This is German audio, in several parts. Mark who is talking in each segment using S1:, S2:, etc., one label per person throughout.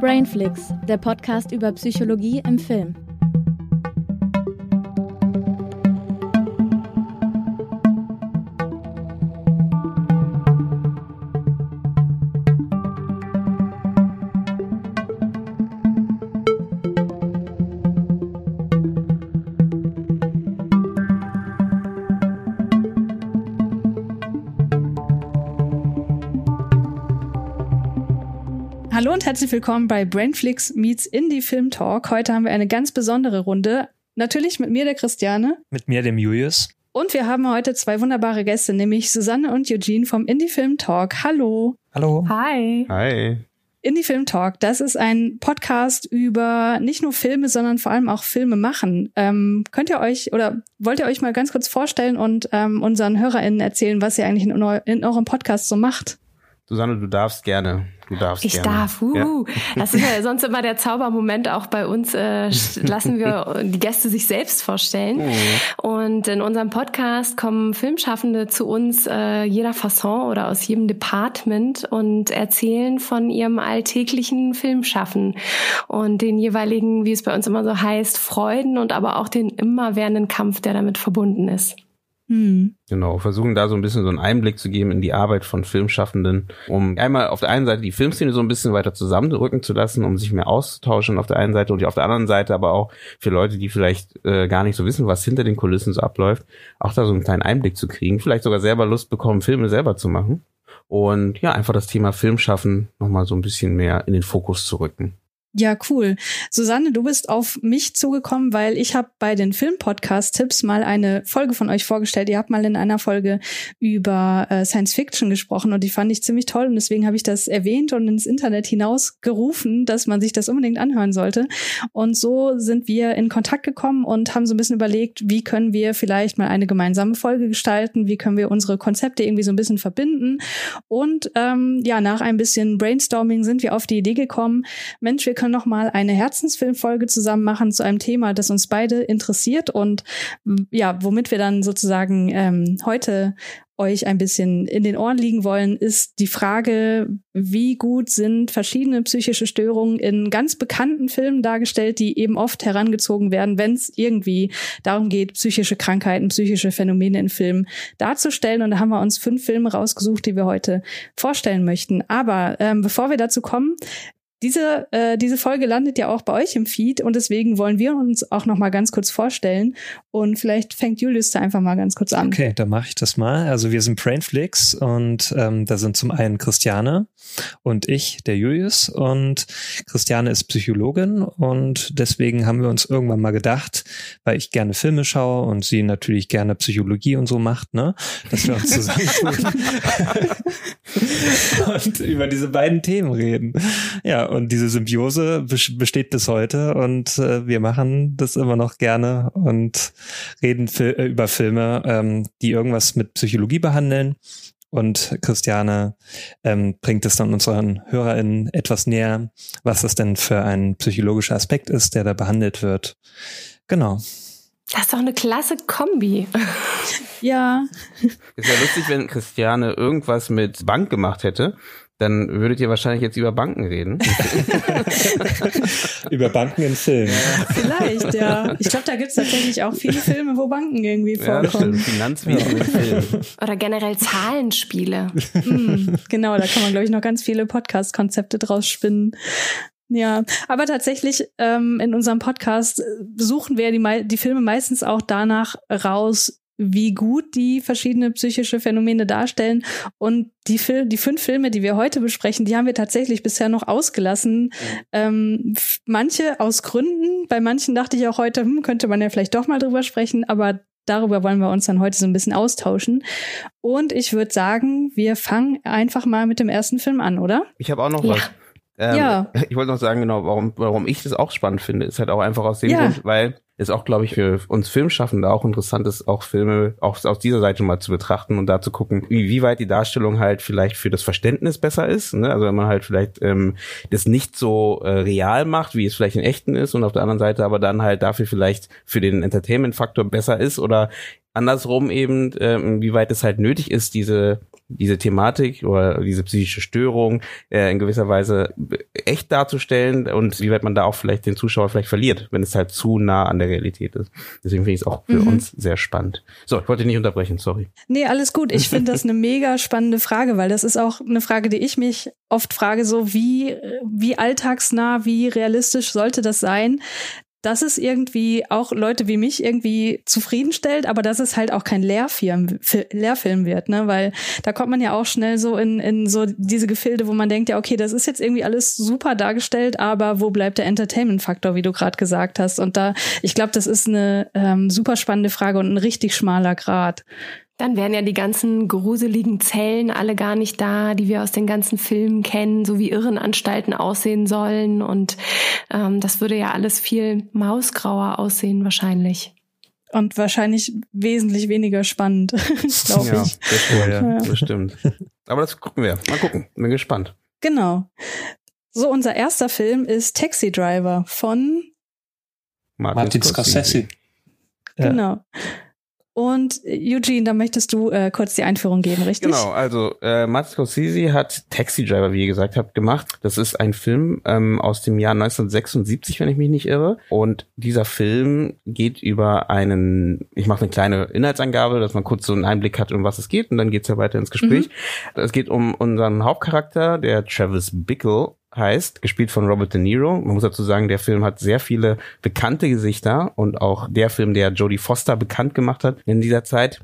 S1: Brainflix, der Podcast über Psychologie im Film.
S2: Und herzlich willkommen bei Brainflix Meets Indie Film Talk. Heute haben wir eine ganz besondere Runde. Natürlich mit mir, der Christiane.
S3: Mit mir, dem Julius.
S2: Und wir haben heute zwei wunderbare Gäste, nämlich Susanne und Eugene vom Indie Film Talk. Hallo.
S3: Hallo.
S4: Hi.
S5: Hi.
S2: Indie Film Talk, das ist ein Podcast über nicht nur Filme, sondern vor allem auch Filme machen. Ähm, könnt ihr euch oder wollt ihr euch mal ganz kurz vorstellen und ähm, unseren HörerInnen erzählen, was ihr eigentlich in, eu in eurem Podcast so macht?
S5: Susanne, du darfst gerne. Du darfst
S4: ich
S5: gerne.
S4: darf. Uh. Ja. Das ist ja sonst immer der Zaubermoment. Auch bei uns äh, lassen wir die Gäste sich selbst vorstellen. Oh. Und in unserem Podcast kommen Filmschaffende zu uns äh, jeder Fasson oder aus jedem Department und erzählen von ihrem alltäglichen Filmschaffen und den jeweiligen, wie es bei uns immer so heißt, Freuden und aber auch den immerwährenden Kampf, der damit verbunden ist.
S5: Hm. Genau, versuchen da so ein bisschen so einen Einblick zu geben in die Arbeit von Filmschaffenden, um einmal auf der einen Seite die Filmszene so ein bisschen weiter zusammenrücken zu lassen, um sich mehr auszutauschen auf der einen Seite und auf der anderen Seite aber auch für Leute, die vielleicht äh, gar nicht so wissen, was hinter den Kulissen so abläuft, auch da so einen kleinen Einblick zu kriegen, vielleicht sogar selber Lust bekommen, Filme selber zu machen und ja, einfach das Thema Filmschaffen nochmal so ein bisschen mehr in den Fokus zu rücken.
S2: Ja, cool. Susanne, du bist auf mich zugekommen, weil ich habe bei den Film-Podcast-Tipps mal eine Folge von euch vorgestellt. Ihr habt mal in einer Folge über äh, Science Fiction gesprochen und die fand ich ziemlich toll und deswegen habe ich das erwähnt und ins Internet hinaus gerufen, dass man sich das unbedingt anhören sollte. Und so sind wir in Kontakt gekommen und haben so ein bisschen überlegt, wie können wir vielleicht mal eine gemeinsame Folge gestalten, wie können wir unsere Konzepte irgendwie so ein bisschen verbinden. Und ähm, ja, nach ein bisschen Brainstorming sind wir auf die Idee gekommen, Mensch, wir können können noch mal eine Herzensfilmfolge zusammen machen zu einem Thema, das uns beide interessiert und ja, womit wir dann sozusagen ähm, heute euch ein bisschen in den Ohren liegen wollen, ist die Frage, wie gut sind verschiedene psychische Störungen in ganz bekannten Filmen dargestellt, die eben oft herangezogen werden, wenn es irgendwie darum geht, psychische Krankheiten, psychische Phänomene in Filmen darzustellen. Und da haben wir uns fünf Filme rausgesucht, die wir heute vorstellen möchten. Aber ähm, bevor wir dazu kommen, diese, äh, diese Folge landet ja auch bei euch im Feed und deswegen wollen wir uns auch noch mal ganz kurz vorstellen und vielleicht fängt Julius da einfach mal ganz kurz an.
S3: Okay, dann mache ich das mal. Also wir sind Brainflix und ähm, da sind zum einen Christiane und ich, der Julius und Christiane ist Psychologin und deswegen haben wir uns irgendwann mal gedacht, weil ich gerne Filme schaue und sie natürlich gerne Psychologie und so macht, ne, dass wir uns zusammentun und über diese beiden Themen reden. Ja, und diese Symbiose besteht bis heute und äh, wir machen das immer noch gerne und reden äh, über Filme, ähm, die irgendwas mit Psychologie behandeln. Und Christiane ähm, bringt es dann unseren HörerInnen etwas näher, was das denn für ein psychologischer Aspekt ist, der da behandelt wird. Genau.
S4: Das ist doch eine klasse Kombi.
S2: ja.
S5: Ist ja lustig, wenn Christiane irgendwas mit Bank gemacht hätte dann würdet ihr wahrscheinlich jetzt über Banken reden.
S3: über Banken in Filmen.
S2: Vielleicht, ja. Ich glaube, da gibt es tatsächlich auch viele Filme, wo Banken irgendwie vorkommen. Ja,
S5: Finanzwesen in Filmen.
S4: Oder generell Zahlenspiele.
S2: mm, genau, da kann man, glaube ich, noch ganz viele Podcast-Konzepte draus spinnen. Ja, aber tatsächlich ähm, in unserem Podcast suchen wir die, die Filme meistens auch danach raus, wie gut die verschiedene psychische Phänomene darstellen. Und die, Fil die fünf Filme, die wir heute besprechen, die haben wir tatsächlich bisher noch ausgelassen. Ähm, manche aus Gründen, bei manchen dachte ich auch heute, hm, könnte man ja vielleicht doch mal drüber sprechen, aber darüber wollen wir uns dann heute so ein bisschen austauschen. Und ich würde sagen, wir fangen einfach mal mit dem ersten Film an, oder?
S5: Ich habe auch noch ja. was. Ähm, ja. Ich wollte noch sagen, genau, warum, warum ich das auch spannend finde, ist halt auch einfach aus dem ja. Grund, weil ist auch, glaube ich, für uns Filmschaffende auch interessant ist, auch Filme auch aus dieser Seite mal zu betrachten und da zu gucken, wie, weit die Darstellung halt vielleicht für das Verständnis besser ist. Ne? Also wenn man halt vielleicht ähm, das nicht so äh, real macht, wie es vielleicht in echten ist und auf der anderen Seite aber dann halt dafür vielleicht für den Entertainment-Faktor besser ist oder andersrum eben, ähm, wie weit es halt nötig ist, diese diese Thematik oder diese psychische Störung äh, in gewisser Weise echt darzustellen und wie weit man da auch vielleicht den Zuschauer vielleicht verliert, wenn es halt zu nah an der Realität ist. Deswegen finde ich es auch für mhm. uns sehr spannend. So, ich wollte dich nicht unterbrechen, sorry.
S2: Nee, alles gut. Ich finde das eine mega spannende Frage, weil das ist auch eine Frage, die ich mich oft frage, so wie, wie alltagsnah, wie realistisch sollte das sein, dass es irgendwie auch Leute wie mich irgendwie zufriedenstellt, aber dass es halt auch kein Lehrfilm, Lehrfilm wird, ne? Weil da kommt man ja auch schnell so in, in so diese Gefilde, wo man denkt, ja, okay, das ist jetzt irgendwie alles super dargestellt, aber wo bleibt der Entertainment-Faktor, wie du gerade gesagt hast? Und da, ich glaube, das ist eine ähm, super spannende Frage und ein richtig schmaler Grad.
S4: Dann wären ja die ganzen gruseligen Zellen alle gar nicht da, die wir aus den ganzen Filmen kennen, so wie Irrenanstalten aussehen sollen. Und ähm, das würde ja alles viel mausgrauer aussehen wahrscheinlich.
S2: Und wahrscheinlich wesentlich weniger spannend, glaube
S5: ja,
S2: ich.
S5: Das, ja, ja, das stimmt. Aber das gucken wir. Mal gucken. Bin gespannt.
S2: Genau. So, unser erster Film ist Taxi Driver von
S3: Martin, Martin Scorsese.
S2: Scorsese. Genau. Ja. Und Eugene, da möchtest du äh, kurz die Einführung geben, richtig?
S5: Genau, also äh, Martin Scorsese hat Taxi Driver, wie ihr gesagt habt, gemacht. Das ist ein Film ähm, aus dem Jahr 1976, wenn ich mich nicht irre. Und dieser Film geht über einen, ich mache eine kleine Inhaltsangabe, dass man kurz so einen Einblick hat, um was es geht, und dann geht's ja weiter ins Gespräch. Mhm. Es geht um unseren Hauptcharakter, der Travis Bickle, heißt, gespielt von Robert De Niro. Man muss dazu sagen, der Film hat sehr viele bekannte Gesichter und auch der Film, der Jodie Foster bekannt gemacht hat in dieser Zeit.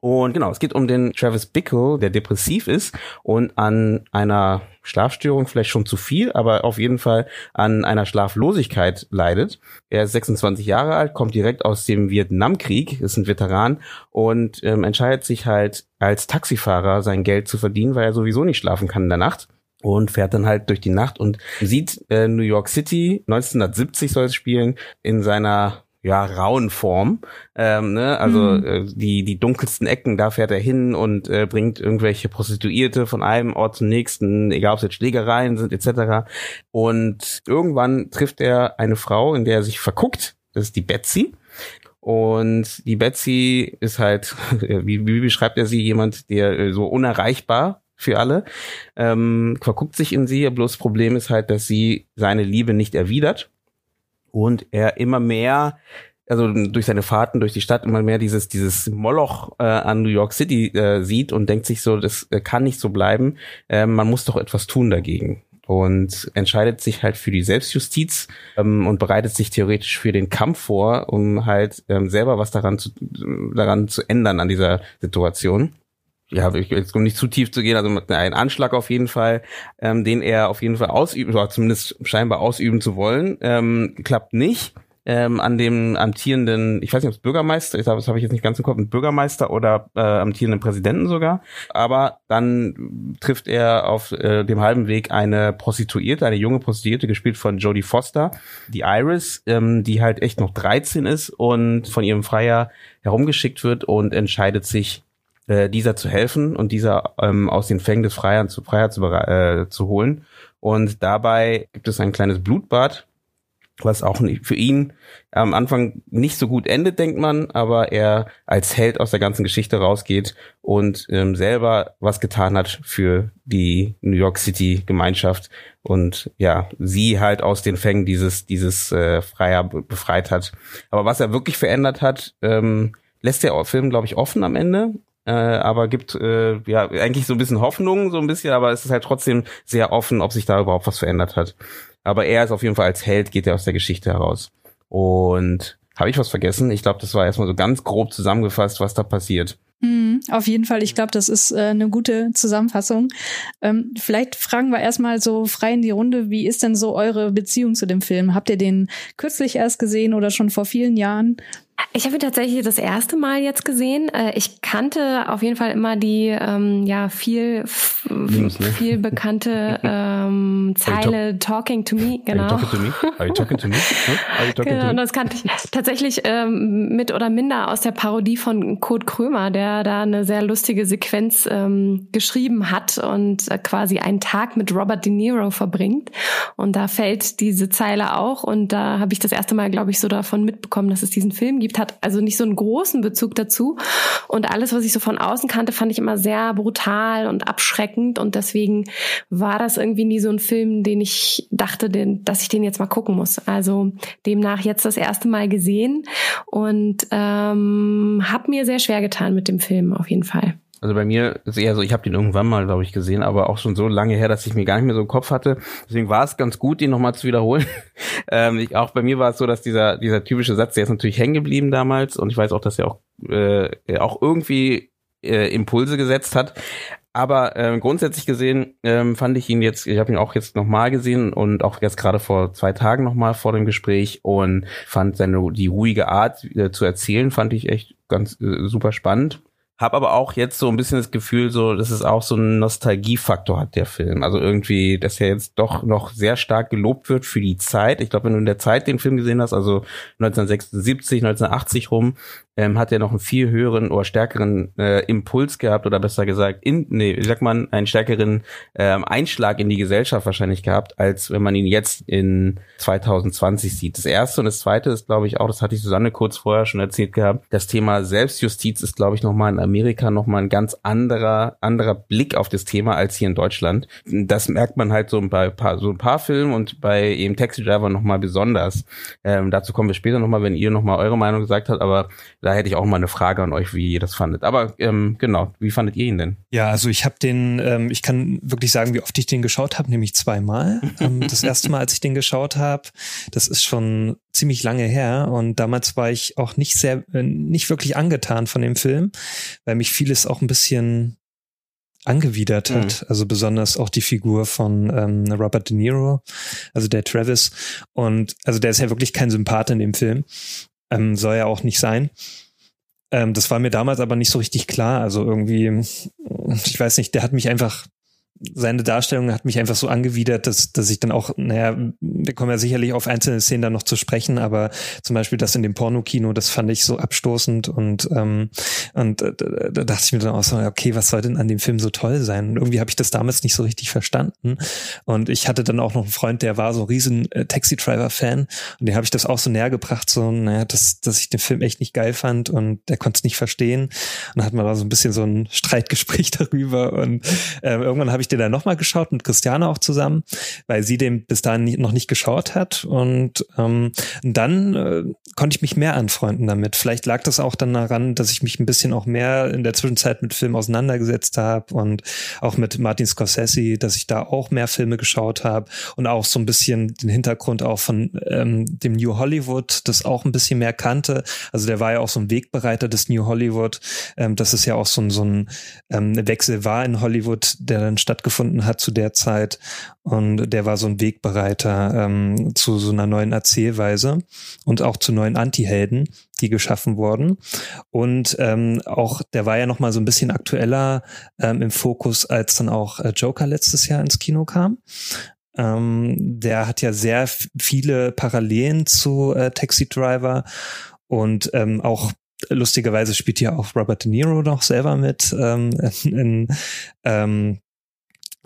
S5: Und genau, es geht um den Travis Bickle, der depressiv ist und an einer Schlafstörung vielleicht schon zu viel, aber auf jeden Fall an einer Schlaflosigkeit leidet. Er ist 26 Jahre alt, kommt direkt aus dem Vietnamkrieg, ist ein Veteran und ähm, entscheidet sich halt als Taxifahrer sein Geld zu verdienen, weil er sowieso nicht schlafen kann in der Nacht und fährt dann halt durch die Nacht und sieht äh, New York City. 1970 soll es spielen in seiner ja rauen Form. Ähm, ne? also mhm. äh, die die dunkelsten Ecken da fährt er hin und äh, bringt irgendwelche Prostituierte von einem Ort zum nächsten egal ob es jetzt Schlägereien sind etc und irgendwann trifft er eine Frau in der er sich verguckt. Das ist die Betsy. Und die Betsy ist halt, wie, wie beschreibt er sie, jemand, der äh, so unerreichbar für alle, ähm, verguckt sich in sie. Bloß Problem ist halt, dass sie seine Liebe nicht erwidert und er immer mehr also durch seine Fahrten durch die Stadt immer mehr dieses dieses Moloch äh, an New York City äh, sieht und denkt sich so, das äh, kann nicht so bleiben. Äh, man muss doch etwas tun dagegen und entscheidet sich halt für die Selbstjustiz ähm, und bereitet sich theoretisch für den Kampf vor, um halt ähm, selber was daran zu daran zu ändern an dieser Situation ja, jetzt um nicht zu tief zu gehen, also einem Anschlag auf jeden Fall, ähm, den er auf jeden Fall ausüben, oder zumindest scheinbar ausüben zu wollen, ähm, klappt nicht. Ähm, an dem amtierenden, ich weiß nicht, ob es Bürgermeister ist, das habe ich jetzt nicht ganz im Kopf, ein Bürgermeister oder äh, amtierenden Präsidenten sogar. Aber dann trifft er auf äh, dem halben Weg eine Prostituierte, eine junge Prostituierte, gespielt von Jodie Foster, die Iris, ähm, die halt echt noch 13 ist und von ihrem Freier herumgeschickt wird und entscheidet sich, äh, dieser zu helfen und dieser ähm, aus den Fängen des Freiern zu Freier zu, äh, zu holen. Und dabei gibt es ein kleines Blutbad, was auch für ihn am Anfang nicht so gut endet, denkt man, aber er als Held aus der ganzen Geschichte rausgeht und ähm, selber was getan hat für die New York City Gemeinschaft und ja, sie halt aus den Fängen dieses, dieses äh, Freier befreit hat. Aber was er wirklich verändert hat, ähm, lässt der Film, glaube ich, offen am Ende äh, aber gibt äh, ja eigentlich so ein bisschen Hoffnung, so ein bisschen, aber es ist halt trotzdem sehr offen, ob sich da überhaupt was verändert hat. Aber er ist auf jeden Fall als Held, geht er aus der Geschichte heraus. Und habe ich was vergessen? Ich glaube, das war erstmal so ganz grob zusammengefasst, was da passiert.
S2: Mhm, auf jeden Fall, ich glaube, das ist äh, eine gute Zusammenfassung. Ähm, vielleicht fragen wir erstmal so frei in die Runde, wie ist denn so eure Beziehung zu dem Film? Habt ihr den kürzlich erst gesehen oder schon vor vielen Jahren?
S4: Ich habe ihn tatsächlich das erste Mal jetzt gesehen. Äh, ich kannte auf jeden Fall immer die ähm, ja viel News, ne? viel bekannte ähm, Zeile Talking to Me. Genau. Are you talking to me? Are you talking to me? Are you talking genau, to me? das kannte ich tatsächlich ähm, mit oder minder aus der Parodie von Kurt Krömer, der da eine sehr lustige Sequenz ähm, geschrieben hat und äh, quasi einen Tag mit Robert De Niro verbringt. Und da fällt diese Zeile auch. Und da habe ich das erste Mal, glaube ich, so davon mitbekommen, dass es diesen Film gibt verliebt, hat also nicht so einen großen Bezug dazu. Und alles, was ich so von außen kannte, fand ich immer sehr brutal und abschreckend. Und deswegen war das irgendwie nie so ein Film, den ich dachte, den, dass ich den jetzt mal gucken muss. Also demnach jetzt das erste Mal gesehen und ähm, habe mir sehr schwer getan mit dem Film auf jeden Fall.
S5: Also bei mir ist eher so, ich habe den irgendwann mal, glaube ich, gesehen, aber auch schon so lange her, dass ich mir gar nicht mehr so im Kopf hatte. Deswegen war es ganz gut, ihn nochmal zu wiederholen. ähm, ich, auch bei mir war es so, dass dieser, dieser typische Satz, der ist natürlich hängen geblieben damals und ich weiß auch, dass er auch, äh, auch irgendwie äh, Impulse gesetzt hat. Aber ähm, grundsätzlich gesehen ähm, fand ich ihn jetzt, ich habe ihn auch jetzt nochmal gesehen und auch jetzt gerade vor zwei Tagen nochmal vor dem Gespräch und fand seine die ruhige Art äh, zu erzählen, fand ich echt ganz äh, super spannend. Hab aber auch jetzt so ein bisschen das Gefühl, so, dass es auch so einen Nostalgiefaktor hat, der Film. Also irgendwie, dass er jetzt doch noch sehr stark gelobt wird für die Zeit. Ich glaube, wenn du in der Zeit den Film gesehen hast, also 1976, 1980 rum, ähm, hat er noch einen viel höheren oder stärkeren äh, Impuls gehabt oder besser gesagt, in, nee, wie sagt man, einen stärkeren ähm, Einschlag in die Gesellschaft wahrscheinlich gehabt, als wenn man ihn jetzt in 2020 sieht. Das erste und das zweite ist, glaube ich, auch, das hatte ich Susanne kurz vorher schon erzählt gehabt, das Thema Selbstjustiz ist, glaube ich, nochmal in Amerika nochmal ein ganz anderer, anderer Blick auf das Thema als hier in Deutschland. Das merkt man halt so bei paar, so ein paar Filmen und bei eben Taxi Driver nochmal besonders. Ähm, dazu kommen wir später nochmal, wenn ihr nochmal eure Meinung gesagt habt, aber da hätte ich auch mal eine Frage an euch, wie ihr das fandet. Aber ähm, genau, wie fandet ihr ihn denn?
S3: Ja, also ich habe den, ähm, ich kann wirklich sagen, wie oft ich den geschaut habe, nämlich zweimal. ähm, das erste Mal, als ich den geschaut habe, das ist schon ziemlich lange her und damals war ich auch nicht sehr, äh, nicht wirklich angetan von dem Film, weil mich vieles auch ein bisschen angewidert hat. Mhm. Also besonders auch die Figur von ähm, Robert De Niro, also der Travis. Und also der ist ja wirklich kein Sympath in dem Film. Ähm, soll ja auch nicht sein. Ähm, das war mir damals aber nicht so richtig klar. Also irgendwie, ich weiß nicht, der hat mich einfach seine Darstellung hat mich einfach so angewidert, dass, dass ich dann auch, naja, wir kommen ja sicherlich auf einzelne Szenen dann noch zu sprechen, aber zum Beispiel das in dem Pornokino, das fand ich so abstoßend und, ähm, und äh, da dachte ich mir dann auch so, okay, was soll denn an dem Film so toll sein? Und irgendwie habe ich das damals nicht so richtig verstanden. Und ich hatte dann auch noch einen Freund, der war so ein riesen äh, Taxi-Driver-Fan und dem habe ich das auch so näher gebracht, so, naja, dass, dass ich den Film echt nicht geil fand und der konnte es nicht verstehen. Und dann hat man da so ein bisschen so ein Streitgespräch darüber und äh, irgendwann habe ich ich den dann nochmal geschaut mit Christiane auch zusammen, weil sie den bis dahin noch nicht geschaut hat. Und ähm, dann äh, konnte ich mich mehr anfreunden damit. Vielleicht lag das auch dann daran, dass ich mich ein bisschen auch mehr in der Zwischenzeit mit Filmen auseinandergesetzt habe und auch mit Martin Scorsese, dass ich da auch mehr Filme geschaut habe und auch so ein bisschen den Hintergrund auch von ähm, dem New Hollywood, das auch ein bisschen mehr kannte. Also der war ja auch so ein Wegbereiter des New Hollywood, ähm, dass es ja auch so, ein so ein ähm, Wechsel war in Hollywood, der dann stattgefunden hat zu der Zeit. Und der war so ein Wegbereiter ähm, zu so einer neuen Erzählweise und auch zu neuen Antihelden, die geschaffen wurden. Und ähm, auch, der war ja noch mal so ein bisschen aktueller ähm, im Fokus, als dann auch äh, Joker letztes Jahr ins Kino kam. Ähm, der hat ja sehr viele Parallelen zu äh, Taxi Driver und ähm, auch lustigerweise spielt ja auch Robert De Niro noch selber mit ähm, in, ähm,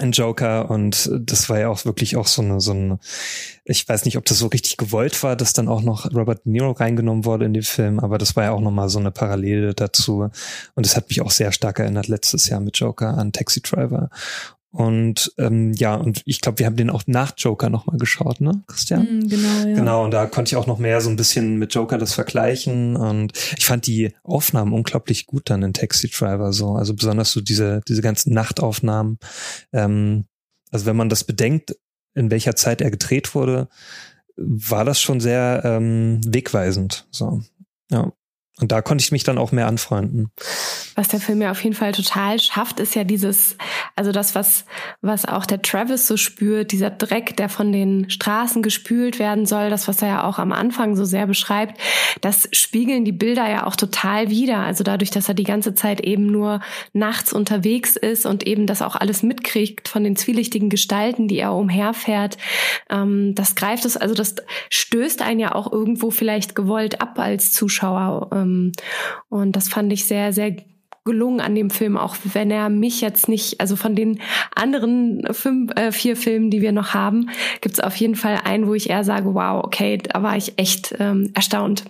S3: ein Joker und das war ja auch wirklich auch so eine, so eine, ich weiß nicht, ob das so richtig gewollt war, dass dann auch noch Robert De Niro reingenommen wurde in den Film, aber das war ja auch nochmal so eine Parallele dazu. Und es hat mich auch sehr stark erinnert letztes Jahr mit Joker an Taxi Driver und ähm, ja, und ich glaube, wir haben den auch nach Joker nochmal geschaut, ne, Christian?
S2: Mm, genau, ja.
S3: Genau, und da konnte ich auch noch mehr so ein bisschen mit Joker das vergleichen. Und ich fand die Aufnahmen unglaublich gut dann in Taxi Driver so. Also besonders so diese, diese ganzen Nachtaufnahmen. Ähm, also wenn man das bedenkt, in welcher Zeit er gedreht wurde, war das schon sehr ähm, wegweisend. So. Ja. Und da konnte ich mich dann auch mehr anfreunden.
S4: Was der Film ja auf jeden Fall total schafft, ist ja dieses, also das, was, was auch der Travis so spürt, dieser Dreck, der von den Straßen gespült werden soll, das, was er ja auch am Anfang so sehr beschreibt, das spiegeln die Bilder ja auch total wider. Also dadurch, dass er die ganze Zeit eben nur nachts unterwegs ist und eben das auch alles mitkriegt von den zwielichtigen Gestalten, die er umherfährt, ähm, das greift es, also das stößt einen ja auch irgendwo vielleicht gewollt ab als Zuschauer ähm, und das fand ich sehr, sehr gelungen an dem Film, auch wenn er mich jetzt nicht, also von den anderen fünf, äh, vier Filmen, die wir noch haben, gibt es auf jeden Fall einen, wo ich eher sage, wow, okay, da war ich echt ähm, erstaunt,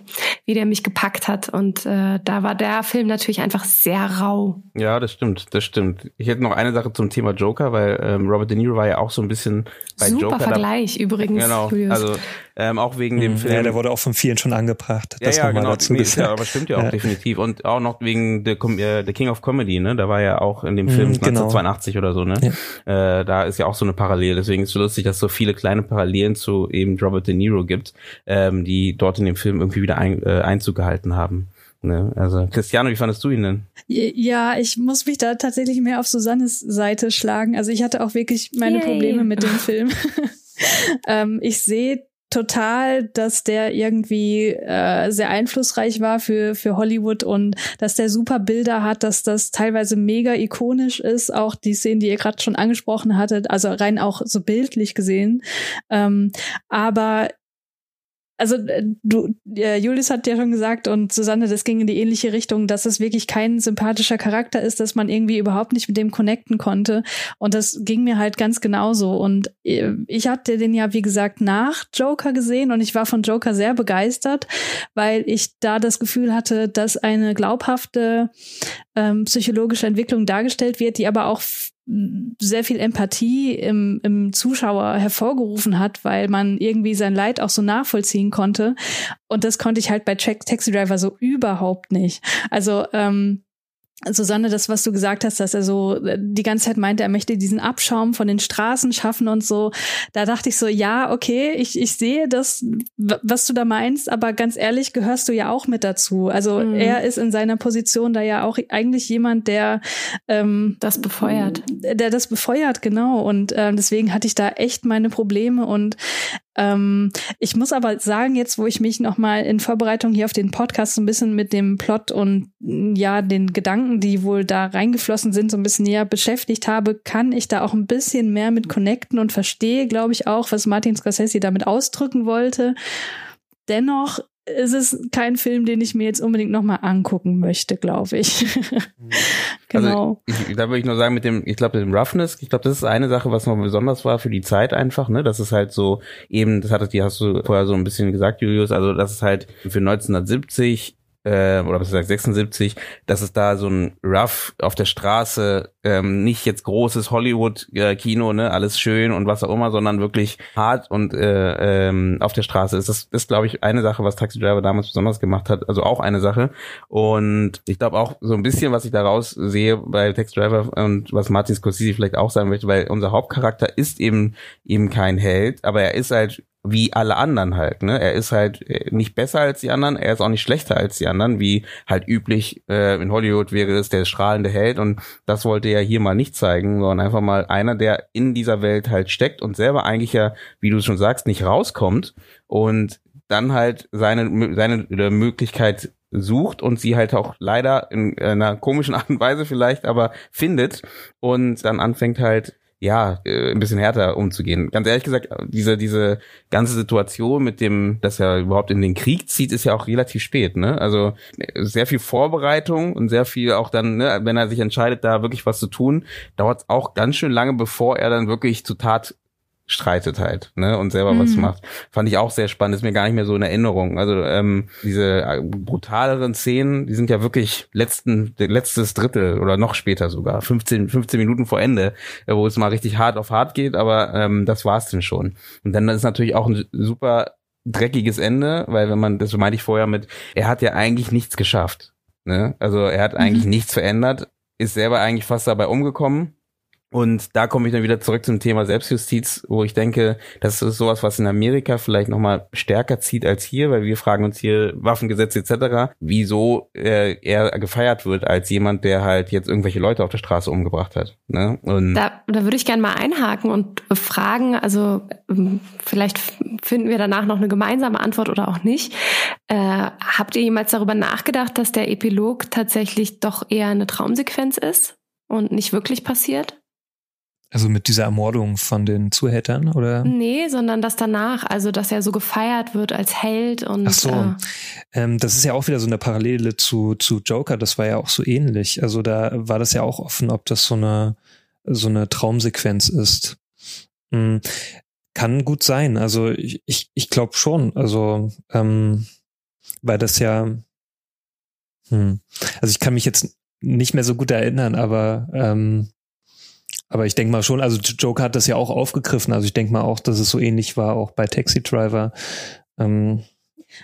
S4: wie der mich gepackt hat. Und äh, da war der Film natürlich einfach sehr rau.
S5: Ja, das stimmt, das stimmt. Ich hätte noch eine Sache zum Thema Joker, weil ähm, Robert De Niro war ja auch so ein bisschen bei
S4: Super
S5: Joker.
S4: Vergleich
S5: da,
S4: übrigens,
S5: genau,
S4: Julius.
S5: also ähm, auch wegen dem
S3: Mhm.
S5: Film.
S3: Ja, der wurde auch von vielen schon angebracht.
S5: Ja,
S3: Das
S5: ja, genau.
S3: dazu
S5: Nee, ja, aber stimmt ja auch
S3: Ja.
S5: definitiv. Und auch noch wegen The, äh, The King of Comedy, ne? Da war ja auch in dem Film
S3: Mhm, genau.
S5: 1982 oder so, ne? Äh, da ist ja auch so eine Parallele. Deswegen ist es so lustig, dass es so viele kleine Parallelen zu eben Robert De Niro gibt, ähm, die dort in dem Film irgendwie wieder ein, äh, Einzug gehalten haben. Ne? Also, Cristiano, wie fandest du ihn denn?
S2: Ja, ich muss mich da tatsächlich mehr auf Susannes Seite schlagen. Also ich hatte auch wirklich meine
S4: Yay.
S2: Probleme mit dem Film. ähm, ich sehe total, dass der irgendwie äh, sehr einflussreich war für für Hollywood und dass der super Bilder hat, dass das teilweise mega ikonisch ist, auch die Szenen, die ihr gerade schon angesprochen hattet, also rein auch so bildlich gesehen. Ähm, aber also äh, du, äh, Julius hat ja schon gesagt und Susanne, das ging in die ähnliche Richtung, dass es wirklich kein sympathischer Charakter ist, dass man irgendwie überhaupt nicht mit dem connecten konnte. Und das ging mir halt ganz genauso. Und äh, ich hatte den ja, wie gesagt, nach Joker gesehen und ich war von Joker sehr begeistert, weil ich da das Gefühl hatte, dass eine glaubhafte ähm, psychologische Entwicklung dargestellt wird, die aber auch sehr viel Empathie im, im Zuschauer hervorgerufen hat, weil man irgendwie sein Leid auch so nachvollziehen konnte. Und das konnte ich halt bei Taxi Driver so überhaupt nicht. Also ähm, Susanne, das, was du gesagt hast, dass er so äh, die ganze Zeit meinte, er möchte diesen Abschaum von den Straßen schaffen und so. Da dachte ich so, ja, okay, ich, ich sehe das, was du da meinst, aber ganz ehrlich, gehörst du ja auch mit dazu. Also
S4: Mhm.
S2: er ist in seiner Position da ja auch eigentlich jemand, der ähm,
S4: Das befeuert.
S2: der das befeuert, genau. Und ähm, deswegen hatte ich da echt meine Probleme. Und ähm, ich muss aber sagen, jetzt, wo ich mich nochmal in Vorbereitung hier auf den Podcast so ein bisschen mit dem Plot und ja, den Gedanken, die wohl da reingeflossen sind, so ein bisschen näher beschäftigt habe, kann ich da auch ein bisschen mehr mit connecten und verstehe, glaube ich, auch, was Martin Scorsese damit ausdrücken wollte. Dennoch ist es kein Film, den ich mir jetzt unbedingt nochmal angucken möchte, glaube ich. genau.
S5: Also, ich, da würde ich nur sagen, mit dem, ich glaube, mit dem Roughness, ich glaube, das ist eine Sache, was noch besonders war für die Zeit einfach, ne? Das ist halt so, eben, das hattest, die hast du vorher so ein bisschen gesagt, Julius, also das ist halt für 1970 äh, oder was gesagt 76, dass es da so ein Rough auf der Straße, ähm, nicht jetzt großes Hollywood-Kino, ne, alles schön und was auch immer, sondern wirklich hart und äh, ähm, auf der Straße ist. Das ist, glaube ich, eine Sache, was Taxi Driver damals besonders gemacht hat, also auch eine Sache. Und ich glaube auch so ein bisschen, was ich daraus sehe bei Taxi Driver und was Martin Scorsese vielleicht auch sagen möchte, weil unser Hauptcharakter ist eben eben kein Held, aber er ist halt wie alle anderen halt, ne? Er ist halt äh, nicht besser als die anderen, er ist auch nicht schlechter als die anderen, wie halt üblich äh, in Hollywood wäre es der strahlende Held und das wollte er hier mal nicht zeigen, sondern einfach mal einer, der in dieser Welt halt steckt und selber eigentlich ja, wie du schon sagst, nicht rauskommt und dann halt seine seine äh, Möglichkeit sucht und sie halt auch leider in einer komischen Art und Weise vielleicht aber findet und dann anfängt halt ja, äh, ein bisschen härter umzugehen. Ganz ehrlich gesagt, diese, diese ganze Situation mit dem, dass er überhaupt in den Krieg zieht, ist ja auch relativ spät, ne? Also äh, sehr viel Vorbereitung und sehr viel auch dann, ne, wenn er sich entscheidet, da wirklich was zu tun, dauert es auch ganz schön lange, bevor er dann wirklich zu Tat streitet halt, ne, und selber was
S2: Mhm.
S5: macht. Fand ich auch sehr spannend, ist mir gar nicht mehr so in Erinnerung. Also ähm, diese äh, brutaleren Szenen, die sind ja wirklich letzten, letztes Drittel oder noch später sogar, 15, 15 Minuten vor Ende, äh, wo es mal richtig hart auf hart geht, aber ähm, das war's denn schon. Und dann ist natürlich auch ein super dreckiges Ende, weil wenn man, das meinte ich vorher mit, er hat ja eigentlich nichts geschafft. Ne? Also er hat eigentlich nichts verändert, ist selber eigentlich fast dabei umgekommen. Und da komme ich dann wieder zurück zum Thema Selbstjustiz, wo ich denke, das ist sowas, was in Amerika vielleicht nochmal stärker zieht als hier, weil wir fragen uns hier Waffengesetze etc., wieso äh, er gefeiert wird als jemand, der halt jetzt irgendwelche Leute auf der Straße umgebracht hat. Ne? Und
S4: Da, da würde ich gerne mal einhaken und fragen, also ähm, vielleicht finden wir danach noch eine gemeinsame Antwort oder auch nicht. Äh, habt ihr jemals darüber nachgedacht, dass der Epilog tatsächlich doch eher eine Traumsequenz ist und nicht wirklich passiert?
S3: Also mit dieser Ermordung von den Zuhältern, oder?
S4: Nee, sondern das danach, also dass er so gefeiert wird als Held und.
S3: Ach so. Äh, ähm, das ist ja auch wieder so eine Parallele zu, zu Joker, das war ja auch so ähnlich. Also da war das ja auch offen, ob das so eine, so eine Traumsequenz ist. Mhm. Kann gut sein. Also ich, ich, ich glaube schon. Also, ähm, weil das ja, hm. also ich kann mich jetzt nicht mehr so gut erinnern, aber ähm, aber ich denke mal schon, also Joker hat das ja auch aufgegriffen. Also ich denke mal auch, dass es so ähnlich war, auch bei Taxi Driver. Ähm,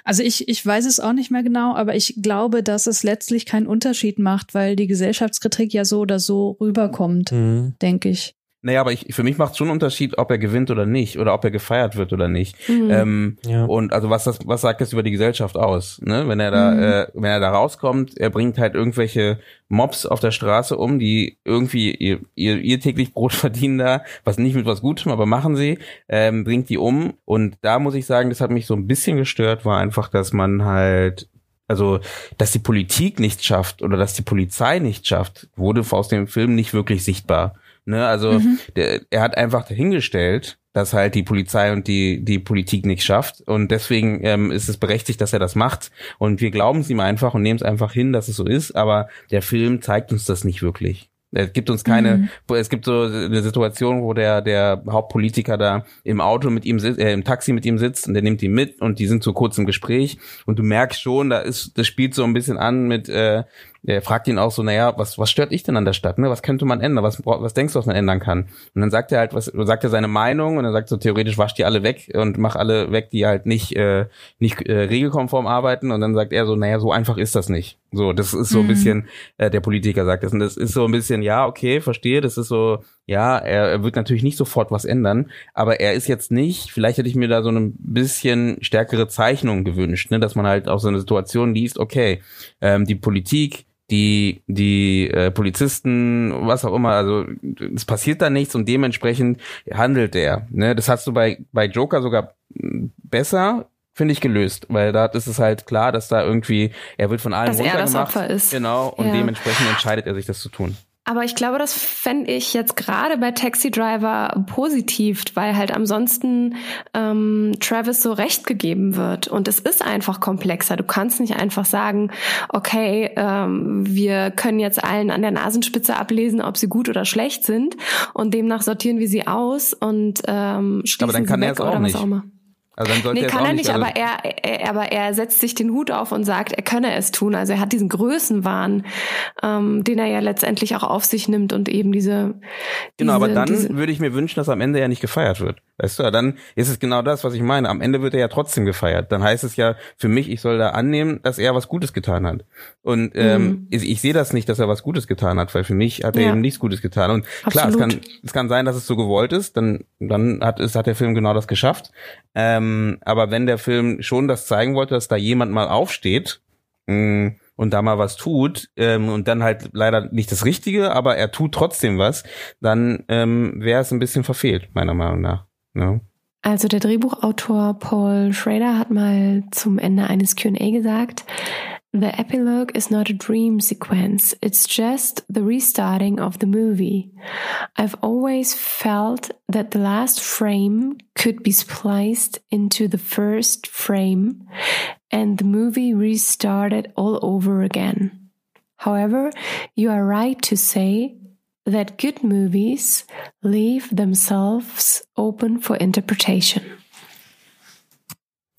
S2: also ich, ich weiß es auch nicht mehr genau, aber ich glaube, dass es letztlich keinen Unterschied macht, weil die Gesellschaftskritik ja so oder so rüberkommt, mhm. denke ich.
S5: Naja, aber ich, für mich macht es schon einen Unterschied, ob er gewinnt oder nicht oder ob er gefeiert wird oder nicht. Mhm. Ähm, ja. Und also was das, was sagt das über die Gesellschaft aus? Ne? Wenn er da, mhm. äh, wenn er da rauskommt, er bringt halt irgendwelche Mobs auf der Straße um, die irgendwie ihr, ihr, ihr täglich Brot verdienen da, was nicht mit was Gutem, aber machen sie, ähm, bringt die um. Und da muss ich sagen, das hat mich so ein bisschen gestört, war einfach, dass man halt also dass die Politik nichts schafft oder dass die Polizei nichts schafft, wurde aus dem Film nicht wirklich sichtbar. Ne? Also mhm. der, er hat einfach dahingestellt, dass halt die Polizei und die, die Politik nicht schafft. Und deswegen ähm, ist es berechtigt, dass er das macht. Und wir glauben es ihm einfach und nehmen es einfach hin, dass es so ist. Aber der Film zeigt uns das nicht wirklich. Es gibt uns keine, mhm. es gibt so eine Situation, wo der, der Hauptpolitiker da im Auto mit ihm sitzt, äh, im Taxi mit ihm sitzt und der nimmt ihn mit und die sind so kurz im Gespräch und du merkst schon, da ist, das spielt so ein bisschen an mit, äh, der fragt ihn auch so, naja, was, was stört dich denn an der Stadt, ne? Was könnte man ändern? Was, was denkst du, was man ändern kann? Und dann sagt er halt, was, sagt er seine Meinung und dann sagt so, theoretisch wasch die alle weg und mach alle weg, die halt nicht, äh, nicht äh, regelkonform arbeiten. Und dann sagt er so, naja, so einfach ist das nicht. So, das ist so ein mhm. bisschen, äh, der Politiker sagt das. Und das ist so ein bisschen, ja, okay, verstehe, das ist so, ja, er, er wird natürlich nicht sofort was ändern, aber er ist jetzt nicht, vielleicht hätte ich mir da so ein bisschen stärkere Zeichnung gewünscht, ne, dass man halt auch so eine Situation liest, okay, ähm, die Politik die die äh, Polizisten, was auch immer, also es passiert da nichts und dementsprechend handelt er. Ne? Das hast du bei bei Joker sogar besser finde ich gelöst, weil da ist es halt klar, dass da irgendwie er wird von allen dass runtergemacht, er das Opfer ist. genau und ja. dementsprechend entscheidet er sich das zu tun.
S4: Aber ich glaube, das fände ich jetzt gerade bei Taxi Driver positiv, weil halt ansonsten ähm, Travis so recht gegeben wird. Und es ist einfach komplexer. Du kannst nicht einfach sagen, okay, ähm, wir können jetzt allen an der Nasenspitze ablesen, ob sie gut oder schlecht sind. Und demnach sortieren wir sie aus und ähm, schließen Aber dann kann sie weg oder was auch immer. Also dann sollte nee, kann er nicht, also aber er, er, aber er setzt sich den Hut auf und sagt, er könne es tun. Also er hat diesen Größenwahn, ähm, den er ja letztendlich auch auf sich nimmt und eben diese.
S5: Genau, diese, aber dann würde ich mir wünschen, dass am Ende ja nicht gefeiert wird. Weißt du, dann ist es genau das, was ich meine. Am Ende wird er ja trotzdem gefeiert. Dann heißt es ja für mich, ich soll da annehmen, dass er was Gutes getan hat. Und ähm, mhm. ich, ich sehe das nicht, dass er was Gutes getan hat, weil für mich hat er ja. eben nichts Gutes getan. Und Absolut. klar, es kann, es kann sein, dass es so gewollt ist. Dann, dann hat es hat der Film genau das geschafft. Ähm, aber wenn der Film schon das zeigen wollte, dass da jemand mal aufsteht mh, mm, und da mal was tut ähm, und dann halt leider nicht das Richtige, aber er tut trotzdem was, dann ähm, wäre es ein bisschen verfehlt, meiner Meinung nach. Ja. Ne?
S4: Also der Drehbuchautor Paul Schrader hat mal zum Ende eines Q&A gesagt, The epilogue is not a dream sequence, it's just the restarting of the movie. I've always felt that the last frame could be spliced into the first frame and the movie restarted all over again. However, you are right to say that good movies leave themselves open for interpretation.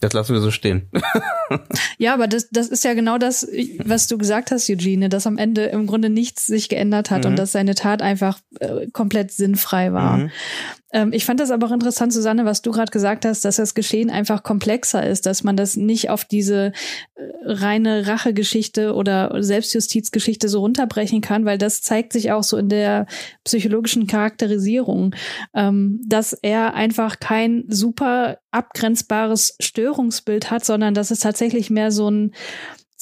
S5: Das lassen wir so stehen.
S2: ja, aber das, das ist ja genau das, was du gesagt hast, Eugene, dass am Ende im Grunde nichts sich geändert hat mhm. und dass seine Tat einfach äh, komplett sinnfrei war. Mhm. Ähm, ich fand das aber auch interessant, Susanne, was du gerade gesagt hast, dass das Geschehen einfach komplexer ist, dass man das nicht auf diese äh, reine Rachegeschichte oder Selbstjustizgeschichte so runterbrechen kann, weil das zeigt sich auch so in der psychologischen Charakterisierung, ähm, dass er einfach kein super abgrenzbares Störungsbild hat, sondern dass es tatsächlich mehr so ein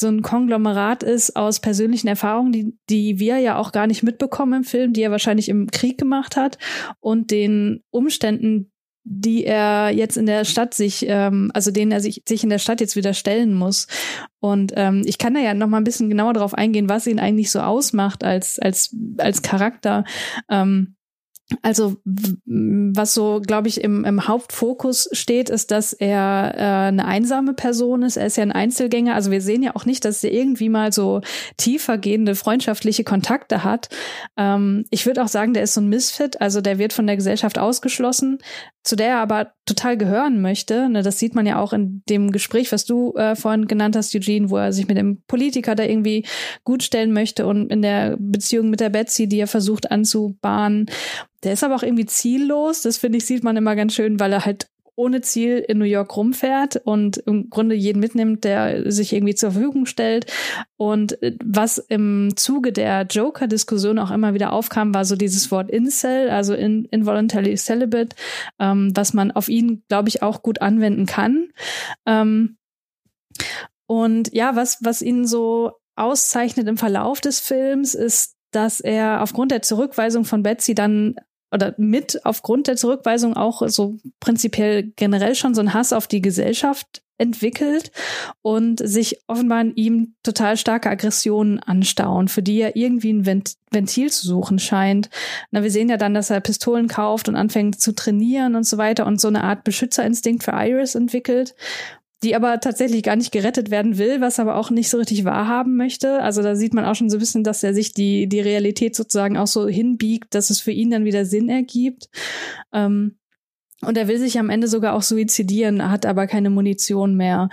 S2: so ein Konglomerat ist aus persönlichen Erfahrungen, die, die wir ja auch gar nicht mitbekommen im Film, die er wahrscheinlich im Krieg gemacht hat und den Umständen, die er jetzt in der Stadt sich, ähm, also denen er sich, sich in der Stadt jetzt wieder stellen muss. Und ähm, ich kann da ja noch mal ein bisschen genauer darauf eingehen, was ihn eigentlich so ausmacht als als als Charakter. Ähm, also was so, glaube ich, im, im Hauptfokus steht, ist, dass er äh, eine einsame Person ist. Er ist ja ein Einzelgänger. Also wir sehen ja auch nicht, dass er irgendwie mal so tiefergehende freundschaftliche Kontakte hat. Ähm, ich würde auch sagen, der ist so ein Misfit. Also der wird von der Gesellschaft ausgeschlossen, zu der er aber total gehören möchte. Ne, das sieht man ja auch in dem Gespräch, was du äh, vorhin genannt hast, Eugene, wo er sich mit dem Politiker da irgendwie gut stellen möchte und in der Beziehung mit der Betsy, die er versucht anzubahnen. Der ist aber auch irgendwie ziellos. Das finde ich, sieht man immer ganz schön, weil er halt ohne Ziel in New York rumfährt und im Grunde jeden mitnimmt, der sich irgendwie zur Verfügung stellt. Und äh, was im Zuge der Joker-Diskussion auch immer wieder aufkam, war so dieses Wort Incel, also in, involuntary celibate, ähm, was man auf ihn, glaube ich, auch gut anwenden kann. Ähm, und ja, was, was ihn so auszeichnet im Verlauf des Films, ist, dass er aufgrund der Zurückweisung von Betsy dann oder mit aufgrund der Zurückweisung auch so prinzipiell generell schon so ein Hass auf die Gesellschaft entwickelt und sich offenbar in ihm total starke Aggressionen anstauen, für die er irgendwie ein Vent Ventil zu suchen scheint. Na, wir sehen ja dann, dass er Pistolen kauft und anfängt zu trainieren und so weiter und so eine Art Beschützerinstinkt für Iris entwickelt die aber tatsächlich gar nicht gerettet werden will, was aber auch nicht so richtig wahrhaben möchte. Also da sieht man auch schon so ein bisschen, dass er sich die, die Realität sozusagen auch so hinbiegt, dass es für ihn dann wieder Sinn ergibt. Ähm, und er will sich am Ende sogar auch suizidieren, hat aber keine Munition mehr.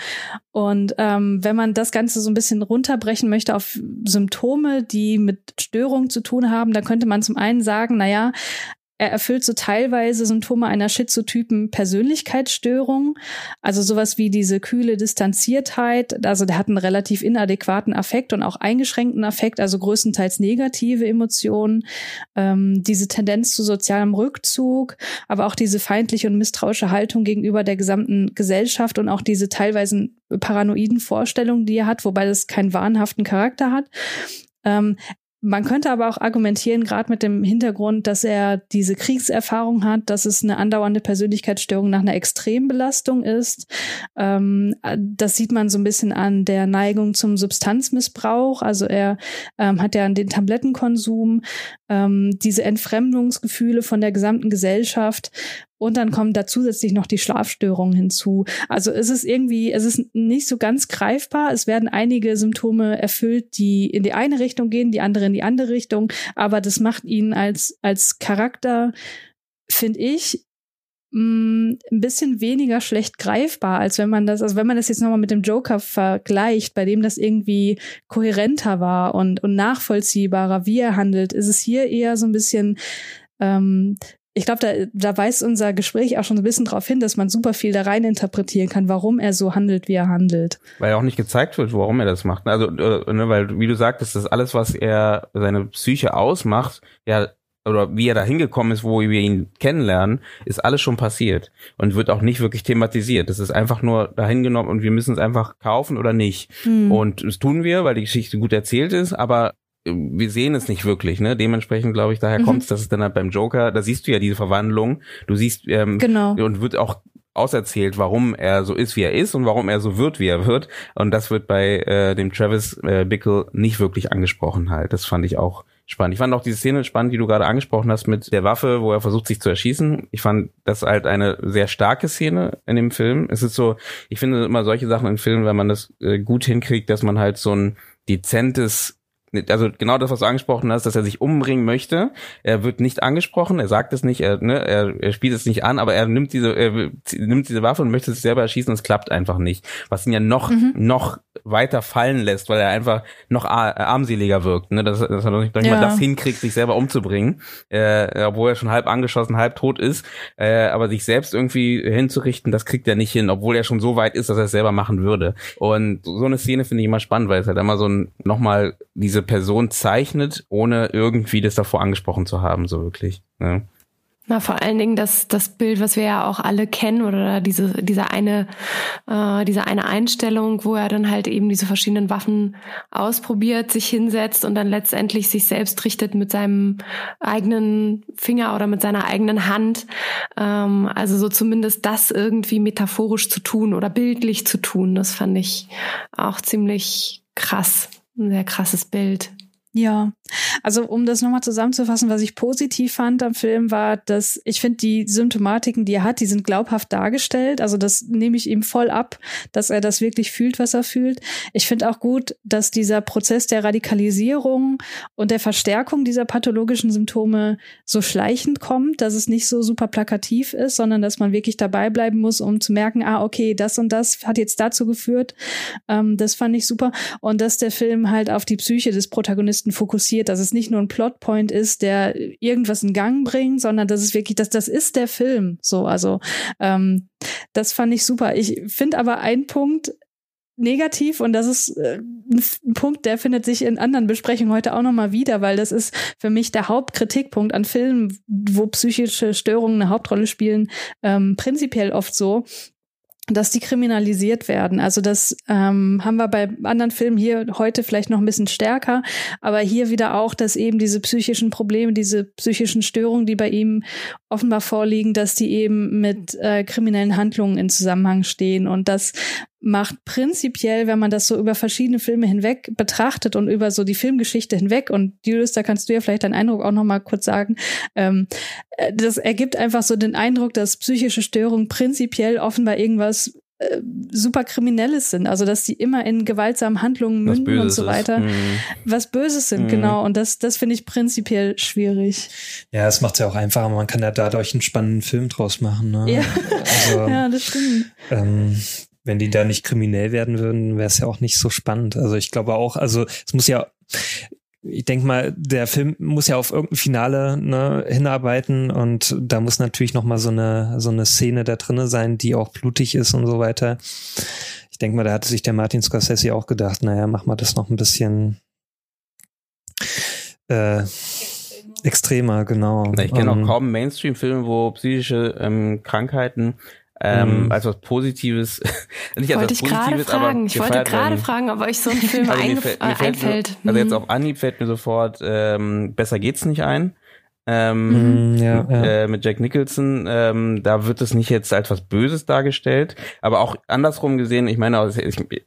S2: Und ähm, wenn man das Ganze so ein bisschen runterbrechen möchte auf Symptome, die mit Störungen zu tun haben, dann könnte man zum einen sagen, na ja, er erfüllt so teilweise Symptome einer schizotypen Persönlichkeitsstörung, also sowas wie diese kühle Distanziertheit. Also der hat einen relativ inadäquaten Affekt und auch eingeschränkten Affekt, also größtenteils negative Emotionen. Ähm, diese Tendenz zu sozialem Rückzug, aber auch diese feindliche und misstrauische Haltung gegenüber der gesamten Gesellschaft und auch diese teilweise paranoiden Vorstellungen, die er hat, wobei das keinen wahnhaften Charakter hat. Ähm, man könnte aber auch argumentieren, gerade mit dem Hintergrund, dass er diese Kriegserfahrung hat, dass es eine andauernde Persönlichkeitsstörung nach einer Extrembelastung ist. Ähm, das sieht man so ein bisschen an der Neigung zum Substanzmissbrauch. Also er ähm, hat ja den Tablettenkonsum, ähm, diese Entfremdungsgefühle von der gesamten Gesellschaft und dann kommen da zusätzlich noch die Schlafstörungen hinzu. Also es ist irgendwie, es ist nicht so ganz greifbar. Es werden einige Symptome erfüllt, die in die eine Richtung gehen, die andere in die andere Richtung. Aber das macht ihn als, als Charakter, finde ich, mm, ein bisschen weniger schlecht greifbar, als wenn man das, also wenn man das jetzt nochmal mit dem Joker vergleicht, bei dem das irgendwie kohärenter war und, und nachvollziehbarer, wie er handelt, ist es hier eher so ein bisschen ähm, ich glaube, da, da weist unser Gespräch auch schon ein bisschen darauf hin, dass man super viel da rein interpretieren kann, warum er so handelt, wie er handelt.
S5: Weil auch nicht gezeigt wird, warum er das macht. Also, ne, weil, wie du sagtest, das alles, was er, seine Psyche ausmacht, ja, oder wie er da hingekommen ist, wo wir ihn kennenlernen, ist alles schon passiert und wird auch nicht wirklich thematisiert. Das ist einfach nur dahin genommen und wir müssen es einfach kaufen oder nicht. Hm. Und das tun wir, weil die Geschichte gut erzählt ist, aber wir sehen es nicht wirklich, ne? Dementsprechend glaube ich, daher mhm. kommt es, dass es dann halt beim Joker, da siehst du ja diese Verwandlung. Du siehst ähm,
S2: genau.
S5: und wird auch auserzählt, warum er so ist, wie er ist und warum er so wird, wie er wird. Und das wird bei äh, dem Travis äh, Bickle nicht wirklich angesprochen halt. Das fand ich auch spannend. Ich fand auch diese Szene spannend, die du gerade angesprochen hast mit der Waffe, wo er versucht, sich zu erschießen. Ich fand das halt eine sehr starke Szene in dem Film. Es ist so, ich finde immer solche Sachen in Filmen, wenn man das äh, gut hinkriegt, dass man halt so ein dezentes also genau das, was du angesprochen hast, dass er sich umbringen möchte. Er wird nicht angesprochen, er sagt es nicht, er, ne, er, er spielt es nicht an, aber er nimmt diese, er nimmt diese Waffe und möchte sich selber erschießen und es klappt einfach nicht. Was ihn ja noch, mhm. noch weiter fallen lässt, weil er einfach noch armseliger wirkt, ne? dass, dass er noch nicht, ja. mal das hinkriegt, sich selber umzubringen, äh, obwohl er schon halb angeschossen, halb tot ist, äh, aber sich selbst irgendwie hinzurichten, das kriegt er nicht hin, obwohl er schon so weit ist, dass er es selber machen würde. Und so eine Szene finde ich immer spannend, weil es halt immer so ein, nochmal diese Person zeichnet, ohne irgendwie das davor angesprochen zu haben, so wirklich. Ne?
S4: Na, vor allen Dingen das, das Bild, was wir ja auch alle kennen, oder diese, diese eine, äh, diese eine Einstellung, wo er dann halt eben diese verschiedenen Waffen ausprobiert, sich hinsetzt und dann letztendlich sich selbst richtet mit seinem eigenen Finger oder mit seiner eigenen Hand. Ähm, also so zumindest das irgendwie metaphorisch zu tun oder bildlich zu tun, das fand ich auch ziemlich krass. Ein sehr krasses Bild.
S2: Ja, also um das nochmal zusammenzufassen, was ich positiv fand am Film war, dass ich finde, die Symptomatiken, die er hat, die sind glaubhaft dargestellt. Also das nehme ich ihm voll ab, dass er das wirklich fühlt, was er fühlt. Ich finde auch gut, dass dieser Prozess der Radikalisierung und der Verstärkung dieser pathologischen Symptome so schleichend kommt, dass es nicht so super plakativ ist, sondern dass man wirklich dabei bleiben muss, um zu merken, ah, okay, das und das hat jetzt dazu geführt. Ähm, das fand ich super. Und dass der Film halt auf die Psyche des Protagonisten Protagonisten fokussiert, dass es nicht nur ein Plotpoint ist, der irgendwas in Gang bringt, sondern dass es wirklich, dass das ist der Film. So, also ähm, das fand ich super. Ich finde aber einen Punkt negativ und das ist äh, ein Punkt, der findet sich in anderen Besprechungen heute auch nochmal wieder, weil das ist für mich der Hauptkritikpunkt an Filmen, wo psychische Störungen eine Hauptrolle spielen, ähm, prinzipiell oft so, dass die kriminalisiert werden. Also das ähm, haben wir bei anderen Filmen hier heute vielleicht noch ein bisschen stärker, aber hier wieder auch, dass eben diese psychischen Probleme, diese psychischen Störungen, die bei ihm offenbar vorliegen, dass die eben mit äh, kriminellen Handlungen in Zusammenhang stehen und das macht prinzipiell, wenn man das so über verschiedene Filme hinweg betrachtet und über so die Filmgeschichte hinweg und Julius, da kannst du ja vielleicht deinen Eindruck auch noch mal kurz sagen, ähm, äh, das ergibt einfach so den Eindruck, dass psychische Störungen prinzipiell offenbar irgendwas äh, super Kriminelles sind, also dass die immer in gewaltsamen Handlungen münden und so weiter, mhm. was Böses sind, mhm. genau. Und das, das finde ich prinzipiell schwierig.
S3: Ja, es macht es ja auch einfacher, man kann ja dadurch einen spannenden Film draus machen. Ne?
S2: Ja. Also, ja, das stimmt.
S3: Ähm, wenn die da nicht kriminell werden würden, wäre es ja auch nicht so spannend. Also ich glaube auch, also es muss ja, ich denke mal, der Film muss ja auf irgendein Finale ne, hinarbeiten und da muss natürlich noch mal so eine so eine Szene da drinne sein, die auch blutig ist und so weiter. Ich denke mal, da hatte sich der Martin Scorsese auch gedacht, naja, mach mal das noch ein bisschen äh, extremer, genau.
S5: Ich kenne auch kaum Mainstream-Filme, wo psychische ähm, Krankheiten ähm, mhm. als was Positives,
S4: nicht als was Positives, aber ich wollte gerade fragen, ob euch so ein Film also mir, mir einfällt.
S5: Mir, also jetzt mhm. auf Anhieb fällt mir sofort ähm, besser geht's nicht ein. Ähm, mm, ja, ja. Äh, mit Jack Nicholson, ähm, da wird es nicht jetzt als was Böses dargestellt, aber auch andersrum gesehen, ich meine,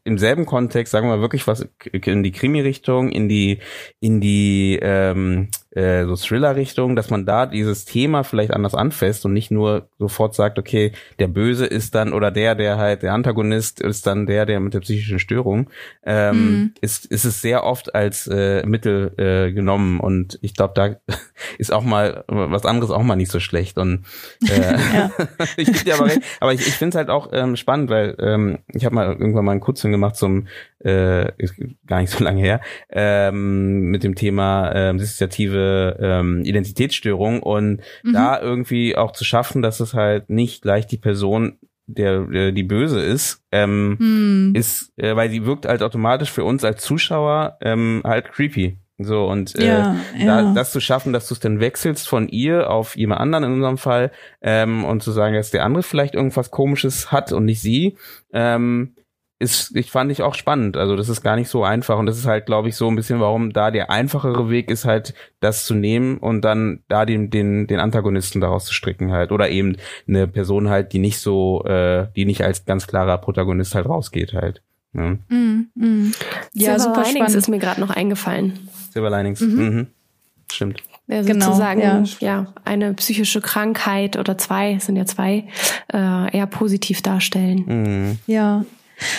S5: im selben Kontext, sagen wir mal wirklich was in die Krimi-Richtung, in die, in die ähm, äh, so Thriller-Richtung, dass man da dieses Thema vielleicht anders anfasst und nicht nur sofort sagt, okay, der Böse ist dann oder der, der halt der Antagonist ist dann der, der mit der psychischen Störung, ähm, mhm. ist, ist es sehr oft als äh, Mittel äh, genommen und ich glaube, da ist auch mal was anderes auch mal nicht so schlecht und äh, ich gebe dir aber recht, aber ich, ich finde es halt auch ähm, spannend, weil ähm, ich habe mal irgendwann mal einen Kurzfilm gemacht zum äh, ist gar nicht so lange her ähm, mit dem Thema ähm, dissoziative ähm, Identitätsstörung und mhm. da irgendwie auch zu schaffen, dass es halt nicht gleich die Person der, der die böse ist, ähm, mhm. ist, äh, weil sie wirkt halt automatisch für uns als Zuschauer ähm, halt creepy. So, und äh, ja, ja. Da, das zu schaffen, dass du es dann wechselst von ihr auf jemand anderen in unserem Fall ähm, und zu sagen, dass der andere vielleicht irgendwas komisches hat und nicht sie, ähm, ist, ich fand ich auch spannend. Also das ist gar nicht so einfach und das ist halt, glaube ich, so ein bisschen, warum da der einfachere Weg ist halt, das zu nehmen und dann da den den den Antagonisten daraus zu stricken halt oder eben eine Person halt, die nicht so, äh, die nicht als ganz klarer Protagonist halt rausgeht halt. Ja, mm,
S4: mm. ja Silver super Linings spannend. ist mir gerade noch eingefallen.
S5: Silver Linings, mhm. mhm. stimmt.
S4: Ja, genau, sozusagen ja. ja. eine psychische Krankheit oder zwei, sind ja zwei, äh, eher positiv darstellen.
S2: Mhm. Ja,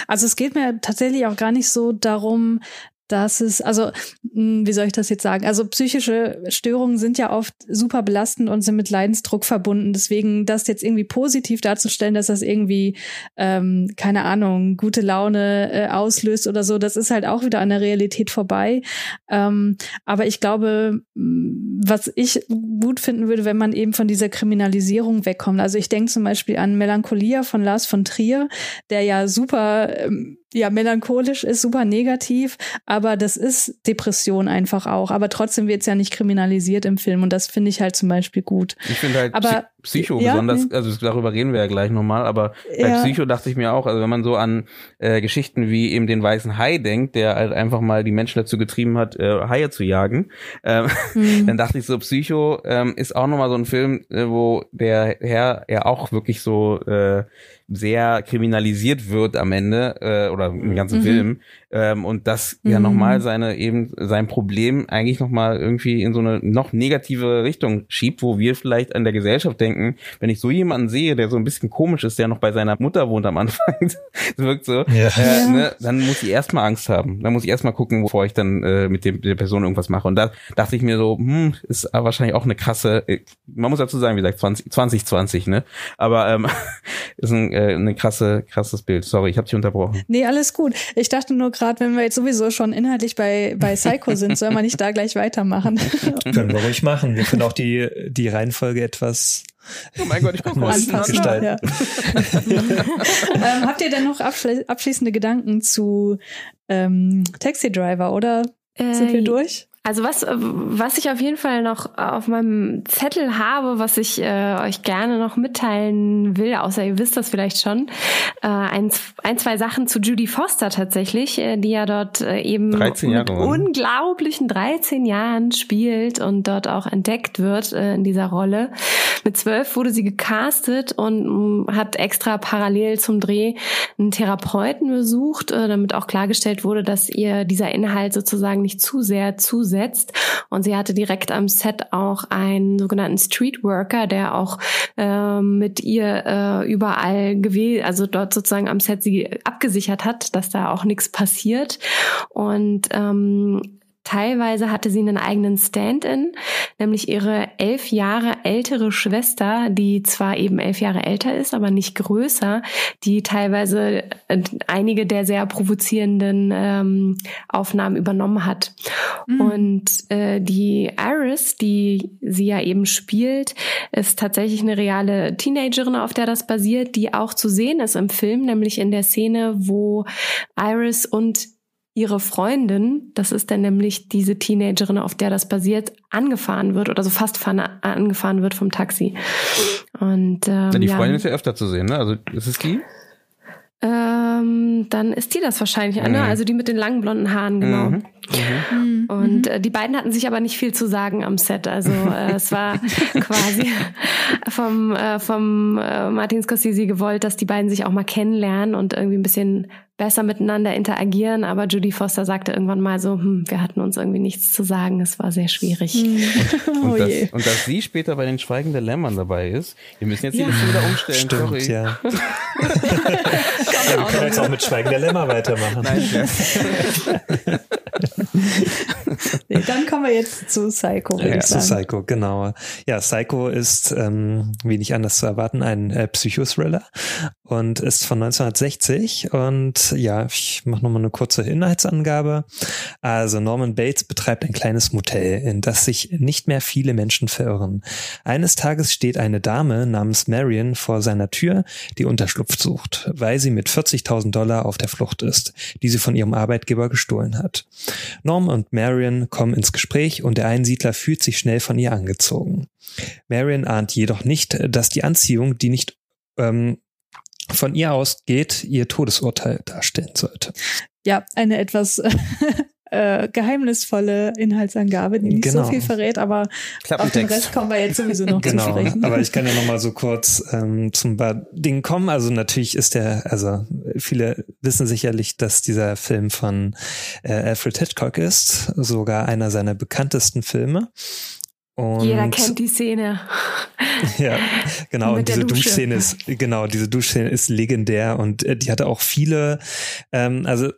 S2: also es geht mir tatsächlich auch gar nicht so darum, dass es, also, hm, wie soll ich das jetzt sagen? Also psychische Störungen sind ja oft super belastend und sind mit Leidensdruck verbunden. Deswegen das jetzt irgendwie positiv darzustellen, dass das irgendwie, ähm, keine Ahnung, gute Laune äh, auslöst oder so, das ist halt auch wieder an der Realität vorbei. Ähm, aber ich glaube, hm, was ich gut finden würde, wenn man eben von dieser Kriminalisierung wegkommt. Also ich denke zum Beispiel an Melancholia von Lars von Trier, der ja super ähm, ja melancholisch ist, super negativ, aber das ist Depression einfach auch. Aber trotzdem wird es ja nicht kriminalisiert im Film und das finde ich halt zum Beispiel gut.
S5: Ich finde halt,
S2: aber
S5: Psycho
S2: Ja,
S5: besonders, also darüber reden wir ja gleich nochmal, aber bei
S2: Ja.
S5: Psycho dachte ich mir auch, also wenn man so an äh, Geschichten wie eben den weißen Hai denkt, der halt einfach mal die Menschen dazu getrieben hat, äh, Haie zu jagen, ähm,
S2: Mhm.
S5: dann dachte ich so, Psycho ähm, ist auch nochmal so ein Film, äh, wo der Herr ja auch wirklich so äh, sehr kriminalisiert wird am Ende äh, oder im ganzen
S2: Mhm.
S5: Film ähm, und das ja
S2: Mhm.
S5: nochmal seine eben sein Problem eigentlich nochmal irgendwie in so eine noch negative Richtung schiebt, wo wir vielleicht an der Gesellschaft denken, wenn ich so jemanden sehe, der so ein bisschen komisch ist, der noch bei seiner Mutter wohnt am Anfang, das wirkt so,
S3: Ja.
S5: äh,
S2: Ja.
S5: ne, dann muss ich erstmal Angst haben. Dann muss ich erstmal gucken, bevor ich dann äh, mit dem, der Person irgendwas mache. Und da dachte ich mir so, hm, ist wahrscheinlich auch eine krasse, äh, man muss dazu sagen, wie gesagt, 20, 2020, ne? Aber ähm, ist ein, äh, eine krasse, krasses Bild. Sorry, ich habe dich unterbrochen.
S2: Nee, alles gut. Ich dachte nur gerade, wenn wir jetzt sowieso schon inhaltlich bei, bei Psycho sind, soll man nicht da gleich weitermachen.
S3: Können wir ruhig machen. Wir können auch die, die Reihenfolge etwas
S5: Oh mein Gott, ich gucke mal
S3: gestalten.
S2: Ja. ähm, habt ihr denn noch abschli abschließende Gedanken zu ähm, Taxi Driver oder sind wir
S4: Äh,
S2: durch?
S4: Also was, was ich auf jeden Fall noch auf meinem Zettel habe, was ich äh, euch gerne noch mitteilen will, außer ihr wisst das vielleicht schon, äh, ein, ein, zwei Sachen zu Judy Foster tatsächlich, äh, die ja dort äh, eben
S5: 13 Jahre,
S4: mit unglaublichen 13 Jahren spielt und dort auch entdeckt wird äh, in dieser Rolle. Mit zwölf wurde sie gecastet und mh, hat extra parallel zum Dreh einen Therapeuten besucht, äh, damit auch klargestellt wurde, dass ihr dieser Inhalt sozusagen nicht zu sehr zusetzt. Und sie hatte direkt am Set auch einen sogenannten Streetworker, der auch äh, mit ihr äh, überall gewählt, also dort sozusagen am Set sie abgesichert hat, dass da auch nichts passiert. Und ähm, Teilweise hatte sie einen eigenen Stand-in, nämlich ihre elf Jahre ältere Schwester, die zwar eben elf Jahre älter ist, aber nicht größer, die teilweise äh, einige der sehr provozierenden ähm, Aufnahmen übernommen hat.
S2: Mhm.
S4: Und äh, die Iris, die sie ja eben spielt, ist tatsächlich eine reale Teenagerin, auf der das basiert, die auch zu sehen ist im Film, nämlich in der Szene, wo Iris und ihre Freundin, das ist dann nämlich diese Teenagerin, auf der das basiert, angefahren wird oder so fast fahren, angefahren wird vom Taxi. Und ähm,
S5: Ja, die
S4: ja,
S5: Freundin ist ja öfter zu sehen, ne? Also ist es die?
S4: ähm, dann ist die das wahrscheinlich, ne?
S5: Mhm.
S4: Also die mit den langen blonden Haaren, genau.
S5: Mhm.
S2: Mhm.
S4: Und äh, die beiden hatten sich aber nicht viel zu sagen am Set. Also äh, es war quasi vom, äh, vom äh, Martin Scorsese gewollt, dass die beiden sich auch mal kennenlernen und irgendwie ein bisschen besser miteinander interagieren. Aber Judy Foster sagte irgendwann mal so, hm, wir hatten uns irgendwie nichts zu sagen. Es war sehr schwierig.
S2: oh
S5: Und,
S2: je.
S5: das, und dass sie später bei den Schweigen der Lämmern dabei ist. Wir müssen jetzt die
S2: Ja.
S5: Liste wieder umstellen.
S3: Stimmt,
S5: sorry.
S3: ja. ja. Wir können jetzt auch mit Schweigen der Lämmer weitermachen.
S5: Nein.
S2: Nee, dann kommen wir jetzt zu Psycho,
S3: Ja, zu. Psycho, genau. Ja, Psycho ist, ähm, wie nicht anders zu erwarten, ein äh, Psychothriller und ist von 1960. Und ja, ich mache nochmal eine kurze Inhaltsangabe. Also Norman Bates betreibt ein kleines Motel, in das sich nicht mehr viele Menschen verirren. Eines Tages steht eine Dame namens Marion vor seiner Tür, die Unterschlupf sucht, weil sie mit 40.000 Dollar auf der Flucht ist, die sie von ihrem Arbeitgeber gestohlen hat. Norm und Marion kommen ins Gespräch und der Einsiedler fühlt sich schnell von ihr angezogen. Marion ahnt jedoch nicht, dass die Anziehung, die nicht ähm, von ihr ausgeht, ihr Todesurteil darstellen sollte.
S2: Ja, eine etwas äh, geheimnisvolle Inhaltsangabe, die nicht
S3: Genau.
S2: so viel verrät, aber auf den. Rest kommen wir jetzt sowieso noch zu
S3: Genau,
S2: sprechen.
S3: aber ich kann ja noch mal so kurz ähm, zum paar Dingen kommen. Also natürlich ist der, also viele wissen sicherlich, dass dieser Film von äh, Alfred Hitchcock ist, sogar einer seiner bekanntesten Filme. Und
S4: Jeder kennt die Szene.
S3: Ja, genau. Und diese
S4: Dusche.
S3: Duschszene ist, genau, diese Duschszene ist legendär und äh, die hatte auch viele, ähm, also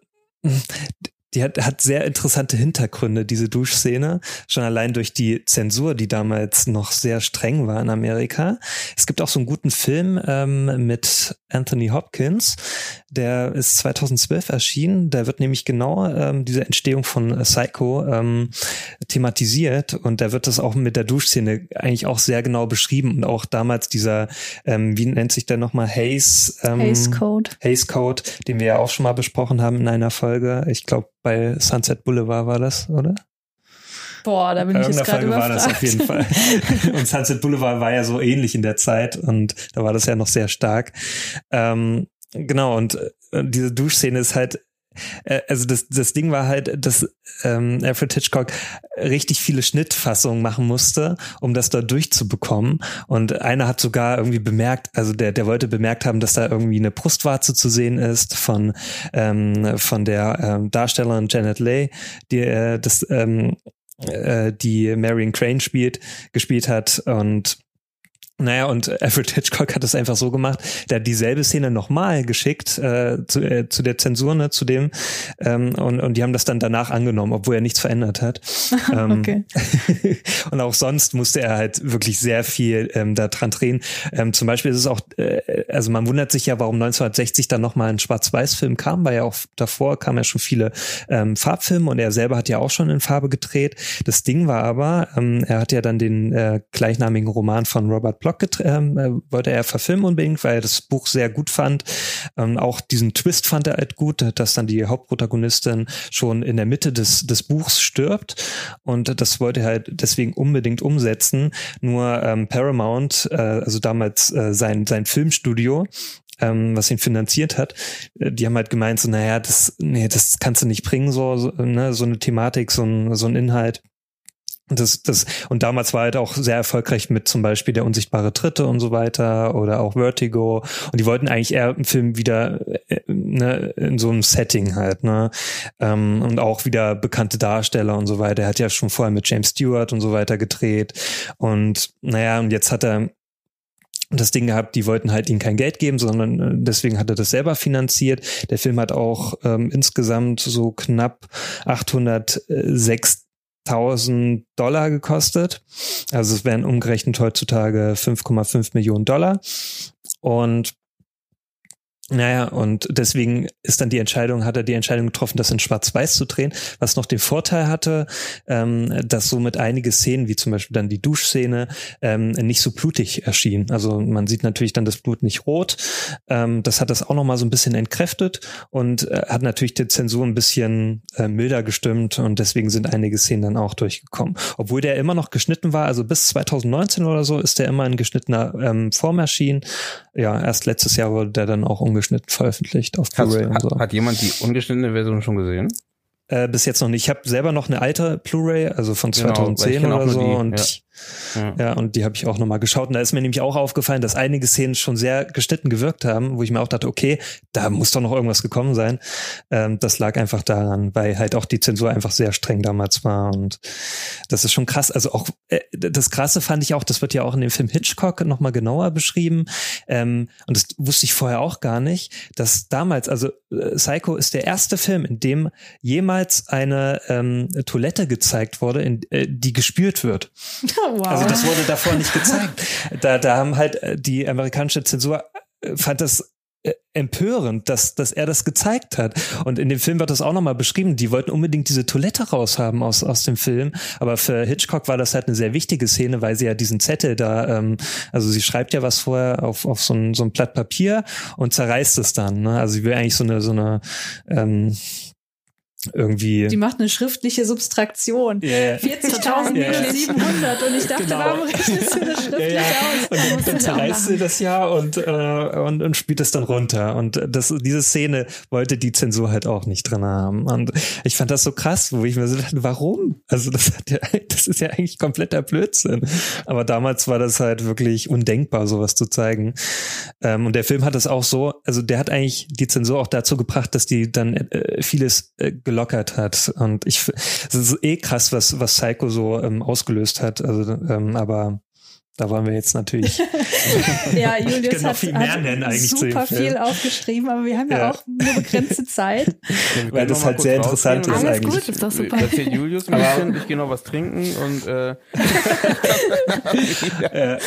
S3: die hat, hat sehr interessante Hintergründe, diese Duschszene. Schon allein durch die Zensur, die damals noch sehr streng war in Amerika. Es gibt auch so einen guten Film ähm, mit Anthony Hopkins. Der ist 2012 erschienen. Da wird nämlich genau ähm, diese Entstehung von Psycho ähm, thematisiert und da wird das auch mit der Duschszene eigentlich auch sehr genau beschrieben und auch damals dieser, ähm, wie nennt sich der nochmal, Haze, ähm,
S2: Haze Code.
S3: Haze Code, den wir ja auch schon mal besprochen haben in einer Folge. Ich glaube, bei Sunset Boulevard war das, oder?
S2: Boah, da bin ich jetzt gerade überfragt. war das auf jeden Fall.
S3: und Sunset Boulevard war ja so ähnlich in der Zeit und da war das ja noch sehr stark. Ähm, genau, und äh, diese Duschszene ist halt also das, das Ding war halt, dass ähm, Alfred Hitchcock richtig viele Schnittfassungen machen musste, um das da durchzubekommen. Und einer hat sogar irgendwie bemerkt, also der, der wollte bemerkt haben, dass da irgendwie eine Brustwarze zu sehen ist von, ähm, von der ähm, Darstellerin Janet Leigh, die äh, das ähm, äh, die Marion Crane spielt, gespielt hat und naja, und Alfred Hitchcock hat es einfach so gemacht, der hat dieselbe Szene nochmal geschickt äh, zu, äh, zu der Zensur, ne, zu dem, ähm, und, und die haben das dann danach angenommen, obwohl er nichts verändert hat. ähm, okay. und auch sonst musste er halt wirklich sehr viel ähm, da dran drehen. Ähm, zum Beispiel ist es auch, äh, also man wundert sich ja, warum 1960 dann nochmal ein Schwarz-Weiß-Film kam, weil ja auch davor kamen ja schon viele ähm, Farbfilme und er selber hat ja auch schon in Farbe gedreht. Das Ding war aber, ähm, er hat ja dann den äh, gleichnamigen Roman von Robert Bloch Blog ähm, äh, wollte er verfilmen unbedingt, weil er das Buch sehr gut fand. Ähm, auch diesen Twist fand er halt gut, dass dann die Hauptprotagonistin schon in der Mitte des, des Buchs stirbt. Und das wollte er halt deswegen unbedingt umsetzen. Nur ähm, Paramount, äh, also damals äh, sein, sein Filmstudio, ähm, was ihn finanziert hat, äh, die haben halt gemeint, so, naja, das, nee, das kannst du nicht bringen, so, so, ne, so eine Thematik, so ein, so ein Inhalt. Das, das, und damals war halt auch sehr erfolgreich mit zum Beispiel der unsichtbare Dritte und so weiter oder auch Vertigo. Und die wollten eigentlich eher einen Film wieder äh, ne, in so einem Setting halt, ne? Ähm, und auch wieder bekannte Darsteller und so weiter. Er hat ja schon vorher mit James Stewart und so weiter gedreht. Und naja, und jetzt hat er das Ding gehabt, die wollten halt ihm kein Geld geben, sondern äh, deswegen hat er das selber finanziert. Der Film hat auch ähm, insgesamt so knapp 806 1000 Dollar gekostet. Also es wären umgerechnet heutzutage 5,5 Millionen Dollar. Und naja, und deswegen ist dann die Entscheidung, hat er die Entscheidung getroffen, das in Schwarz-Weiß zu drehen, was noch den Vorteil hatte, ähm, dass somit einige Szenen, wie zum Beispiel dann die Duschszene, ähm, nicht so blutig erschienen. Also man sieht natürlich dann das Blut nicht rot. Ähm, das hat das auch nochmal so ein bisschen entkräftet und äh, hat natürlich die Zensur ein bisschen äh, milder gestimmt und deswegen sind einige Szenen dann auch durchgekommen. Obwohl der immer noch geschnitten war, also bis 2019 oder so ist der immer in geschnittener ähm, Form erschienen. Ja, erst letztes Jahr wurde der dann auch umgeschnitten ungeschnitten veröffentlicht auf Blu-ray
S5: und so. Hat jemand die ungeschnittene Version schon gesehen?
S3: Äh, bis jetzt noch nicht. Ich habe selber noch eine alte Blu-ray, also von 2010 genau, oder so. Und ja. Ja. ja, und die habe ich auch nochmal geschaut. Und da ist mir nämlich auch aufgefallen, dass einige Szenen schon sehr geschnitten gewirkt haben, wo ich mir auch dachte, okay, da muss doch noch irgendwas gekommen sein. Ähm, das lag einfach daran, weil halt auch die Zensur einfach sehr streng damals war. Und das ist schon krass. Also auch äh, das Krasse fand ich auch, das wird ja auch in dem Film Hitchcock nochmal genauer beschrieben. Ähm, und das wusste ich vorher auch gar nicht, dass damals, also äh, Psycho ist der erste Film, in dem jemals eine ähm, Toilette gezeigt wurde, in, äh, die gespült wird. Wow. Also das wurde davor nicht gezeigt. Da, da haben halt äh, die amerikanische Zensur äh, fand das äh, empörend, dass, dass er das gezeigt hat. Und in dem Film wird das auch nochmal beschrieben. Die wollten unbedingt diese Toilette raushaben aus, aus dem Film. Aber für Hitchcock war das halt eine sehr wichtige Szene, weil sie ja diesen Zettel da, ähm, also sie schreibt ja was vorher auf, auf so ein, so ein Blatt Papier und zerreißt es dann. Ne? Also sie will eigentlich so eine, so eine, ähm, irgendwie.
S2: Die macht eine schriftliche Substraktion. Yeah. 40.000 yeah. 700 und ich dachte, genau. warum rechnest du das schriftlich ja, ja. aus?
S3: Und dann, dann zerreißt sie das ja und, äh, und, und spielt es dann runter. Und das, diese Szene wollte die Zensur halt auch nicht drin haben. Und ich fand das so krass, wo ich mir so dachte, warum? Also das hat ja, das ist ja eigentlich kompletter Blödsinn. Aber damals war das halt wirklich undenkbar, sowas zu zeigen. Ähm, und der Film hat das auch so, also der hat eigentlich die Zensur auch dazu gebracht, dass die dann äh, vieles äh, gelockert hat. Und ich, es ist eh krass, was, was Psycho so ähm, ausgelöst hat. Also, ähm, aber da wollen wir jetzt natürlich.
S2: ja, Julius hat, viel mehr hat nennen eigentlich super viel aufgeschrieben, aber wir haben ja, ja auch nur begrenzte Zeit.
S3: Ja, Weil das halt sehr interessant ist
S5: Alles eigentlich. Gut, ist doch super. Erzählt Julius ein bisschen, ich gehe noch was trinken und äh,
S3: äh,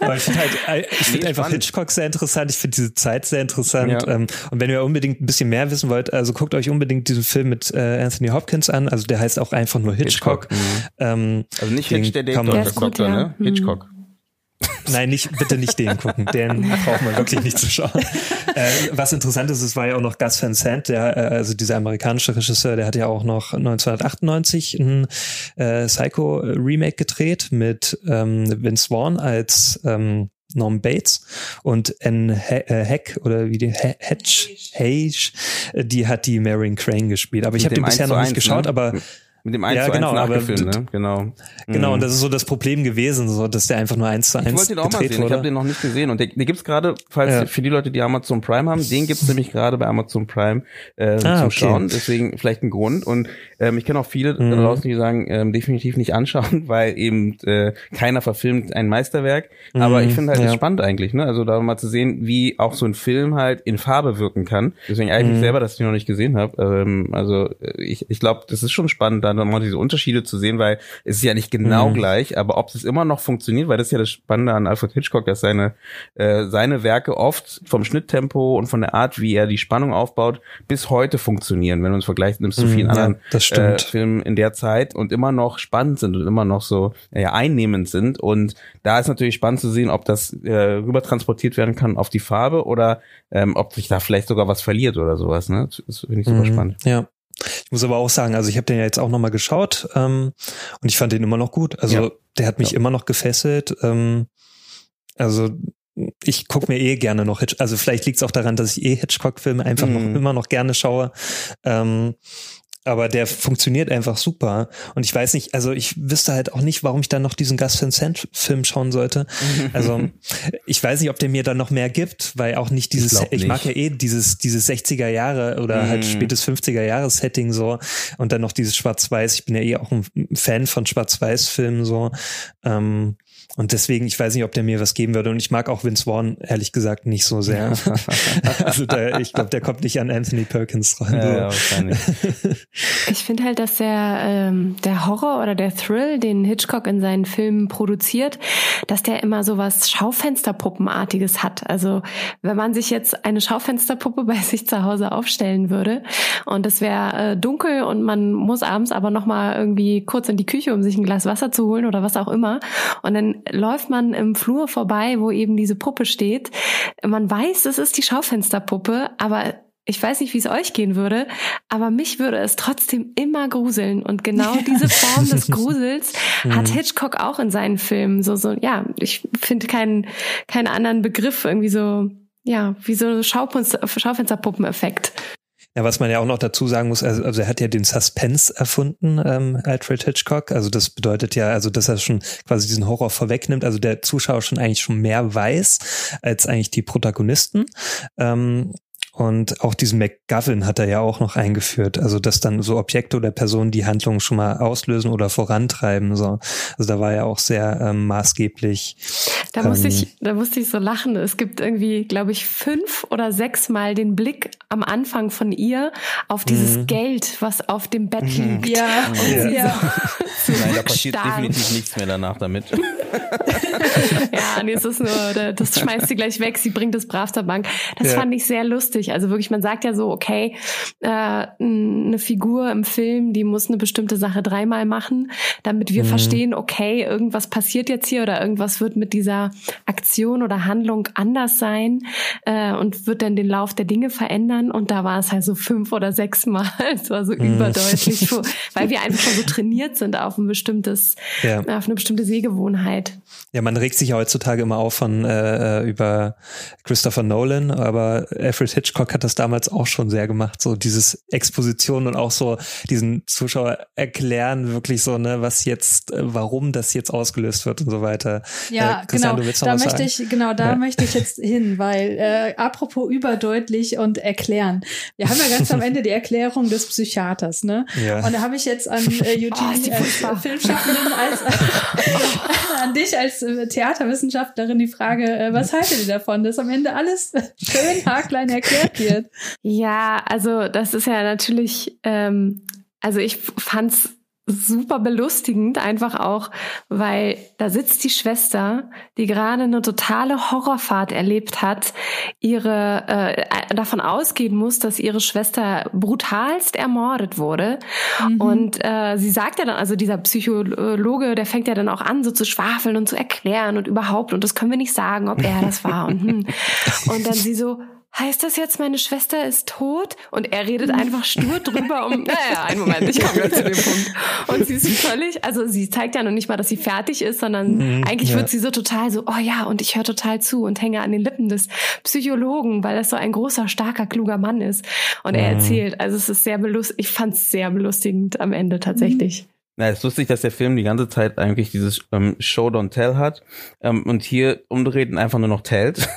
S3: aber ich finde halt, äh, ich finde einfach spannend. Hitchcock sehr interessant, ich finde diese Zeit sehr interessant. Ja. Ähm, und wenn ihr unbedingt ein bisschen mehr wissen wollt, also guckt euch unbedingt diesen Film mit äh, Anthony Hopkins an. Also der heißt auch einfach nur Hitchcock. Hitchcock.
S5: Mhm. Ähm, also nicht Hitch, der Date Doktor, ne? Hitchcock.
S3: Nein, nicht, bitte nicht den gucken. Den braucht man wirklich nicht zu schauen. Äh, was interessant ist, es war ja auch noch Gus Van Sant, der, äh, also dieser amerikanische Regisseur, der hat ja auch noch 1998 ein äh, Psycho-Remake gedreht mit ähm, Vince Vaughn als ähm, Norm Bates und Anne äh, Heck oder wie die Hedge, Hage, die hat die Marion Crane gespielt. Aber ich habe den bisher noch nicht geschaut, ne? aber
S5: mit dem 1 ja, zu 1 genau, nachgefilmt, ne? Genau.
S3: Genau, mhm. und das ist so das Problem gewesen, so dass der einfach nur 1 zu 1 Ich wollte
S5: den auch mal sehen, wurde. ich habe den noch nicht gesehen. Und der, der gibt's gerade, falls ja. für die Leute, die Amazon Prime haben, den gibt's nämlich gerade bei Amazon Prime äh, ah, zum okay. Schauen. Deswegen vielleicht ein Grund. Und ähm, ich kenne auch viele mhm. draußen, die sagen, ähm, definitiv nicht anschauen, weil eben äh, keiner verfilmt ein Meisterwerk. Mhm. Aber ich finde halt ja. spannend eigentlich, ne? Also da mal zu sehen, wie auch so ein Film halt in Farbe wirken kann. Deswegen eigentlich mhm. selber, dass ich noch nicht gesehen habe. Ähm, also äh, ich, ich glaube, das ist schon spannend, da nochmal diese Unterschiede zu sehen, weil es ist ja nicht genau mhm. gleich, aber ob es immer noch funktioniert, weil das ist ja das Spannende an Alfred Hitchcock, dass seine, äh, seine Werke oft vom Schnitttempo und von der Art, wie er die Spannung aufbaut, bis heute funktionieren, wenn du uns vergleichst, nimmst zu vielen mhm, anderen
S3: ja,
S5: äh, Filmen in der Zeit und immer noch spannend sind und immer noch so äh, einnehmend sind. Und da ist natürlich spannend zu sehen, ob das äh, rüber transportiert werden kann auf die Farbe oder ähm, ob sich da vielleicht sogar was verliert oder sowas. Ne? Das finde ich super mhm, spannend.
S3: Ja. Ich muss aber auch sagen, also ich habe den ja jetzt auch nochmal geschaut ähm, und ich fand den immer noch gut. Also ja. der hat mich ja. immer noch gefesselt. Ähm, also ich guck mir eh gerne noch Hitchcock. Also vielleicht liegt es auch daran, dass ich eh Hitchcock-Filme einfach mm. noch mhm. immer noch gerne schaue. Ähm, aber der funktioniert einfach super. Und ich weiß nicht, also ich wüsste halt auch nicht, warum ich dann noch diesen Gus Van Sant Film schauen sollte. Also ich weiß nicht, ob der mir dann noch mehr gibt, weil auch nicht dieses, ich, ich mag ja eh dieses, dieses 60er Jahre oder mm. halt spätes 50er Jahres Setting so und dann noch dieses Schwarz-Weiß. Ich bin ja eh auch ein Fan von Schwarz-Weiß-Filmen so. Ähm, und deswegen, ich weiß nicht, ob der mir was geben würde. Und ich mag auch Vince Vaughn, ehrlich gesagt, nicht so sehr. also der, ich glaube, der kommt nicht an Anthony Perkins ran. Ja, ja, wahrscheinlich.
S4: ich finde halt, dass der, ähm, der Horror oder der Thrill, den Hitchcock in seinen Filmen produziert, dass der immer so was Schaufensterpuppenartiges hat. Also wenn man sich jetzt eine Schaufensterpuppe bei sich zu Hause aufstellen würde und es wäre äh, dunkel und man muss abends aber nochmal irgendwie kurz in die Küche, um sich ein Glas Wasser zu holen oder was auch immer. Und dann läuft man im Flur vorbei, wo eben diese Puppe steht. Man weiß, es ist die Schaufensterpuppe, aber ich weiß nicht, wie es euch gehen würde, aber mich würde es trotzdem immer gruseln. Und genau diese Form des Grusels hat mhm. Hitchcock auch in seinen Filmen. So, so, ja, ich finde keinen, keinen anderen Begriff irgendwie so, ja, wie so Schaufensterpuppeneffekt.
S3: Ja, was man ja auch noch dazu sagen muss, also, also er hat ja den Suspense erfunden, ähm, Alfred Hitchcock. Also das bedeutet ja, also dass er schon quasi diesen Horror vorwegnimmt, also der Zuschauer schon eigentlich schon mehr weiß als eigentlich die Protagonisten. Ähm, und auch diesen McGovern hat er ja auch noch eingeführt. Also, dass dann so Objekte oder Personen die Handlung schon mal auslösen oder vorantreiben. So. Also da war er auch sehr ähm, maßgeblich.
S4: Da musste ähm, ich, da musste ich so lachen. Es gibt irgendwie, glaube ich, fünf oder sechs Mal den Blick am Anfang von ihr auf dieses mhm. Geld, was auf dem Bett mhm. liegt.
S2: Ja,
S5: und ja. So Nein, da passiert definitiv nichts mehr danach damit.
S4: ja, nee, es ist nur, das schmeißt sie gleich weg, sie bringt es brav zur Bank. Das ja. fand ich sehr lustig. Also wirklich, man sagt ja so, okay, äh, eine Figur im Film, die muss eine bestimmte Sache dreimal machen, damit wir mhm. verstehen, okay, irgendwas passiert jetzt hier oder irgendwas wird mit dieser Aktion oder Handlung anders sein äh, und wird dann den Lauf der Dinge verändern. Und da war es halt so fünf oder sechs Mal. Es war so mhm. überdeutlich, weil wir einfach schon so trainiert sind auf ein bestimmtes, ja. auf eine bestimmte Sehgewohnheit.
S3: Ja, man regt sich ja heutzutage immer auf von äh, äh, über Christopher Nolan, aber Alfred Hitchcock hat das damals auch schon sehr gemacht, so dieses Exposition und auch so diesen Zuschauer erklären wirklich so, ne, was jetzt, äh, warum das jetzt ausgelöst wird und so weiter.
S2: Ja, äh, genau. da möchte sagen? ich, genau, da ja. möchte ich jetzt hin, weil äh, apropos überdeutlich und erklären. Wir haben ja ganz am Ende die Erklärung des Psychiaters, ne? Ja. Und da habe ich jetzt an äh, Eugene oh, als Filmschaffenden als an dich als äh, Theaterwissenschaftlerin die Frage, äh, was haltet ihr davon, dass am Ende alles schön haarklein erklärt wird?
S4: Ja, also das ist ja natürlich, ähm, also ich fand's super belustigend, einfach auch, weil da sitzt die Schwester, die gerade eine totale Horrorfahrt erlebt hat, ihre äh, davon ausgehen muss, dass ihre Schwester brutalst ermordet wurde. Mhm. Und äh, sie sagt ja dann, also dieser Psychologe, der fängt ja dann auch an, so zu schwafeln und zu erklären und überhaupt, und das können wir nicht sagen, ob er das war. Und, hm. und dann sie so, heißt das jetzt, meine Schwester ist tot? Und er redet einfach stur drüber um, naja, einen Moment, ich komme gleich zu dem Punkt. Und sie ist völlig, also sie zeigt ja noch nicht mal, dass sie fertig ist, sondern mhm, eigentlich ja. wird sie so total so, oh ja, und ich höre total zu und hänge an den Lippen des Psychologen, weil das so ein großer, starker, kluger Mann ist. Und er mhm. erzählt, also es ist sehr belustigend, ich fand es sehr belustigend am Ende tatsächlich. Mhm.
S5: Na, es ist lustig, dass der Film die ganze Zeit eigentlich dieses ähm, Show Don't Tell hat ähm, und hier umdreht einfach nur noch tellt.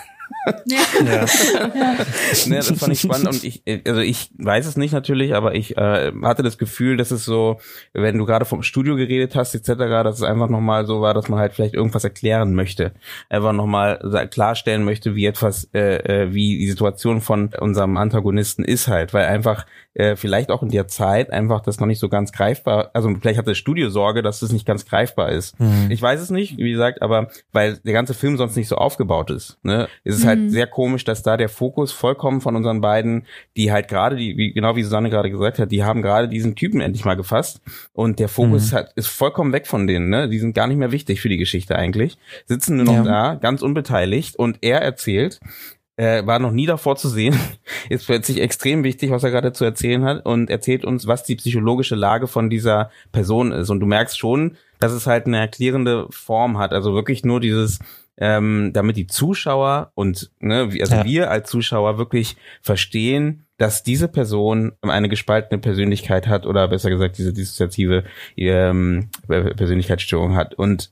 S5: Ja. ja. Ne, das fand ich spannend und ich, also ich weiß es nicht natürlich, aber ich äh, hatte das Gefühl, dass es so, wenn du gerade vom Studio geredet hast etc., dass es einfach nochmal so war, dass man halt vielleicht irgendwas erklären möchte, einfach nochmal klarstellen möchte, wie etwas, äh, äh, wie die Situation von unserem Antagonisten ist halt, weil einfach äh, vielleicht auch in der Zeit einfach das noch nicht so ganz greifbar, also vielleicht hat das Studio Sorge, dass das nicht ganz greifbar ist. Mhm. Ich weiß es nicht, wie gesagt, aber weil der ganze Film sonst nicht so aufgebaut ist, ne, ist es mhm. Halt sehr komisch, dass da der Fokus vollkommen von unseren beiden, die halt gerade, die, wie, genau wie Susanne gerade gesagt hat, die haben gerade diesen Typen endlich mal gefasst und der Fokus mhm. hat, ist vollkommen weg von denen, ne, die sind gar nicht mehr wichtig für die Geschichte eigentlich, sitzen nur noch ja. da, ganz unbeteiligt und er erzählt, äh, war noch nie davor zu sehen, ist plötzlich extrem wichtig, was er gerade zu erzählen hat und erzählt uns, was die psychologische Lage von dieser Person ist. Und du merkst schon, dass es halt eine erklärende Form hat. Also wirklich nur dieses, ähm, damit die Zuschauer und ne, also ja. wir als Zuschauer wirklich verstehen, dass diese Person eine gespaltene Persönlichkeit hat oder besser gesagt diese dissoziative ähm, Persönlichkeitsstörung hat. Und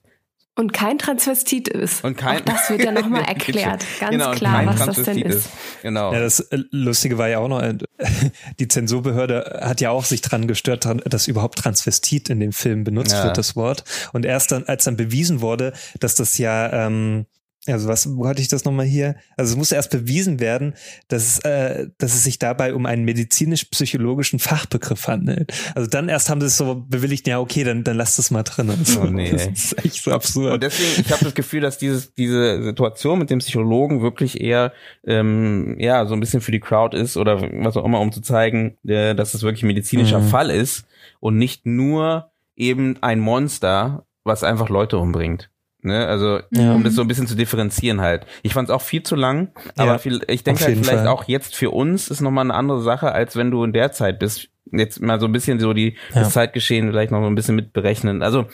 S4: und kein Transvestit ist.
S5: Und kein,
S4: auch das wird ja nochmal erklärt. Ganz genau, klar, was das denn ist. ist.
S3: Genau. Ja, das äh, Lustige war ja auch noch, äh, die Zensurbehörde hat ja auch sich dran gestört, dass überhaupt Transvestit in dem Film benutzt ja. wird, das Wort. Und erst dann, als dann bewiesen wurde, dass das ja ähm, also was, wo hatte ich das nochmal hier? Also es muss erst bewiesen werden, dass es, äh, dass es sich dabei um einen medizinisch-psychologischen Fachbegriff handelt. Also dann erst haben sie es so bewilligt, ja okay, dann, dann lasst es mal drin. Also, oh nee, das ist
S5: echt so absurd. Und deswegen, ich habe das Gefühl, dass dieses, diese Situation mit dem Psychologen wirklich eher ähm, ja so ein bisschen für die Crowd ist oder was auch immer, um zu zeigen, äh, dass es wirklich ein medizinischer mhm. Fall ist und nicht nur eben ein Monster, was einfach Leute umbringt. Ne, also ja. um das so ein bisschen zu differenzieren halt. Ich fand es auch viel zu lang, aber ja, viel, ich denke halt vielleicht Fall. auch jetzt für uns ist nochmal eine andere Sache, als wenn du in der Zeit bist. Jetzt mal so ein bisschen so die ja. das Zeitgeschehen vielleicht noch ein bisschen mit berechnen. Also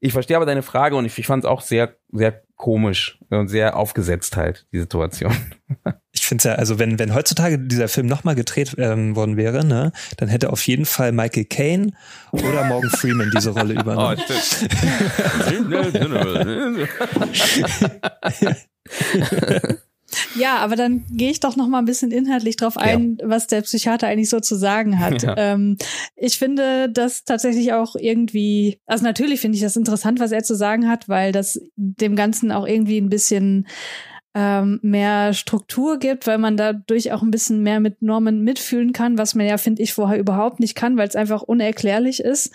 S5: ich verstehe aber deine Frage und ich, ich fand es auch sehr, sehr komisch und sehr aufgesetzt halt, die Situation.
S3: ich finde ja, also wenn, wenn heutzutage dieser Film nochmal gedreht ähm, worden wäre, ne, dann hätte auf jeden Fall Michael Caine oder Morgan Freeman diese Rolle übernommen. Oh,
S2: Ja, aber dann gehe ich doch noch mal ein bisschen inhaltlich drauf ein, ja. was der Psychiater eigentlich so zu sagen hat. Ja. Ähm, ich finde das tatsächlich auch irgendwie, also natürlich finde ich das interessant, was er zu sagen hat, weil das dem Ganzen auch irgendwie ein bisschen ähm, mehr Struktur gibt, weil man dadurch auch ein bisschen mehr mit Normen mitfühlen kann, was man ja, finde ich, vorher überhaupt nicht kann, weil es einfach unerklärlich ist.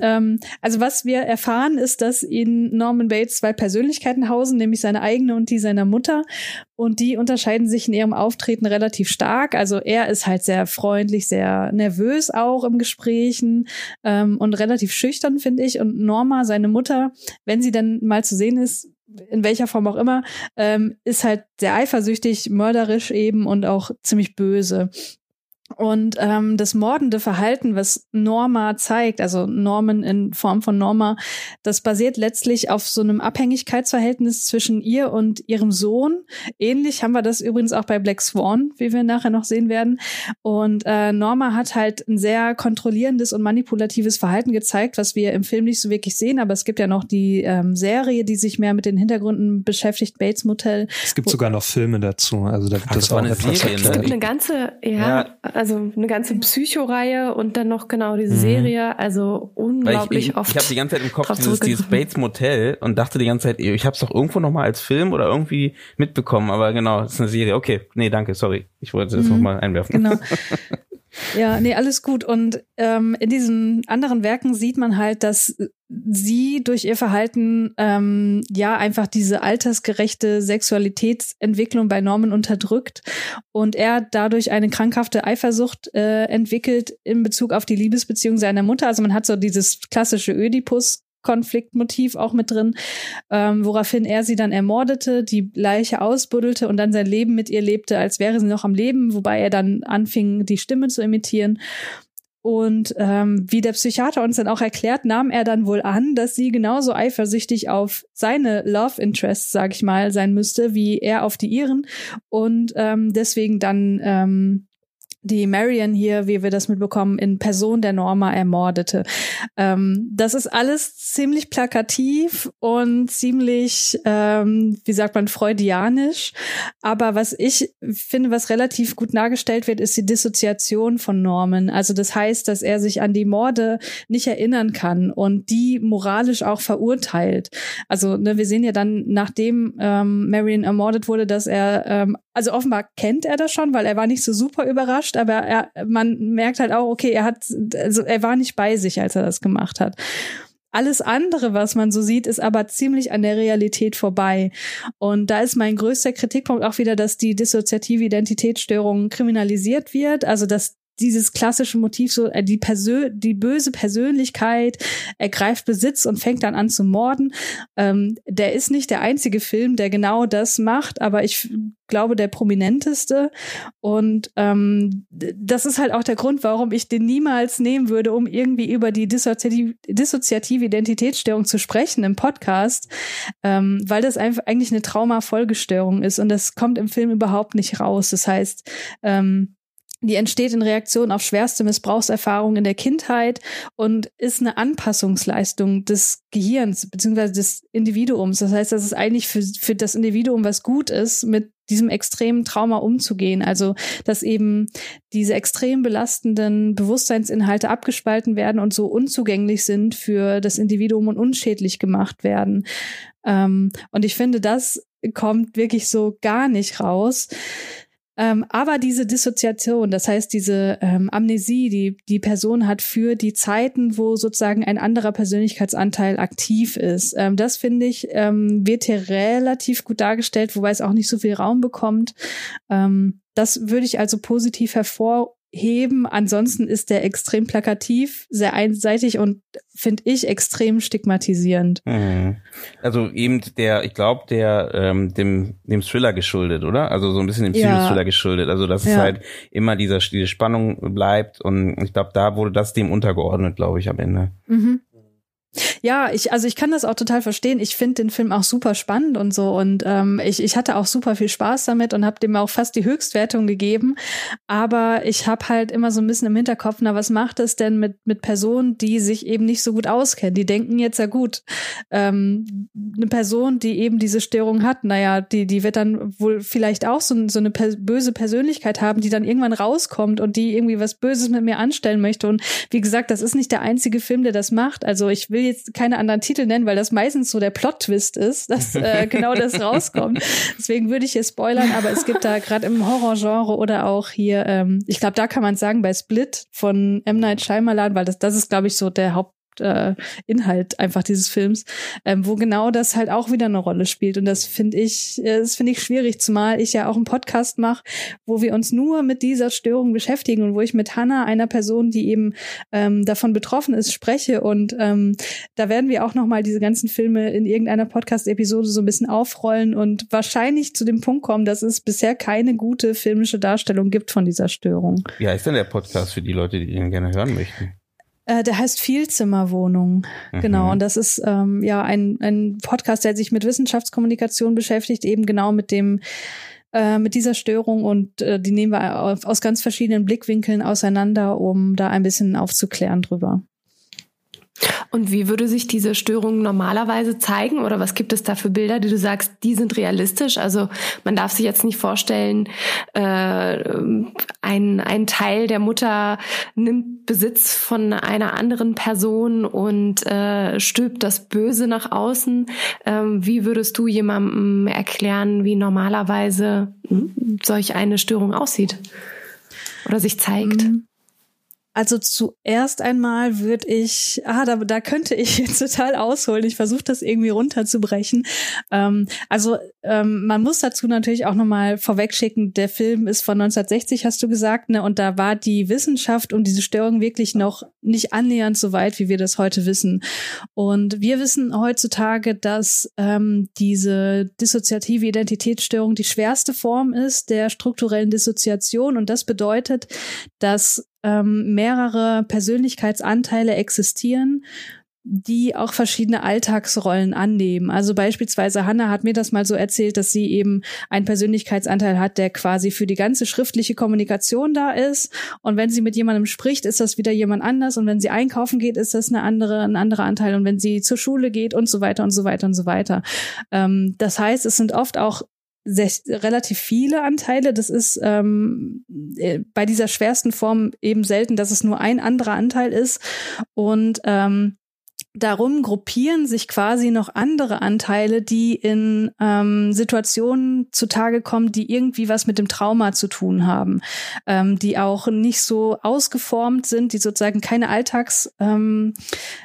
S2: Ähm, also was wir erfahren, ist, dass in Norman Bates zwei Persönlichkeiten hausen, nämlich seine eigene und die seiner Mutter. Und die unterscheiden sich in ihrem Auftreten relativ stark. Also er ist halt sehr freundlich, sehr nervös auch im Gesprächen ähm, und relativ schüchtern, finde ich. Und Norma, seine Mutter, wenn sie dann mal zu sehen ist, in welcher Form auch immer, ähm, ist halt sehr eifersüchtig, mörderisch eben und auch ziemlich böse. Und ähm, das mordende Verhalten, was Norma zeigt, also Norman in Form von Norma, das basiert letztlich auf so einem Abhängigkeitsverhältnis zwischen ihr und ihrem Sohn. Ähnlich haben wir das übrigens auch bei Black Swan, wie wir nachher noch sehen werden. Und äh, Norma hat halt ein sehr kontrollierendes und manipulatives Verhalten gezeigt, was wir im Film nicht so wirklich sehen. Aber es gibt ja noch die ähm, Serie, die sich mehr mit den Hintergründen beschäftigt, Bates Motel.
S3: Es gibt sogar noch Filme dazu. Also da gibt es auch
S4: eine Serie. Es gibt eine ganze, ja. ja also eine ganze Psycho-Reihe und dann noch genau diese mhm. Serie. Also unglaublich
S5: ich, ich,
S4: oft.
S5: Ich habe die ganze Zeit im Kopf dieses, dieses Bates Motel und dachte die ganze Zeit, ich habe es doch irgendwo noch mal als Film oder irgendwie mitbekommen. Aber genau, das ist eine Serie. Okay, nee, danke, sorry. Ich wollte das mhm. noch mal einwerfen. Genau.
S2: Ja, nee, alles gut. Und ähm, in diesen anderen Werken sieht man halt, dass sie durch ihr Verhalten ähm, ja einfach diese altersgerechte Sexualitätsentwicklung bei Norman unterdrückt und er dadurch eine krankhafte Eifersucht äh, entwickelt in Bezug auf die Liebesbeziehung seiner Mutter. Also man hat so dieses klassische Ödipus Konfliktmotiv auch mit drin, ähm, woraufhin er sie dann ermordete, die Leiche ausbuddelte und dann sein Leben mit ihr lebte, als wäre sie noch am Leben, wobei er dann anfing, die Stimme zu imitieren. Und ähm, wie der Psychiater uns dann auch erklärt, nahm er dann wohl an, dass sie genauso eifersüchtig auf seine Love Interests, sag ich mal, sein müsste, wie er auf die ihren. Und ähm, deswegen dann ähm, die Marion hier, wie wir das mitbekommen, in Person der Norma ermordete. Ähm, das ist alles ziemlich plakativ und ziemlich, ähm, wie sagt man, freudianisch. Aber was ich finde, was relativ gut dargestellt wird, ist die Dissoziation von Norman. Also das heißt, dass er sich an die Morde nicht erinnern kann und die moralisch auch verurteilt. Also ne, wir sehen ja dann, nachdem ähm, Marion ermordet wurde, dass er, ähm, also offenbar kennt er das schon, weil er war nicht so super überrascht aber er, man merkt halt auch, okay, er hat, also er war nicht bei sich, als er das gemacht hat. Alles andere, was man so sieht, ist aber ziemlich an der Realität vorbei. Und da ist mein größter Kritikpunkt auch wieder, dass die dissoziative Identitätsstörung kriminalisiert wird. Also, dass dieses klassische Motiv, so äh, die, Persö die böse Persönlichkeit ergreift Besitz und fängt dann an zu morden. Ähm, der ist nicht der einzige Film, der genau das macht, aber ich glaube, der prominenteste. Und ähm, das ist halt auch der Grund, warum ich den niemals nehmen würde, um irgendwie über die dissoziative, dissoziative Identitätsstörung zu sprechen im Podcast, ähm, weil das einfach eigentlich eine Traumafolgestörung ist und das kommt im Film überhaupt nicht raus. Das heißt, ähm, die entsteht in Reaktion auf schwerste Missbrauchserfahrungen in der Kindheit und ist eine Anpassungsleistung des Gehirns beziehungsweise des Individuums. Das heißt, dass es eigentlich für, für das Individuum was gut ist, mit diesem extremen Trauma umzugehen. Also, dass eben diese extrem belastenden Bewusstseinsinhalte abgespalten werden und so unzugänglich sind für das Individuum und unschädlich gemacht werden. Ähm, und ich finde, das kommt wirklich so gar nicht raus. Ähm, aber diese Dissoziation, das heißt diese ähm, Amnesie, die die Person hat für die Zeiten, wo sozusagen ein anderer Persönlichkeitsanteil aktiv ist, ähm, das finde ich, ähm, wird hier relativ gut dargestellt, wobei es auch nicht so viel Raum bekommt. Ähm, das würde ich also positiv hervor heben. Ansonsten ist der extrem plakativ, sehr einseitig und finde ich extrem stigmatisierend.
S5: Mhm. Also eben der, ich glaube, der ähm, dem dem Thriller geschuldet, oder? Also so ein bisschen dem Psychothriller ja. geschuldet. Also dass ja. es halt immer dieser diese Spannung bleibt und ich glaube, da wurde das dem untergeordnet, glaube ich, am Ende.
S2: Mhm. Ja, ich, also ich kann das auch total verstehen. Ich finde den Film auch super spannend und so. Und ähm, ich, ich hatte auch super viel Spaß damit und habe dem auch fast die Höchstwertung gegeben. Aber ich habe halt immer so ein bisschen im Hinterkopf, na, was macht es denn mit, mit Personen, die sich eben nicht so gut auskennen? Die denken jetzt ja gut, ähm, eine Person, die eben diese Störung hat, naja, die, die wird dann wohl vielleicht auch so, so eine per böse Persönlichkeit haben, die dann irgendwann rauskommt und die irgendwie was Böses mit mir anstellen möchte. Und wie gesagt, das ist nicht der einzige Film, der das macht. Also ich will will jetzt keine anderen Titel nennen, weil das meistens so der Plot-Twist ist, dass äh, genau das rauskommt. Deswegen würde ich hier spoilern, aber es gibt da gerade im Horrorgenre oder auch hier, ähm, ich glaube, da kann man sagen, bei Split von M. Night Shyamalan, weil das, das ist, glaube ich, so der Haupt äh, Inhalt einfach dieses Films, ähm, wo genau das halt auch wieder eine Rolle spielt. Und das finde ich, äh, das finde ich schwierig, zumal ich ja auch einen Podcast mache, wo wir uns nur mit dieser Störung beschäftigen und wo ich mit Hannah, einer Person, die eben ähm, davon betroffen ist, spreche. Und ähm, da werden wir auch nochmal diese ganzen Filme in irgendeiner Podcast-Episode so ein bisschen aufrollen und wahrscheinlich zu dem Punkt kommen, dass es bisher keine gute filmische Darstellung gibt von dieser Störung.
S5: Wie heißt denn der Podcast für die Leute, die ihn gerne hören möchten?
S2: Äh, der heißt Vielzimmerwohnung. Mhm. Genau. Und das ist ähm, ja ein, ein Podcast, der sich mit Wissenschaftskommunikation beschäftigt, eben genau mit dem äh, mit dieser Störung und äh, die nehmen wir aus ganz verschiedenen Blickwinkeln auseinander, um da ein bisschen aufzuklären drüber.
S4: Und wie würde sich diese Störung normalerweise zeigen? Oder was gibt es da für Bilder, die du sagst, die sind realistisch? Also man darf sich jetzt nicht vorstellen, äh, ein, ein Teil der Mutter nimmt Besitz von einer anderen Person und äh, stülpt das Böse nach außen. Ähm, wie würdest du jemandem erklären, wie normalerweise solch eine Störung aussieht oder sich zeigt?
S2: Mhm. Also zuerst einmal würde ich, ah, da, da könnte ich jetzt total ausholen. Ich versuche das irgendwie runterzubrechen. Ähm, also ähm, man muss dazu natürlich auch nochmal vorwegschicken, der Film ist von 1960, hast du gesagt, ne? Und da war die Wissenschaft um diese Störung wirklich noch nicht annähernd so weit, wie wir das heute wissen. Und wir wissen heutzutage, dass ähm, diese dissoziative Identitätsstörung die schwerste Form ist der strukturellen Dissoziation. Und das bedeutet, dass ähm, mehrere Persönlichkeitsanteile existieren, die auch verschiedene Alltagsrollen annehmen. Also beispielsweise Hannah hat mir das mal so erzählt, dass sie eben einen Persönlichkeitsanteil hat, der quasi für die ganze schriftliche Kommunikation da ist. Und wenn sie mit jemandem spricht, ist das wieder jemand anders. Und wenn sie einkaufen geht, ist das eine andere, ein anderer Anteil. Und wenn sie zur Schule geht und so weiter und so weiter und so weiter. Ähm, das heißt, es sind oft auch sehr, relativ viele Anteile. Das ist ähm, äh, bei dieser schwersten Form eben selten, dass es nur ein anderer Anteil ist. Und ähm, darum gruppieren sich quasi noch andere Anteile, die in ähm, Situationen zutage kommen, die irgendwie was mit dem Trauma zu tun haben, ähm, die auch nicht so ausgeformt sind, die sozusagen keine Alltagsaufgaben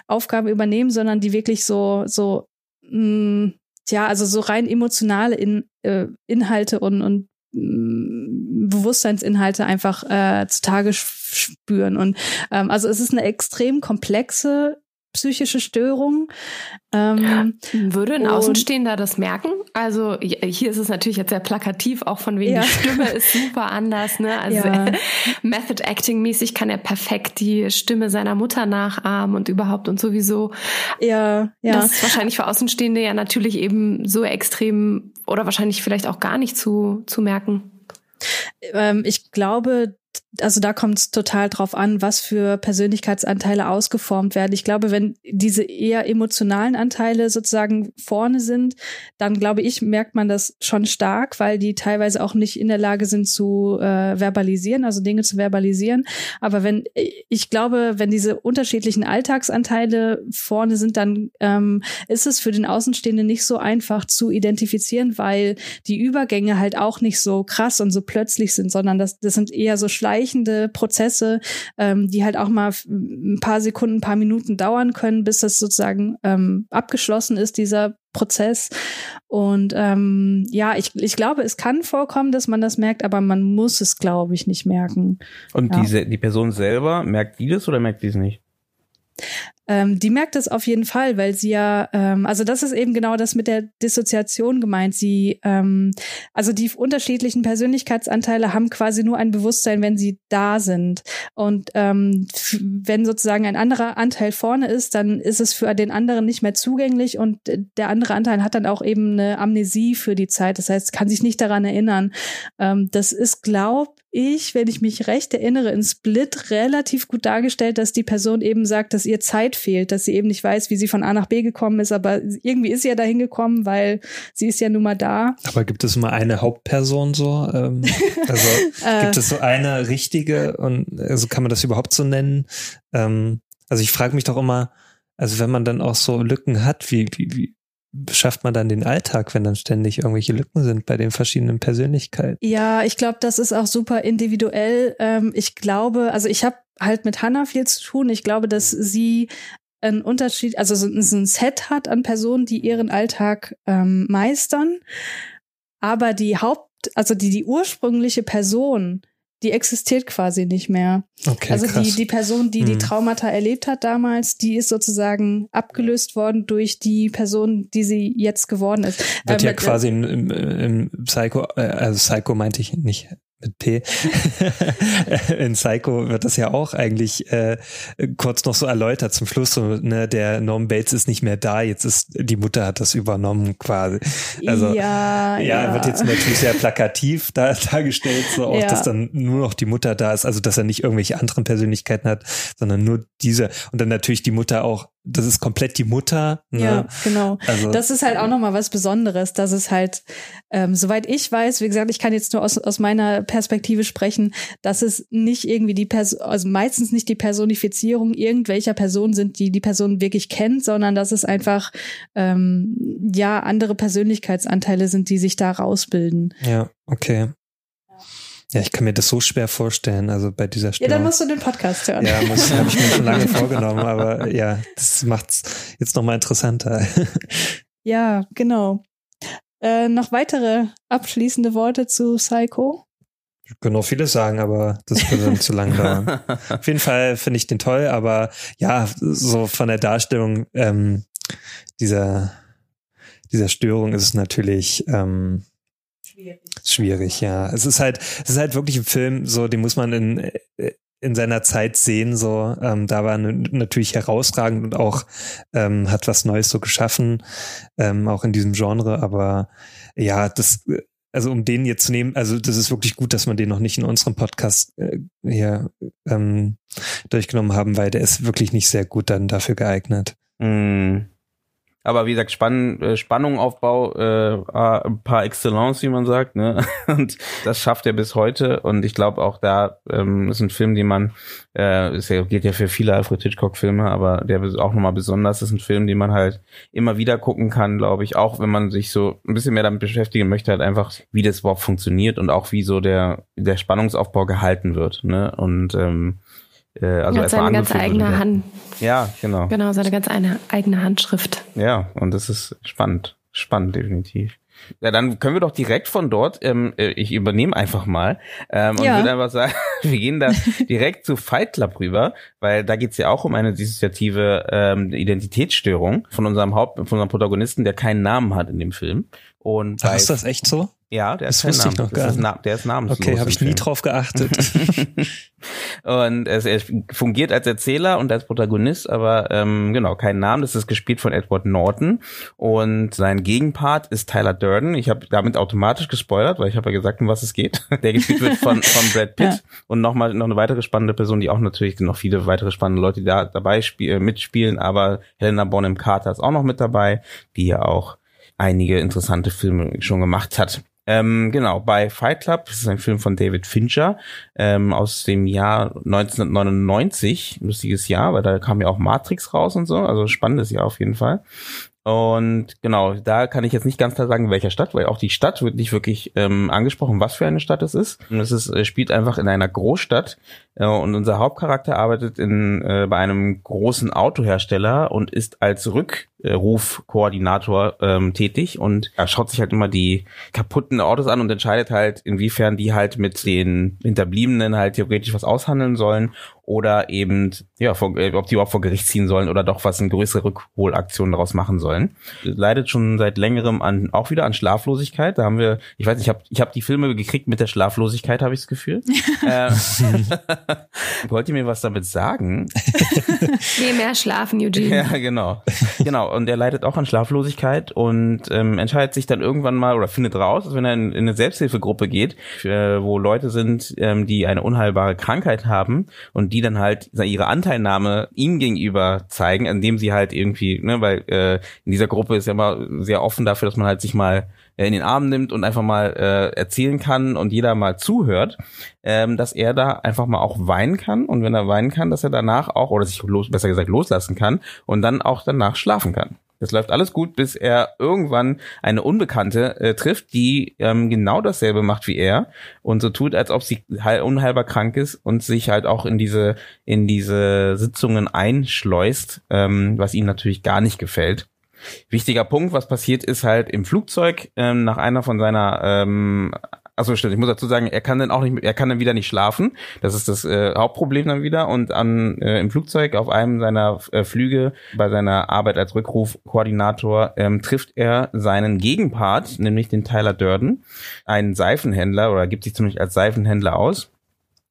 S2: ähm, übernehmen, sondern die wirklich so so mh, ja, also so rein emotionale in, äh, Inhalte und, und mm, Bewusstseinsinhalte einfach äh, zutage spüren. Und ähm, also es ist eine extrem komplexe psychische Störung.
S4: Ähm, Würde ein Außenstehender das merken? Also hier ist es natürlich jetzt sehr plakativ, auch von wegen ja. die Stimme ist super anders. Ne? Also ja. Method Acting mäßig kann er perfekt die Stimme seiner Mutter nachahmen und überhaupt und sowieso. Ja, ja. Das ist wahrscheinlich für Außenstehende ja natürlich eben so extrem oder wahrscheinlich vielleicht auch gar nicht zu, zu merken.
S2: Ähm, ich glaube, also da kommt es total drauf an, was für Persönlichkeitsanteile ausgeformt werden. Ich glaube, wenn diese eher emotionalen Anteile sozusagen vorne sind, dann glaube ich, merkt man das schon stark, weil die teilweise auch nicht in der Lage sind zu äh, verbalisieren, also Dinge zu verbalisieren. Aber wenn ich glaube, wenn diese unterschiedlichen Alltagsanteile vorne sind, dann ähm, ist es für den Außenstehenden nicht so einfach zu identifizieren, weil die Übergänge halt auch nicht so krass und so plötzlich sind, sondern das, das sind eher so Schleich schleichende Prozesse, ähm, die halt auch mal ein paar Sekunden, ein paar Minuten dauern können, bis das sozusagen ähm, abgeschlossen ist, dieser Prozess. Und ähm, ja, ich, ich glaube, es kann vorkommen, dass man das merkt, aber man muss es, glaube ich, nicht merken.
S5: Und
S2: ja.
S5: diese, die Person selber, merkt die das oder merkt die es nicht?
S2: Ähm, die merkt es auf jeden Fall, weil sie ja, ähm, also das ist eben genau das mit der Dissoziation gemeint. Sie, ähm, also die unterschiedlichen Persönlichkeitsanteile haben quasi nur ein Bewusstsein, wenn sie da sind. Und ähm, wenn sozusagen ein anderer Anteil vorne ist, dann ist es für den anderen nicht mehr zugänglich und der andere Anteil hat dann auch eben eine Amnesie für die Zeit. Das heißt, kann sich nicht daran erinnern. Ähm, das ist, glaub ich, wenn ich mich recht erinnere, in Split relativ gut dargestellt, dass die Person eben sagt, dass ihr Zeit fehlt, dass sie eben nicht weiß, wie sie von A nach B gekommen ist, aber irgendwie ist sie ja dahin gekommen, weil sie ist ja nun mal da.
S3: Aber gibt es mal eine Hauptperson so? Ähm, also äh. gibt es so eine richtige und also kann man das überhaupt so nennen? Ähm, also ich frage mich doch immer, also wenn man dann auch so Lücken hat, wie, wie, wie, schafft man dann den Alltag, wenn dann ständig irgendwelche Lücken sind bei den verschiedenen Persönlichkeiten?
S2: Ja, ich glaube, das ist auch super individuell. Ähm, ich glaube, also ich habe halt mit Hannah viel zu tun. Ich glaube, dass sie einen Unterschied, also so ein Set hat an Personen, die ihren Alltag ähm, meistern. Aber die Haupt, also die, die ursprüngliche Person, die existiert quasi nicht mehr. Okay, also krass. die, die Person, die hm. die Traumata erlebt hat damals, die ist sozusagen abgelöst worden durch die Person, die sie jetzt geworden ist.
S3: Wird ähm, ja quasi im, im, im Psycho, äh, also Psycho meinte ich nicht mit P. in Psycho wird das ja auch eigentlich äh, kurz noch so erläutert zum Schluss. So, ne, der Norm Bates ist nicht mehr da, jetzt ist die Mutter hat das übernommen quasi. Also ja, ja, ja. wird jetzt natürlich sehr plakativ da, dargestellt, so auch, ja. dass dann nur noch die Mutter da ist, also dass er nicht irgendwelche anderen Persönlichkeiten hat, sondern nur diese. Und dann natürlich die Mutter auch das ist komplett die Mutter. Ne?
S2: Ja, genau. Also, das ist halt auch nochmal was Besonderes, dass es halt, ähm, soweit ich weiß, wie gesagt, ich kann jetzt nur aus, aus meiner Perspektive sprechen, dass es nicht irgendwie die Person, also meistens nicht die Personifizierung irgendwelcher Personen sind, die die Person wirklich kennt, sondern dass es einfach, ähm, ja, andere Persönlichkeitsanteile sind, die sich da rausbilden.
S3: Ja, okay. Ja, ich kann mir das so schwer vorstellen, also bei dieser Stimmung.
S2: Ja, dann musst du den Podcast hören.
S3: Ja, muss, habe ich mir schon lange vorgenommen, aber ja, das macht's jetzt nochmal interessanter.
S2: Ja, genau. Äh, noch weitere abschließende Worte zu Psycho?
S3: Ich kann noch vieles sagen, aber das würde dann zu lang dauern. Auf jeden Fall finde ich den toll, aber ja, so von der Darstellung ähm, dieser, dieser Störung ist es natürlich ähm, schwierig. schwierig, ja. Es ist halt, es ist halt wirklich ein Film, so, den muss man in, äh, in seiner Zeit sehen, so, ähm, da war natürlich herausragend und auch ähm, hat was Neues so geschaffen, ähm, auch in diesem Genre, aber ja, das also um den jetzt zu nehmen, also das ist wirklich gut, dass wir den noch nicht in unserem Podcast äh, hier ähm, durchgenommen haben, weil der ist wirklich nicht sehr gut dann dafür geeignet.
S5: Mm. Aber wie gesagt, Spann, äh, Spannungaufbau äh, par excellence, wie man sagt. Ne? Und das schafft er bis heute. Und ich glaube auch da ähm, ist ein Film, den man, äh, es geht ja für viele Alfred Hitchcock-Filme, aber der ist auch nochmal besonders ist ein Film, den man halt immer wieder gucken kann, glaube ich. Auch wenn man sich so ein bisschen mehr damit beschäftigen möchte, halt einfach, wie das überhaupt funktioniert und auch wie so der, der Spannungsaufbau gehalten wird. Ne? Und ähm,
S4: äh, also hat seine ganz eigene Hand.
S5: Ja, genau.
S4: Genau, seine ganz eine, eigene Handschrift.
S5: Ja, und das ist spannend. Spannend, definitiv. Ja, dann können wir doch direkt von dort, ähm, äh, ich übernehme einfach mal ähm, und ja. würde einfach sagen, wir gehen da direkt zu Fight Club rüber, weil da geht's ja auch um eine dissoziative ähm, Identitätsstörung von unserem Haupt, von unserem Protagonisten, der keinen Namen hat in dem Film. Und
S3: Ach, ist das echt so?
S5: Ja, der
S3: das
S5: ist
S3: wusste ich noch gar
S5: nicht. der ist namenslos.
S3: Okay, habe ich nie drauf geachtet.
S5: und es, er fungiert als Erzähler und als Protagonist, aber ähm, genau, kein Namen. Das ist gespielt von Edward Norton und sein Gegenpart ist Tyler Durden. Ich habe damit automatisch gespoilert, weil ich habe ja gesagt, um was es geht. Der gespielt wird von, von Brad Pitt ja. und nochmal noch eine weitere spannende Person, die auch natürlich noch viele weitere spannende Leute, die da dabei spiel, mitspielen, aber Helena Bonham Carter ist auch noch mit dabei, die ja auch einige interessante Filme schon gemacht hat. Ähm, genau, bei Fight Club, das ist ein Film von David Fincher ähm, aus dem Jahr 1999, lustiges Jahr, weil da kam ja auch Matrix raus und so, also spannendes Jahr auf jeden Fall. Und genau, da kann ich jetzt nicht ganz klar sagen, welcher Stadt, weil auch die Stadt wird nicht wirklich ähm, angesprochen, was für eine Stadt es ist. Und es ist, äh, spielt einfach in einer Großstadt äh, und unser Hauptcharakter arbeitet in, äh, bei einem großen Autohersteller und ist als Rückrufkoordinator ähm, tätig und er schaut sich halt immer die kaputten Autos an und entscheidet halt, inwiefern die halt mit den Hinterbliebenen halt theoretisch was aushandeln sollen oder eben, ja, vor, äh, ob die überhaupt vor Gericht ziehen sollen oder doch was eine größere Rückholaktion daraus machen sollen. Leidet schon seit längerem an, auch wieder an Schlaflosigkeit. Da haben wir, ich weiß, ich habe ich hab die Filme gekriegt mit der Schlaflosigkeit, habe ich das Gefühl. äh, wollt ihr mir was damit sagen?
S4: nee, mehr schlafen, Eugene.
S5: Ja, genau. Genau. Und er leidet auch an Schlaflosigkeit und ähm, entscheidet sich dann irgendwann mal oder findet raus, dass wenn er in, in eine Selbsthilfegruppe geht, äh, wo Leute sind, ähm, die eine unheilbare Krankheit haben und die dann halt ihre Anteilnahme ihm gegenüber zeigen, indem sie halt irgendwie, ne, weil äh, in dieser Gruppe ist ja immer sehr offen dafür, dass man halt sich mal in den Arm nimmt und einfach mal äh, erzählen kann und jeder mal zuhört, ähm, dass er da einfach mal auch weinen kann und wenn er weinen kann, dass er danach auch oder sich los, besser gesagt loslassen kann und dann auch danach schlafen kann. Das läuft alles gut, bis er irgendwann eine Unbekannte äh, trifft, die ähm, genau dasselbe macht wie er und so tut, als ob sie unheilbar krank ist und sich halt auch in diese in diese Sitzungen einschleust, ähm, was ihm natürlich gar nicht gefällt. Wichtiger Punkt, was passiert ist halt im Flugzeug ähm, nach einer von seiner ähm, Achso, stimmt. Ich muss dazu sagen, er kann dann auch nicht, er kann dann wieder nicht schlafen. Das ist das äh, Hauptproblem dann wieder. Und an äh, im Flugzeug auf einem seiner äh, Flüge bei seiner Arbeit als Rückrufkoordinator ähm, trifft er seinen Gegenpart, nämlich den Tyler Durden, einen Seifenhändler oder gibt sich zumindest als Seifenhändler aus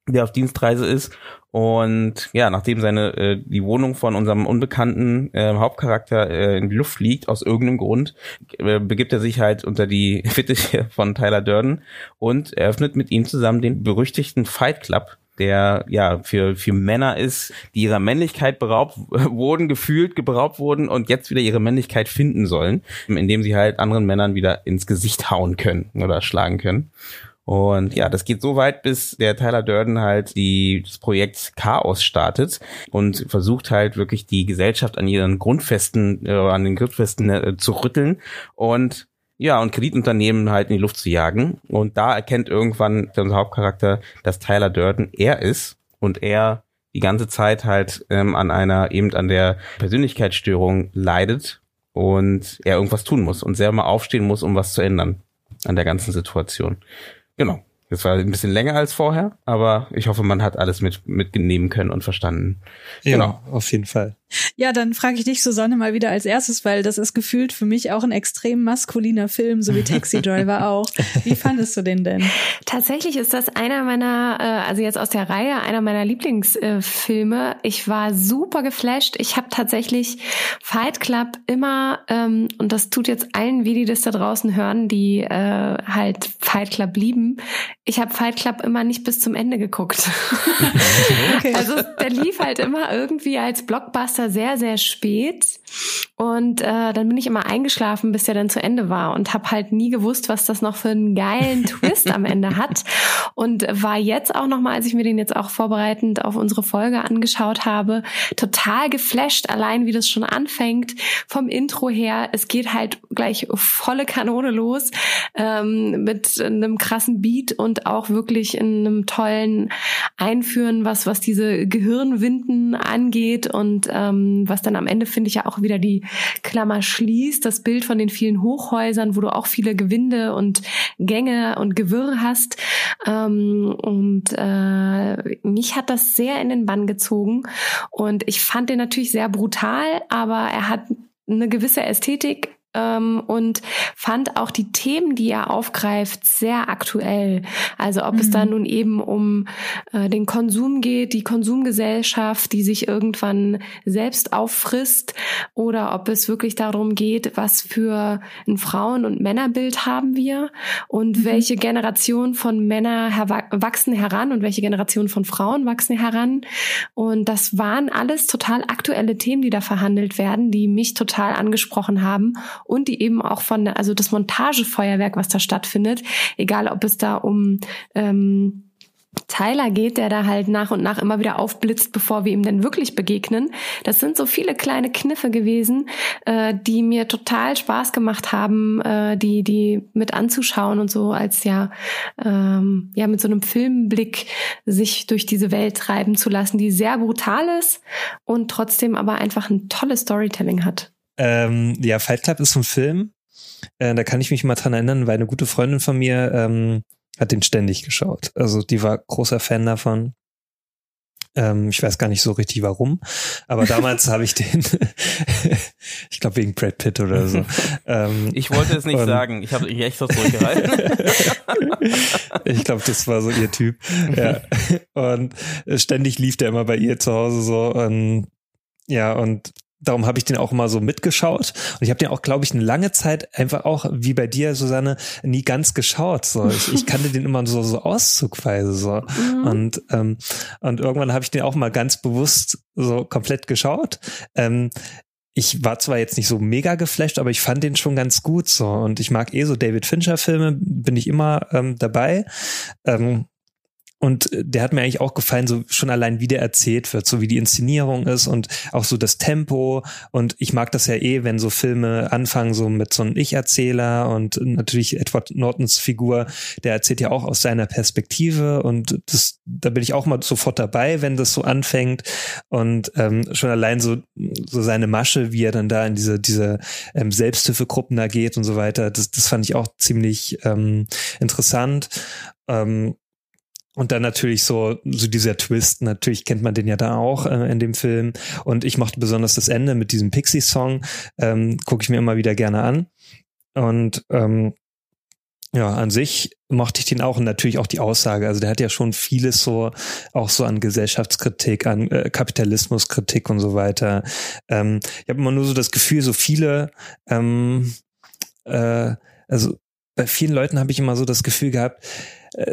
S5: der auf Dienstreise ist und ja, nachdem seine äh, die Wohnung von unserem unbekannten äh, Hauptcharakter äh, in die Luft fliegt aus irgendeinem Grund, äh, begibt er sich halt unter die Fittiche von Tyler Durden und eröffnet mit ihm zusammen den berüchtigten Fight Club, der ja für für Männer ist, die ihrer Männlichkeit beraubt wurden, gefühlt geberaubt wurden und jetzt wieder ihre Männlichkeit finden sollen, indem sie halt anderen Männern wieder ins Gesicht hauen können oder schlagen können. Und ja, das geht so weit, bis der Tyler Durden halt die, das Projekt Chaos startet und versucht halt wirklich die Gesellschaft an ihren Grundfesten, äh, an den Grundfesten äh, zu rütteln und ja, und Kreditunternehmen halt in die Luft zu jagen. Und da erkennt irgendwann unser Hauptcharakter, dass Tyler Durden er ist und er die ganze Zeit halt ähm, an einer, eben an der Persönlichkeitsstörung leidet und er irgendwas tun muss und selber mal aufstehen muss, um was zu ändern an der ganzen Situation. Genau. Das war ein bisschen länger als vorher, aber ich hoffe, man hat alles mit, mitnehmen können und verstanden.
S3: Ja, genau. auf jeden Fall.
S2: Ja, dann frage ich dich, Susanne, mal wieder als erstes, weil das ist gefühlt für mich auch ein extrem maskuliner Film, so wie Taxi Driver auch. Wie fandest du den denn?
S4: Tatsächlich ist das einer meiner, äh, also jetzt aus der Reihe, einer meiner Lieblingsfilme. Ich war super geflasht. Ich habe tatsächlich Fight Club immer, ähm, und das tut jetzt allen wie die das da draußen hören, die äh, halt Fight Club lieben. Ich habe Fight Club immer nicht bis zum Ende geguckt. okay. Also der lief halt immer irgendwie als Blockbuster Silvester sehr, sehr spät. Und äh, dann bin ich immer eingeschlafen, bis der dann zu Ende war und habe halt nie gewusst, was das noch für einen geilen Twist am Ende hat. Und war jetzt auch nochmal, als ich mir den jetzt auch vorbereitend auf unsere Folge angeschaut habe, total geflasht, allein wie das schon anfängt. Vom Intro her, es geht halt gleich volle Kanone los ähm, mit einem krassen Beat und auch wirklich in einem tollen Einführen, was, was diese Gehirnwinden angeht und ähm, was dann am Ende, finde ich, ja auch wieder die Klammer schließt, das Bild von den vielen Hochhäusern, wo du auch viele Gewinde und Gänge und Gewirr hast. Ähm, und äh, mich hat das sehr in den Bann gezogen. Und ich fand den natürlich sehr brutal, aber er hat eine gewisse Ästhetik ähm, und fand auch die Themen, die er aufgreift, sehr aktuell. Also ob mhm. es da nun eben um äh, den Konsum geht, die Konsumgesellschaft, die sich irgendwann selbst auffrisst, oder ob es wirklich darum geht, was für ein Frauen- und Männerbild haben wir und mhm. welche Generation von Männer wachsen heran und welche Generation von Frauen wachsen heran. Und das waren alles total aktuelle Themen, die da verhandelt werden, die mich total angesprochen haben und die eben auch von, also das Montagefeuerwerk, was da stattfindet, egal ob es da um ähm, Tyler geht, der da halt nach und nach immer wieder aufblitzt, bevor wir ihm denn wirklich begegnen. Das sind so viele kleine Kniffe gewesen, äh, die mir total Spaß gemacht haben, äh, die die mit anzuschauen und so als ja ähm, ja mit so einem Filmblick sich durch diese Welt treiben zu lassen, die sehr brutal ist und trotzdem aber einfach ein tolles Storytelling hat.
S3: Ähm, ja, Fight Club ist ein Film. Äh, da kann ich mich mal dran erinnern, weil eine gute Freundin von mir ähm, hat den ständig geschaut. Also die war großer Fan davon. Ähm, ich weiß gar nicht so richtig warum, aber damals habe ich den, ich glaube wegen Brad Pitt oder so.
S5: Ähm, ich wollte es nicht sagen, ich habe echt so zurückgehalten.
S3: ich glaube, das war so ihr Typ. Ja. Und ständig lief der immer bei ihr zu Hause so und ja, und darum habe ich den auch immer so mitgeschaut. Und ich habe den auch glaube ich eine lange Zeit einfach auch wie bei dir Susanne nie ganz geschaut. So ich, ich kannte den immer so so auszugweise so. Mhm. und ähm, und irgendwann habe ich den auch mal ganz bewusst so komplett geschaut. Ähm, ich war zwar jetzt nicht so mega geflasht, aber ich fand den schon ganz gut so. Und ich mag eh so David Fincher Filme, bin ich immer ähm, dabei. Ähm, und äh, der hat mir eigentlich auch gefallen, so schon allein wie der erzählt wird, so wie die Inszenierung ist und auch so das Tempo. Und ich mag das ja eh, wenn so Filme anfangen, so mit so einem Ich-Erzähler und natürlich Edward Nortons Figur, der erzählt ja auch aus seiner Perspektive und das, da bin ich auch mal sofort dabei, wenn das so anfängt. Und ähm, schon allein so, so seine Masche, wie er dann da in diese, diese ähm, Selbsthilfegruppen da geht und so weiter, das, das fand ich auch ziemlich ähm, interessant. Ähm, und dann natürlich so, so dieser Twist, natürlich kennt man den ja da auch äh, in dem Film. Und ich mochte besonders das Ende mit diesem Pixie-Song, ähm, gucke ich mir immer wieder gerne an. Und ähm, ja, an sich mochte ich den auch und natürlich auch die Aussage. Also der hat ja schon vieles so, auch so an Gesellschaftskritik, an äh, Kapitalismuskritik und so weiter. Ähm, ich habe immer nur so das Gefühl, so viele, ähm, äh, also bei vielen Leuten habe ich immer so das Gefühl gehabt,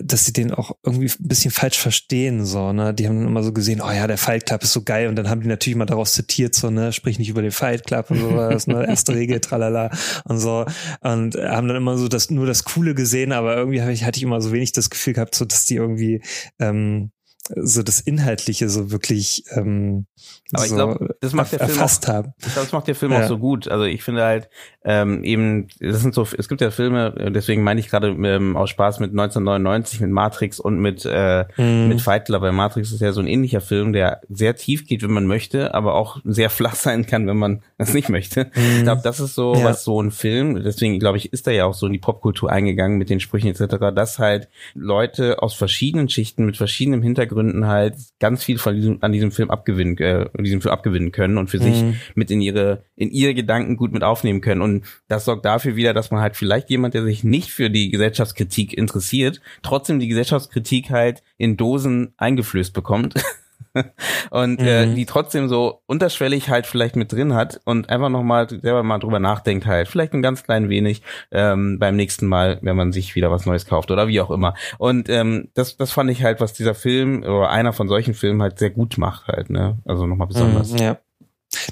S3: dass sie den auch irgendwie ein bisschen falsch verstehen, so, ne? Die haben dann immer so gesehen, oh ja, der Fight Club ist so geil und dann haben die natürlich mal daraus zitiert, so, ne? Sprich nicht über den Fight Club und sowas, ne? Erste Regel, tralala und so und haben dann immer so das, nur das Coole gesehen, aber irgendwie ich, hatte ich immer so wenig das Gefühl gehabt, so, dass die irgendwie, ähm, so das Inhaltliche so wirklich ähm,
S5: aber ich
S3: so
S5: glaube, das macht der Film
S3: erfasst
S5: auch,
S3: haben.
S5: Ich glaube, das macht der Film
S3: Ja.
S5: auch so gut. Also ich finde halt ähm, eben, das sind so, es gibt ja Filme, äh, deswegen meine ich gerade ähm, aus Spaß mit 1999, mit Matrix und mit äh,
S3: Mhm.
S5: mit Fight Club. Weil Matrix ist ja so ein ähnlicher Film, der sehr tief geht, wenn man möchte, aber auch sehr flach sein kann, wenn man das nicht möchte. Ich glaube, das ist so,
S3: Ja.
S5: was so ein Film, deswegen glaube ich, ist er ja auch so in die Popkultur eingegangen mit den Sprüchen etc., dass halt Leute aus verschiedenen Schichten mit verschiedenen Hintergründen halt ganz viel von diesem, an diesem Film abgewinnen, äh, diesem Film abgewinnen können und für sich
S3: Mhm.
S5: mit in ihre, in ihre Gedanken gut mit aufnehmen können. Und das sorgt dafür wieder, dass man halt vielleicht jemand, der sich nicht für die Gesellschaftskritik interessiert, trotzdem die Gesellschaftskritik halt in Dosen eingeflößt bekommt. und äh,
S3: Mhm.
S5: die trotzdem so unterschwellig halt vielleicht mit drin hat und einfach nochmal selber mal drüber nachdenkt halt. Vielleicht ein ganz klein wenig ähm, beim nächsten Mal, wenn man sich wieder was Neues kauft oder wie auch immer. Und ähm, das, das fand ich halt, was dieser Film oder einer von solchen Filmen halt sehr gut macht halt, ne? Also nochmal besonders.
S3: Mhm, ja.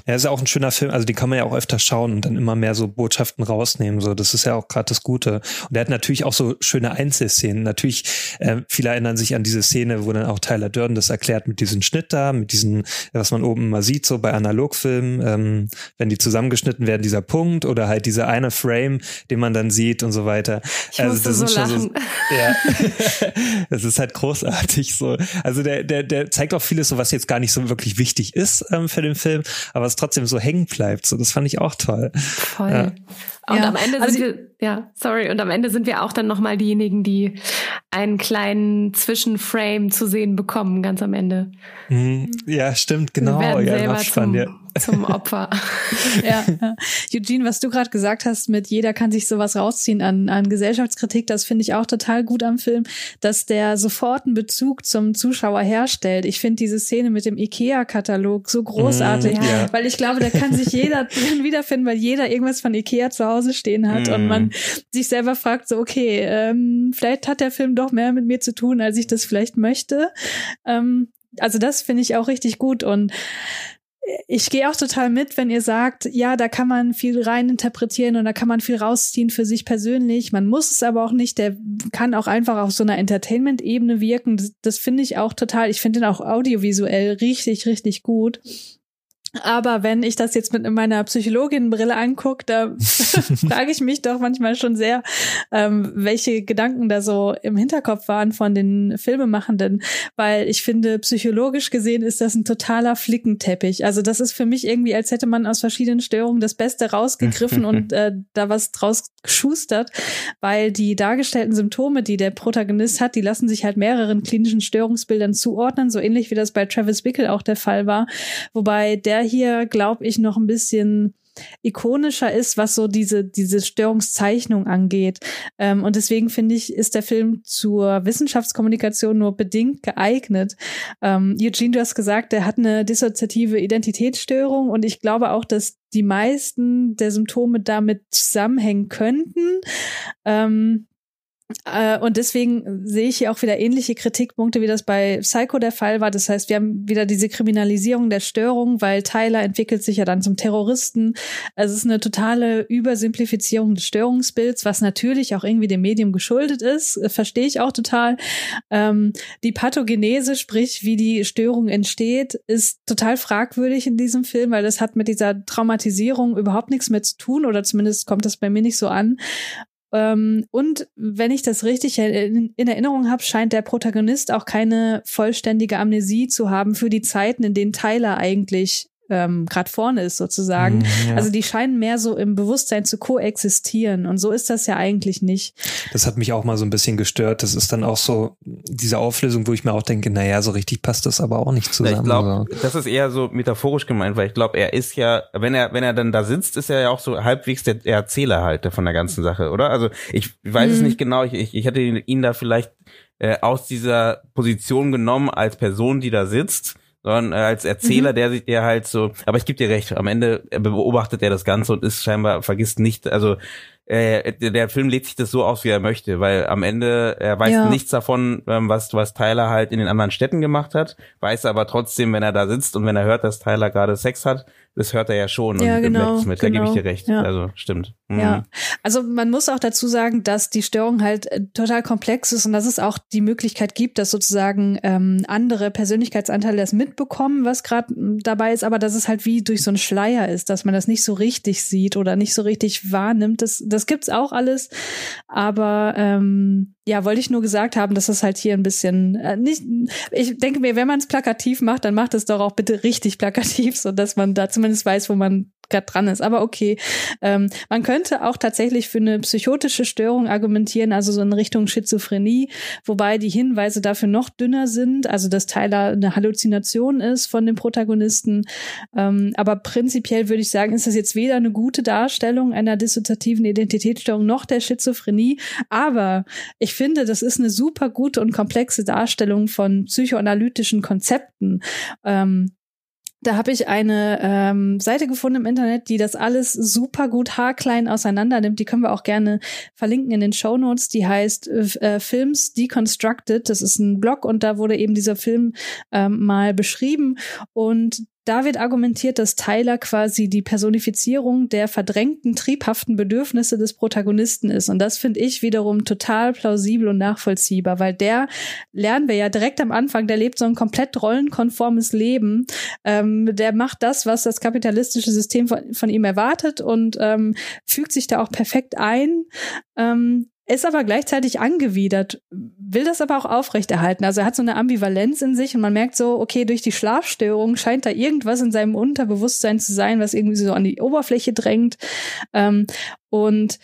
S3: Ja, ist ja auch ein schöner Film, also den kann man ja auch öfter schauen und dann immer mehr so Botschaften rausnehmen. So, das ist ja auch gerade das Gute. Und er hat natürlich auch so schöne Einzelszenen. Natürlich, äh, viele erinnern sich an diese Szene, wo dann auch Tyler Durden das erklärt mit diesem Schnitt da, mit diesen, was man oben mal sieht, so bei Analogfilmen, ähm, wenn die zusammengeschnitten werden, dieser Punkt oder halt dieser eine Frame, den man dann sieht und so weiter.
S4: Ich musste so lachen.
S3: ja, das ist halt großartig so. Also der, der, der zeigt auch vieles, so was jetzt gar nicht so wirklich wichtig ist ähm, für den Film, aber es trotzdem so hängen bleibt. So, das fand ich auch toll.
S4: Voll.
S3: Ja.
S4: Und
S2: Ja,
S4: am Ende
S2: also
S4: sind wir, ja, sorry, und am Ende sind wir auch dann nochmal diejenigen, die einen kleinen Zwischenframe zu sehen bekommen, ganz am Ende.
S3: Mhm. Ja, stimmt, genau.
S4: wir werden
S3: ja, im
S4: selber
S3: Abspann, ja.
S4: Zum Opfer.
S2: ja. Eugene, was du gerade gesagt hast, mit jeder kann sich sowas rausziehen an, an Gesellschaftskritik, das finde ich auch total gut am Film, dass der sofort einen Bezug zum Zuschauer herstellt. Ich finde diese Szene mit dem IKEA-Katalog so großartig,
S3: Mhm, ja.
S2: weil ich glaube, da kann sich jeder drin wiederfinden, weil jeder irgendwas von IKEA zu Hause stehen hat und
S5: Mhm.
S2: man sich selber fragt, so, okay, ähm, vielleicht hat der Film doch mehr mit mir zu tun, als ich das vielleicht möchte. Ähm, also das finde ich auch richtig gut und ich gehe auch total mit, wenn ihr sagt, ja, da kann man viel rein interpretieren und da kann man viel rausziehen für sich persönlich. Man muss es aber auch nicht. Der kann auch einfach auf so einer Entertainment-Ebene wirken. Das, das finde ich auch total. Ich finde ihn auch audiovisuell richtig, richtig gut. Aber wenn ich das jetzt mit meiner Psychologinnenbrille angucke, da frage ich mich doch manchmal schon sehr, ähm, welche Gedanken da so im Hinterkopf waren von den Filmemachenden, weil ich finde, psychologisch gesehen ist das ein totaler Flickenteppich. Also das ist für mich irgendwie, als hätte man aus verschiedenen Störungen das Beste rausgegriffen und äh, da was draus geschustert, weil die dargestellten Symptome, die der Protagonist hat, die lassen sich halt mehreren klinischen Störungsbildern zuordnen, so ähnlich wie das bei Travis Bickle auch der Fall war, wobei der hier, glaube ich, noch ein bisschen ikonischer ist, was so diese, diese Störungszeichnung angeht. Ähm, und deswegen finde ich, ist der Film zur Wissenschaftskommunikation nur bedingt geeignet. Ähm, Eugene, du hast gesagt, er hat eine dissoziative Identitätsstörung und ich glaube auch, dass die meisten der Symptome damit zusammenhängen könnten. Ähm, äh, und deswegen sehe ich hier auch wieder ähnliche Kritikpunkte, wie das bei Psycho der Fall war. Das heißt, wir haben wieder diese Kriminalisierung der Störung, weil Tyler entwickelt sich ja dann zum Terroristen. Also es ist eine totale Übersimplifizierung des Störungsbilds, was natürlich auch irgendwie dem Medium geschuldet ist. Äh, Verstehe ich auch total. Ähm, die Pathogenese, sprich, wie die Störung entsteht, ist total fragwürdig in diesem Film, weil das hat mit dieser Traumatisierung überhaupt nichts mehr zu tun oder zumindest kommt das bei mir nicht so an. Ähm, und wenn ich das richtig in, in Erinnerung habe, scheint der Protagonist auch keine vollständige Amnesie zu haben für die Zeiten, in denen Tyler eigentlich ähm, gerade vorne ist sozusagen.
S3: Mhm, ja.
S2: Also die scheinen mehr so im Bewusstsein zu koexistieren und so ist das ja eigentlich nicht.
S3: Das hat mich auch mal so ein bisschen gestört. Das ist dann auch so diese Auflösung, wo ich mir auch denke, naja, so richtig passt das aber auch nicht zusammen.
S5: Ja, ich glaube,
S3: so.
S5: das ist eher so metaphorisch gemeint, weil ich glaube, er ist ja, wenn er, wenn er dann da sitzt, ist er ja auch so halbwegs der Erzähler halt von der ganzen Sache, oder? Also ich weiß es
S2: Mhm.
S5: nicht genau, ich, ich, ich hätte ihn, ihn da vielleicht äh, aus dieser Position genommen als Person, die da sitzt, sondern äh, als Erzähler, der sich, der halt so, aber ich gebe dir recht, am Ende beobachtet er das Ganze und ist scheinbar, vergisst nicht, also äh, der Film legt sich das so aus, wie er möchte, weil am Ende er weiß
S2: Ja.
S5: nichts davon, ähm, was was Tyler halt in den anderen Städten gemacht hat, weiß aber trotzdem, wenn er da sitzt und wenn er hört, dass Tyler gerade Sex hat, das hört er ja schon
S2: Ja,
S5: und
S2: genau,
S5: es mit. Da gebe ich
S2: genau.
S5: dir recht.
S2: Ja.
S5: Also stimmt. Mhm.
S2: Ja, also man muss auch dazu sagen, dass die Störung halt äh, total komplex ist und dass es auch die Möglichkeit gibt, dass sozusagen ähm, andere Persönlichkeitsanteile das mitbekommen, was gerade dabei ist, aber dass es halt wie durch so einen Schleier ist, dass man das nicht so richtig sieht oder nicht so richtig wahrnimmt. Das, das gibt's auch alles, aber ähm, ja, wollte ich nur gesagt haben, dass es halt hier ein bisschen äh, nicht. Ich denke mir, wenn man es plakativ macht, dann macht es doch auch bitte richtig plakativ, so dass man da zumindest weiß, wo man gerade dran ist. Aber okay, ähm, man könnte auch tatsächlich für eine psychotische Störung argumentieren, also so in Richtung Schizophrenie, wobei die Hinweise dafür noch dünner sind, also dass Tyler eine Halluzination ist von dem Protagonisten. Ähm, aber prinzipiell würde ich sagen, ist das jetzt weder eine gute Darstellung einer dissoziativen Identitätsstörung noch der Schizophrenie. Aber ich finde, das ist eine super gute und komplexe Darstellung von psychoanalytischen Konzepten. Ähm, da habe ich eine ähm, Seite gefunden im Internet, die das alles super gut haarklein auseinander nimmt. Die können wir auch gerne verlinken in den Show Notes. Die heißt äh, Films Deconstructed. Das ist ein Blog und da wurde eben dieser Film ähm, mal beschrieben. Und da wird argumentiert, dass Tyler quasi die Personifizierung der verdrängten, triebhaften Bedürfnisse des Protagonisten ist. Und das finde ich wiederum total plausibel und nachvollziehbar, weil der lernen wir ja direkt am Anfang, der lebt so ein komplett rollenkonformes Leben. Ähm, der macht das, was das kapitalistische System von, von ihm erwartet und ähm, fügt sich da auch perfekt ein. Ähm, ist aber gleichzeitig angewidert, will das aber auch aufrechterhalten. Also er hat so eine Ambivalenz in sich und man merkt so, okay, durch die Schlafstörung scheint da irgendwas in seinem Unterbewusstsein zu sein, was irgendwie so an die Oberfläche drängt. Ähm, und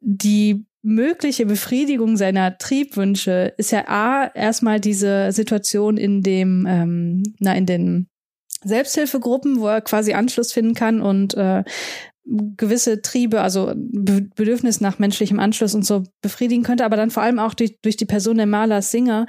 S2: die mögliche Befriedigung seiner Triebwünsche ist ja A, erstmal diese Situation in dem, ähm, na, in den Selbsthilfegruppen, wo er quasi Anschluss finden kann und äh, gewisse Triebe, also Be Bedürfnis nach menschlichem Anschluss und so befriedigen könnte, aber dann vor allem auch durch, durch die Person der Maler Singer,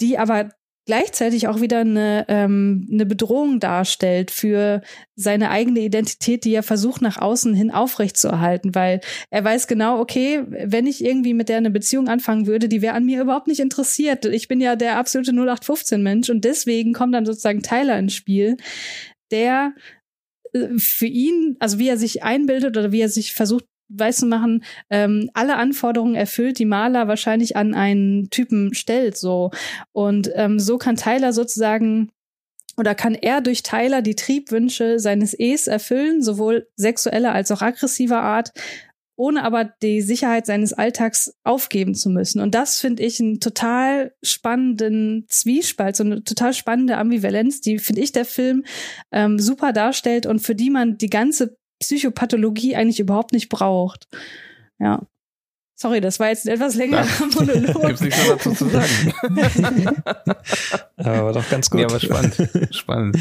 S2: die aber gleichzeitig auch wieder eine, ähm, eine Bedrohung darstellt für seine eigene Identität, die er versucht nach außen hin aufrechtzuerhalten, weil er weiß genau, okay, wenn ich irgendwie mit der eine Beziehung anfangen würde, die wäre an mir überhaupt nicht interessiert. Ich bin ja der absolute 0815-Mensch und deswegen kommt dann sozusagen Tyler ins Spiel, der für ihn, also wie er sich einbildet oder wie er sich versucht weiß zu machen, ähm, alle Anforderungen erfüllt, die Maler wahrscheinlich an einen Typen stellt, so. Und ähm, so kann Tyler sozusagen oder kann er durch Tyler die Triebwünsche seines Ehs erfüllen, sowohl sexueller als auch aggressiver Art, ohne aber die Sicherheit seines Alltags aufgeben zu müssen. Und das finde ich einen total spannenden Zwiespalt, so eine total spannende Ambivalenz, die, finde ich, der Film ähm, super darstellt und für die man die ganze Psychopathologie eigentlich überhaupt nicht braucht. Ja. Sorry, das war jetzt ein etwas längerer Monolog.
S5: Gibt's nichts mehr dazu zu sagen.
S3: Aber doch ganz gut.
S5: Ja, aber spannend. spannend.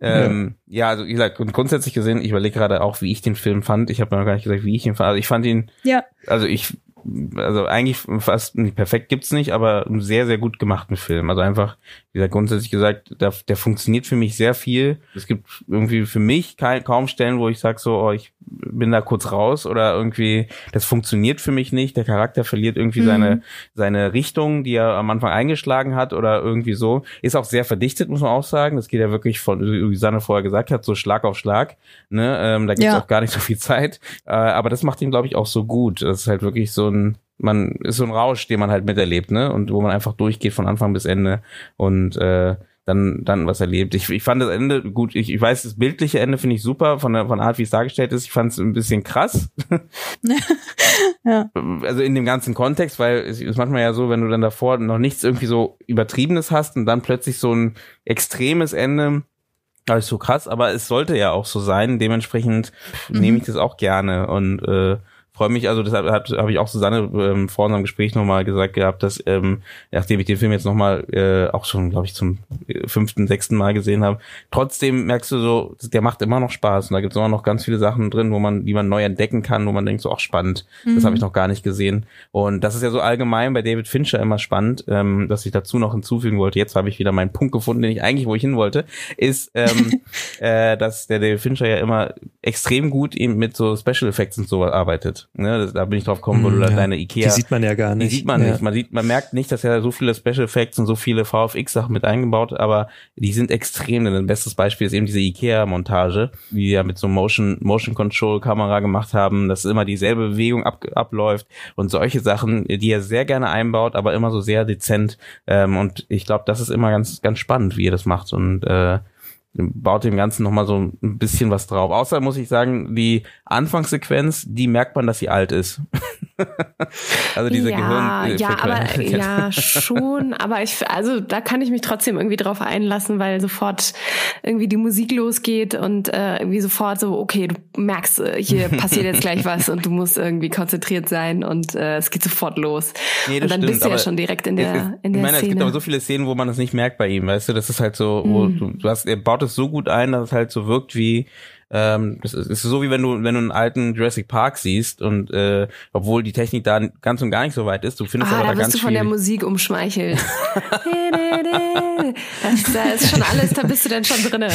S5: Ähm, ja. also wie gesagt, und grundsätzlich gesehen, ich überlege gerade auch, wie ich den Film fand. Ich habe noch gar nicht gesagt, wie ich ihn fand. Also ich fand ihn,
S2: Ja,
S5: also ich, also eigentlich fast nicht perfekt gibt's nicht, aber einen sehr, sehr gut gemachten Film. Also einfach, wie gesagt, grundsätzlich gesagt, der, der funktioniert für mich sehr viel. Es gibt irgendwie für mich kein, kaum Stellen, wo ich sage so, oh, ich bin da kurz raus oder irgendwie, das funktioniert für mich nicht. Der Charakter verliert irgendwie
S2: Mhm.
S5: seine, seine Richtung, die er am Anfang eingeschlagen hat oder irgendwie so. Ist auch sehr verdichtet, muss man auch sagen. Das geht ja wirklich von, wie Sanne vorher gesagt hat, so Schlag auf Schlag. Ne? Ähm, da gibt's
S2: Ja.
S5: auch gar nicht so viel Zeit. Äh, aber das macht ihn, glaube ich, auch so gut. Das ist halt wirklich so ein, man ist so ein Rausch, den man halt miterlebt, ne? Und wo man einfach durchgeht von Anfang bis Ende und äh, dann dann was erlebt. Ich, ich fand das Ende gut. Ich, ich weiß, das bildliche Ende finde ich super von der von der Art, wie es dargestellt ist. Ich fand es ein bisschen krass.
S2: ja.
S5: Also in dem ganzen Kontext, weil es ist manchmal ja so, wenn du dann davor noch nichts irgendwie so übertriebenes hast und dann plötzlich so ein extremes Ende das ist so krass, aber es sollte ja auch so sein. Dementsprechend
S2: Mhm.
S5: nehme ich das auch gerne und äh, freue mich. Also deshalb habe hab ich auch Susanne ähm, vor unserem Gespräch nochmal gesagt gehabt, dass ähm, nachdem ich den Film jetzt nochmal äh, auch schon, glaube ich, zum äh, fünften, sechsten Mal gesehen habe, trotzdem merkst du so, der macht immer noch Spaß und da gibt es immer noch ganz viele Sachen drin, wo man, die man neu entdecken kann, wo man denkt so, ach spannend, das habe ich noch gar nicht gesehen. Und das ist ja so allgemein bei David Fincher immer spannend, ähm, dass ich dazu noch hinzufügen wollte. Jetzt habe ich wieder meinen Punkt gefunden, den ich eigentlich, wo ich hin wollte, ist, ähm, äh, dass der David Fincher ja immer extrem gut eben mit so Special Effects und so arbeitet. Ne? Da bin ich drauf gekommen, wo du da
S3: ja.
S5: deine Ikea.
S3: Die sieht man ja gar nicht.
S5: Die sieht man
S3: ja.
S5: nicht. Man sieht, man merkt nicht, dass er so viele Special Effects und so viele VFX-Sachen mit eingebaut, aber die sind extrem. Denn ein bestes Beispiel ist eben diese Ikea-Montage, die die ja mit so Motion, Motion Control Kamera gemacht haben, dass immer dieselbe Bewegung ab, abläuft und solche Sachen, die er sehr gerne einbaut, aber immer so sehr dezent. Ähm, und ich glaube, das ist immer ganz, ganz spannend, wie er das macht und äh, baut dem Ganzen nochmal so ein bisschen was drauf. Außer muss ich sagen, die Anfangssequenz, die merkt man, dass sie alt ist. also diese
S4: ja,
S5: Gehirn.
S4: ja, aber ja schon, aber ich also da kann ich mich trotzdem irgendwie drauf einlassen, weil sofort irgendwie die Musik losgeht und äh, irgendwie sofort so okay, du merkst, äh, hier passiert jetzt gleich was und du musst irgendwie konzentriert sein und äh, es geht sofort los.
S5: Nee,
S4: und dann
S5: stimmt,
S4: bist du ja schon direkt in der
S5: ist,
S4: in der
S5: ich meine,
S4: Szene.
S5: es gibt aber so viele Szenen, wo man es nicht merkt bei ihm, weißt du, das ist halt so, wo
S4: Mhm.
S5: du, du hast, er baut es so gut ein, dass es halt so wirkt wie ähm, das ist, ist so wie wenn du wenn du einen alten Jurassic Park siehst und äh, obwohl die Technik da ganz und gar nicht so weit ist, du findest
S4: Ah,
S5: aber
S4: da
S5: da
S4: wirst
S5: ganz
S4: du von
S5: viel.
S4: der Musik umschmeichelt. das, da ist schon alles, da bist du dann schon drinne.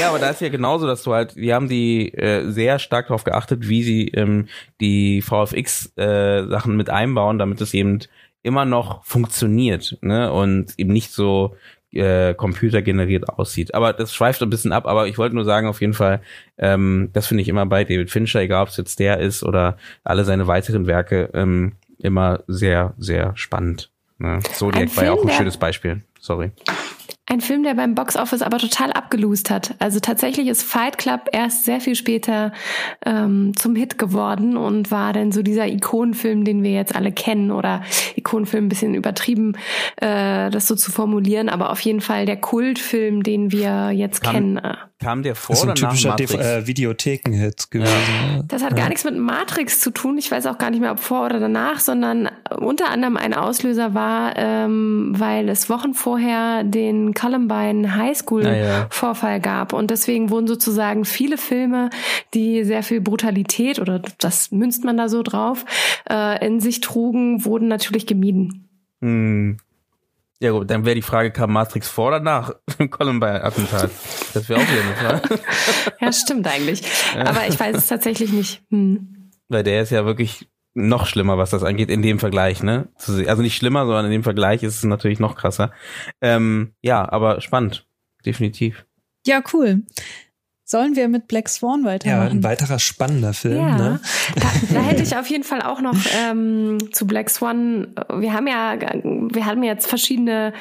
S5: Ja, aber da ist ja genauso, dass du halt, die haben die äh, sehr stark darauf geachtet, wie sie ähm, die VFX-Sachen mit einbauen, damit es eben immer noch funktioniert ne? und eben nicht so äh, computergeneriert aussieht. Aber das schweift ein bisschen ab, aber ich wollte nur sagen, auf jeden Fall, ähm, das finde ich immer bei David Fincher, egal ob es jetzt der ist oder alle seine weiteren Werke, ähm, immer sehr, sehr spannend. Ne? Zodiac
S4: Ein
S5: war ja auch
S4: Film,
S5: ein schönes Beispiel. Sorry.
S4: Ein Film, der beim Boxoffice aber total abgelust hat. Also tatsächlich ist Fight Club erst sehr viel später ähm, zum Hit geworden und war dann so dieser Ikonenfilm, den wir jetzt alle kennen oder Ikonenfilm ein bisschen übertrieben, äh, das so zu formulieren, aber auf jeden Fall der Kultfilm, den wir jetzt
S5: Kam-
S4: kennen.
S5: Kam der vor
S3: Das ist ein typischer äh, Videotheken-Hit gewesen. ne?
S4: Das hat gar nichts mit Matrix zu tun. Ich weiß auch gar nicht mehr, ob vor oder danach, sondern unter anderem ein Auslöser war, ähm, weil es Wochen vorher den Columbine High School
S5: Ah, ja.
S4: Vorfall gab. Und deswegen wurden sozusagen viele Filme, die sehr viel Brutalität oder das münzt man da so drauf, äh, in sich trugen, wurden natürlich gemieden.
S5: Hm. Ja gut, dann wäre die Frage, kam Matrix vor oder nach dem Columbine-Attentat? Das wäre auch wieder eine Frage.
S4: Ja, stimmt eigentlich. Aber ich weiß es tatsächlich nicht. Hm.
S5: Weil der ist ja wirklich noch schlimmer, was das angeht, in dem Vergleich, ne? Also nicht schlimmer, sondern in dem Vergleich ist es natürlich noch krasser. Ähm, ja, aber spannend. Definitiv.
S2: Ja, cool. Sollen wir mit Black Swan
S3: Ja,
S2: weitermachen?
S3: ein weiterer spannender Film.
S4: Ja,
S3: Ne?
S4: da, da hätte ich auf jeden Fall auch noch ähm, zu Black Swan. Wir haben ja, wir haben jetzt verschiedene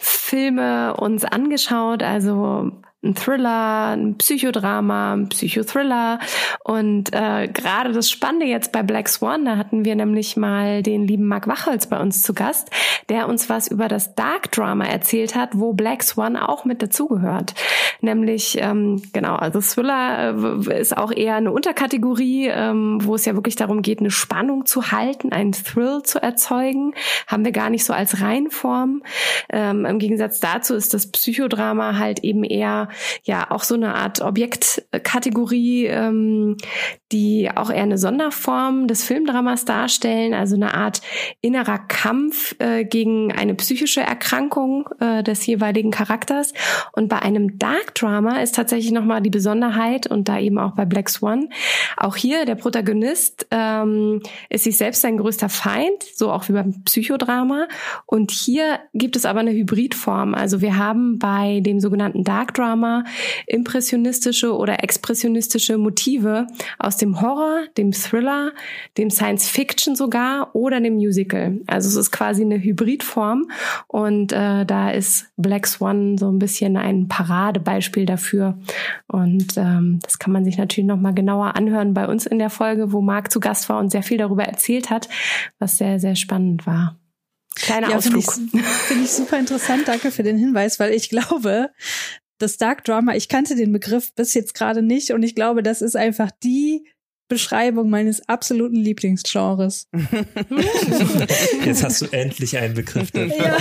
S4: Filme uns angeschaut, also ein Thriller, ein Psychodrama, ein Psychothriller und äh, gerade das Spannende jetzt bei Black Swan, da hatten wir nämlich mal den lieben Mark Wachholz bei uns zu Gast, der uns was über das Dark Drama erzählt hat, wo Black Swan auch mit dazugehört. Nämlich, ähm, genau, also Thriller äh, ist auch eher eine Unterkategorie, ähm, wo es ja wirklich darum geht, eine Spannung zu halten, einen Thrill zu erzeugen. Haben wir gar nicht so als Reihenform. Ähm, Im Gegensatz dazu ist das Psychodrama halt eben eher ja auch so eine Art Objektkategorie, ähm, die auch eher eine Sonderform des Filmdramas darstellen, also eine Art innerer Kampf äh, gegen eine psychische Erkrankung äh, des jeweiligen Charakters. Und bei einem Dark Drama ist tatsächlich nochmal die Besonderheit und da eben auch bei Black Swan, auch hier der Protagonist ähm, ist sich selbst sein größter Feind, so auch wie beim Psychodrama. Und hier gibt es aber eine Hybridform. Also wir haben bei dem sogenannten Dark Drama impressionistische oder expressionistische Motive aus dem Horror, dem Thriller, dem Science Fiction sogar oder dem Musical. Also es ist quasi eine Hybridform und äh, da ist Black Swan so ein bisschen ein Paradebeispiel dafür. Und ähm, das kann man sich natürlich noch mal genauer anhören bei uns in der Folge, wo Marc zu Gast war und sehr viel darüber erzählt hat, was sehr, sehr spannend war. Kleiner
S2: Ja, finde
S4: Ausflug.
S2: ich, find ich super interessant. Danke für den Hinweis, weil ich glaube, das Dark Drama, ich kannte den Begriff bis jetzt gerade nicht und ich glaube, das ist einfach die Beschreibung meines absoluten Lieblingsgenres.
S3: Jetzt hast du endlich einen Begriff dafür.
S2: Ja,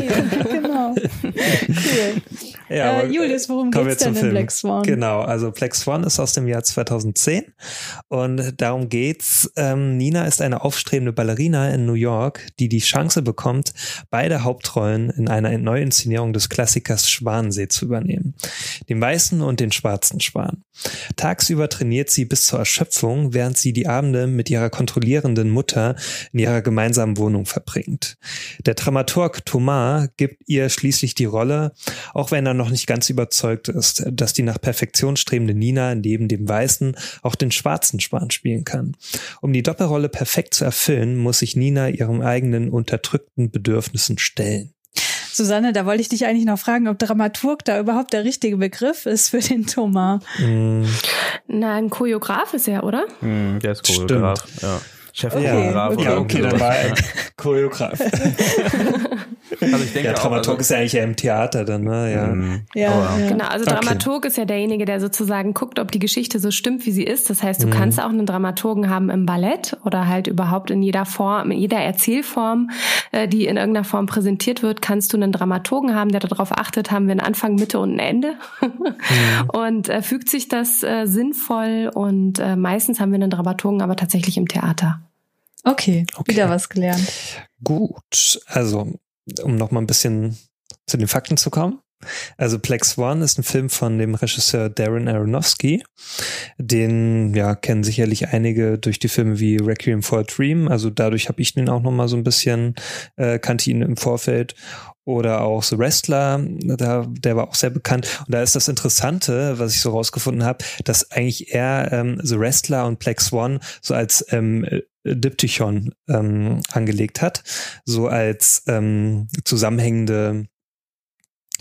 S2: yay. genau. Cool.
S3: Ja,
S2: äh, Julius, worum geht's denn in Black Swan?
S3: Genau, also Black Swan ist aus dem Jahr 2010 und darum geht's. Ähm, Nina ist eine aufstrebende Ballerina in New York, die die Chance bekommt, beide Hauptrollen in einer Neuinszenierung des Klassikers Schwanensee zu übernehmen. Den weißen und den schwarzen Schwan. Tagsüber trainiert sie bis zur Erschöpfung, während sie die Abende mit ihrer kontrollierenden Mutter in ihrer gemeinsamen Wohnung verbringt. Der Dramaturg Thomas gibt ihr schließlich die Rolle, auch wenn er noch nicht ganz überzeugt ist, dass die nach Perfektion strebende Nina neben dem weißen auch den schwarzen Schwan spielen kann. Um die Doppelrolle perfekt zu erfüllen, muss sich Nina ihrem eigenen unterdrückten Bedürfnissen stellen.
S2: Susanne, da wollte ich dich eigentlich noch fragen, ob Dramaturg da überhaupt der richtige Begriff ist für den Thomas.
S4: Mm. Na, ein Choreograf ist er, oder?
S5: Mm, der ist Choreograf, Stimmt. ja.
S3: Chefchoreograf. Okay, okay. Ja, okay, dann war er Choreograf.
S5: Also ich denke
S3: ja, Dramaturg
S5: auch, also,
S3: ist ja eigentlich im Theater dann, ne? Ja.
S2: Mhm. Ja,
S4: ja. Genau, also Dramaturg okay. ist ja derjenige, der sozusagen guckt, ob die Geschichte so stimmt, wie sie ist. Das heißt, du mhm. kannst auch einen Dramaturgen haben im Ballett oder halt überhaupt in jeder Form, in jeder Erzählform, äh, die in irgendeiner Form präsentiert wird, kannst du einen Dramaturgen haben, der darauf achtet, haben wir einen Anfang, Mitte und ein Ende. mhm. Und äh, fügt sich das äh, sinnvoll und äh, meistens haben wir einen Dramaturgen aber tatsächlich im Theater.
S2: Okay, okay, wieder was gelernt.
S3: Gut, also um noch mal ein bisschen zu den Fakten zu kommen. Also Plex One ist ein Film von dem Regisseur Darren Aronofsky. Den ja kennen sicherlich einige durch die Filme wie Requiem for a Dream. Also dadurch habe ich den auch noch mal so ein bisschen äh, kannte ihn im Vorfeld oder auch The Wrestler, da, der war auch sehr bekannt. Und da ist das Interessante, was ich so rausgefunden habe, dass eigentlich er ähm, The Wrestler und Plex One so als ähm, Diptychon ähm, angelegt hat, so als ähm, zusammenhängende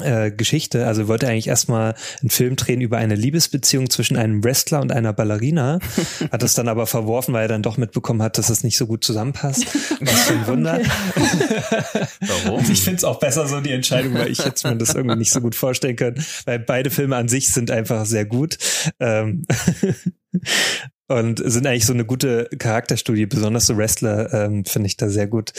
S3: äh, Geschichte. Also wollte eigentlich erstmal einen Film drehen über eine Liebesbeziehung zwischen einem Wrestler und einer Ballerina, hat es dann aber verworfen, weil er dann doch mitbekommen hat, dass es nicht so gut zusammenpasst. Was für ein Wunder. Warum? Ich finde es auch besser so die Entscheidung, weil ich jetzt mir das irgendwie nicht so gut vorstellen können, weil beide Filme an sich sind einfach sehr gut. Ähm und sind eigentlich so eine gute Charakterstudie, besonders so Wrestler ähm, finde ich da sehr gut.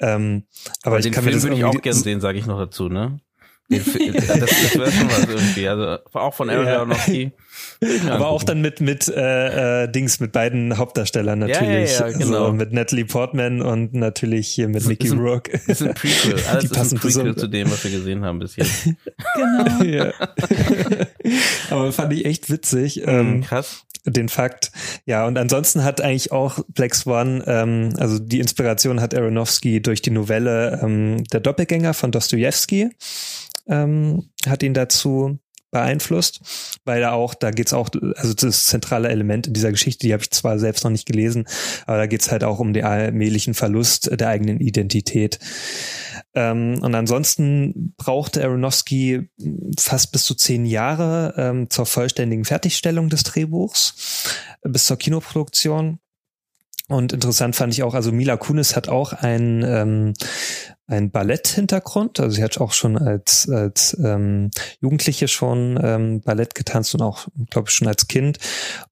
S3: Ähm, aber, aber ich
S5: den
S3: kann
S5: Film würde ich auch gerne sehen, sage ich noch dazu, ne? das, das wäre schon was irgendwie. Also auch von Aaron ja. Aronofsky.
S3: Aber auch dann mit mit äh, äh, Dings mit beiden Hauptdarstellern natürlich. Ja, ja, ja, genau. So, mit Natalie Portman und natürlich hier mit Mickey Rourke.
S5: Das ist ein Prequel. Alles Die ist ein Prequel zu dem, was wir gesehen haben bis jetzt.
S2: genau.
S3: Aber fand ich echt witzig.
S5: Mhm, ähm, Krass
S3: den Fakt. Ja, und ansonsten hat eigentlich auch Black Swan, ähm, also die Inspiration hat Aronofsky durch die Novelle ähm, Der Doppelgänger von Dostoevsky ähm, hat ihn dazu beeinflusst, weil da auch, da geht's auch, also das zentrale Element in dieser Geschichte, die habe ich zwar selbst noch nicht gelesen, aber da geht's halt auch um den allmählichen Verlust der eigenen Identität. Ähm, und ansonsten brauchte Aronofsky fast bis zu zehn Jahre ähm, zur vollständigen Fertigstellung des Drehbuchs, bis zur Kinoproduktion. Und interessant fand ich auch, also Mila Kunis hat auch ein, ähm, ein Ballett-Hintergrund. Also sie hat auch schon als, als ähm, Jugendliche schon ähm, Ballett getanzt und auch, glaube ich, schon als Kind.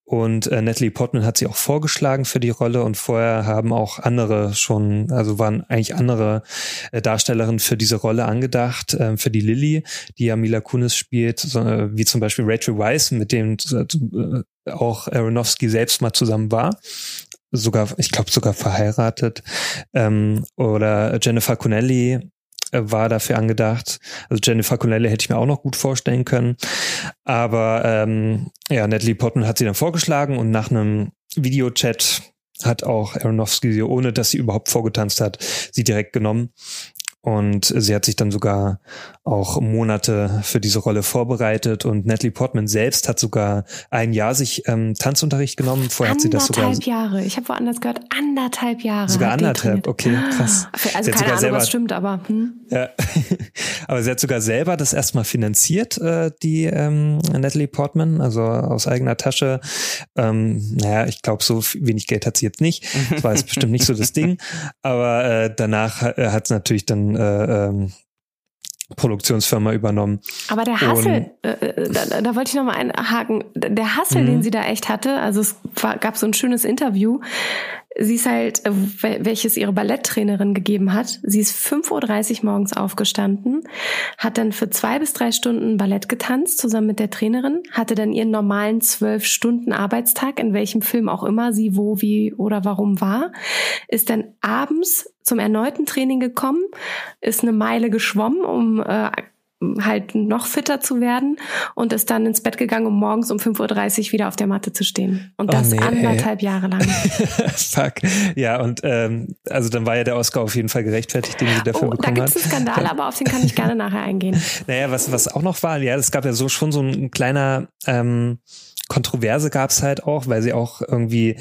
S3: Und äh, Natalie Portman hat sie auch vorgeschlagen für die Rolle und vorher haben auch andere schon, also waren eigentlich andere äh, Darstellerinnen für diese Rolle angedacht, äh, für die Lilly, die ja Mila Kunis spielt, so, äh, wie zum Beispiel Rachel Weisz, mit dem äh, auch Aronofsky selbst mal zusammen war sogar, ich glaube sogar verheiratet. Ähm, oder Jennifer Connelly äh, war dafür angedacht. Also Jennifer Connelly hätte ich mir auch noch gut vorstellen können. Aber ähm, ja, Natalie Portman hat sie dann vorgeschlagen und nach einem Videochat hat auch Aronofsky sie, ohne dass sie überhaupt vorgetanzt hat, sie direkt genommen. Und sie hat sich dann sogar auch Monate für diese Rolle vorbereitet und Natalie Portman selbst hat sogar ein Jahr sich ähm, Tanzunterricht genommen. Vorher hat sie das sogar.
S4: Anderthalb Jahre. Ich habe woanders gehört, anderthalb Jahre.
S3: Sogar anderthalb, okay, krass.
S4: Also keine Ahnung, selber, was stimmt, aber. Hm.
S3: Ja. aber sie hat sogar selber das erstmal finanziert, äh, die ähm, Natalie Portman, also aus eigener Tasche. Ähm, naja, ich glaube, so wenig Geld hat sie jetzt nicht. Das war jetzt bestimmt nicht so das Ding. Aber äh, danach äh, hat es natürlich dann äh, ähm, Produktionsfirma übernommen.
S4: Aber der Hassel, äh, äh, da, da wollte ich nochmal einhaken, der Hassel, mhm. den sie da echt hatte, also es war, gab so ein schönes Interview, sie ist halt, äh, welches ihre Balletttrainerin gegeben hat. Sie ist 5.30 Uhr morgens aufgestanden, hat dann für zwei bis drei Stunden Ballett getanzt, zusammen mit der Trainerin, hatte dann ihren normalen zwölf Stunden Arbeitstag, in welchem Film auch immer sie wo, wie oder warum war, ist dann abends zum erneuten Training gekommen, ist eine Meile geschwommen, um äh, halt noch fitter zu werden und ist dann ins Bett gegangen, um morgens um 5.30 Uhr wieder auf der Matte zu stehen. Und das oh nee, anderthalb ey. Jahre lang.
S3: Fuck. Ja, und ähm, also dann war ja der Oscar auf jeden Fall gerechtfertigt, den sie dafür oh, bekommen
S4: hat. Da gibt es einen Skandal, aber auf den kann ich gerne nachher eingehen.
S3: Naja, was, was auch noch war, ja, es gab ja so schon so ein kleiner ähm, Kontroverse gab es halt auch, weil sie auch irgendwie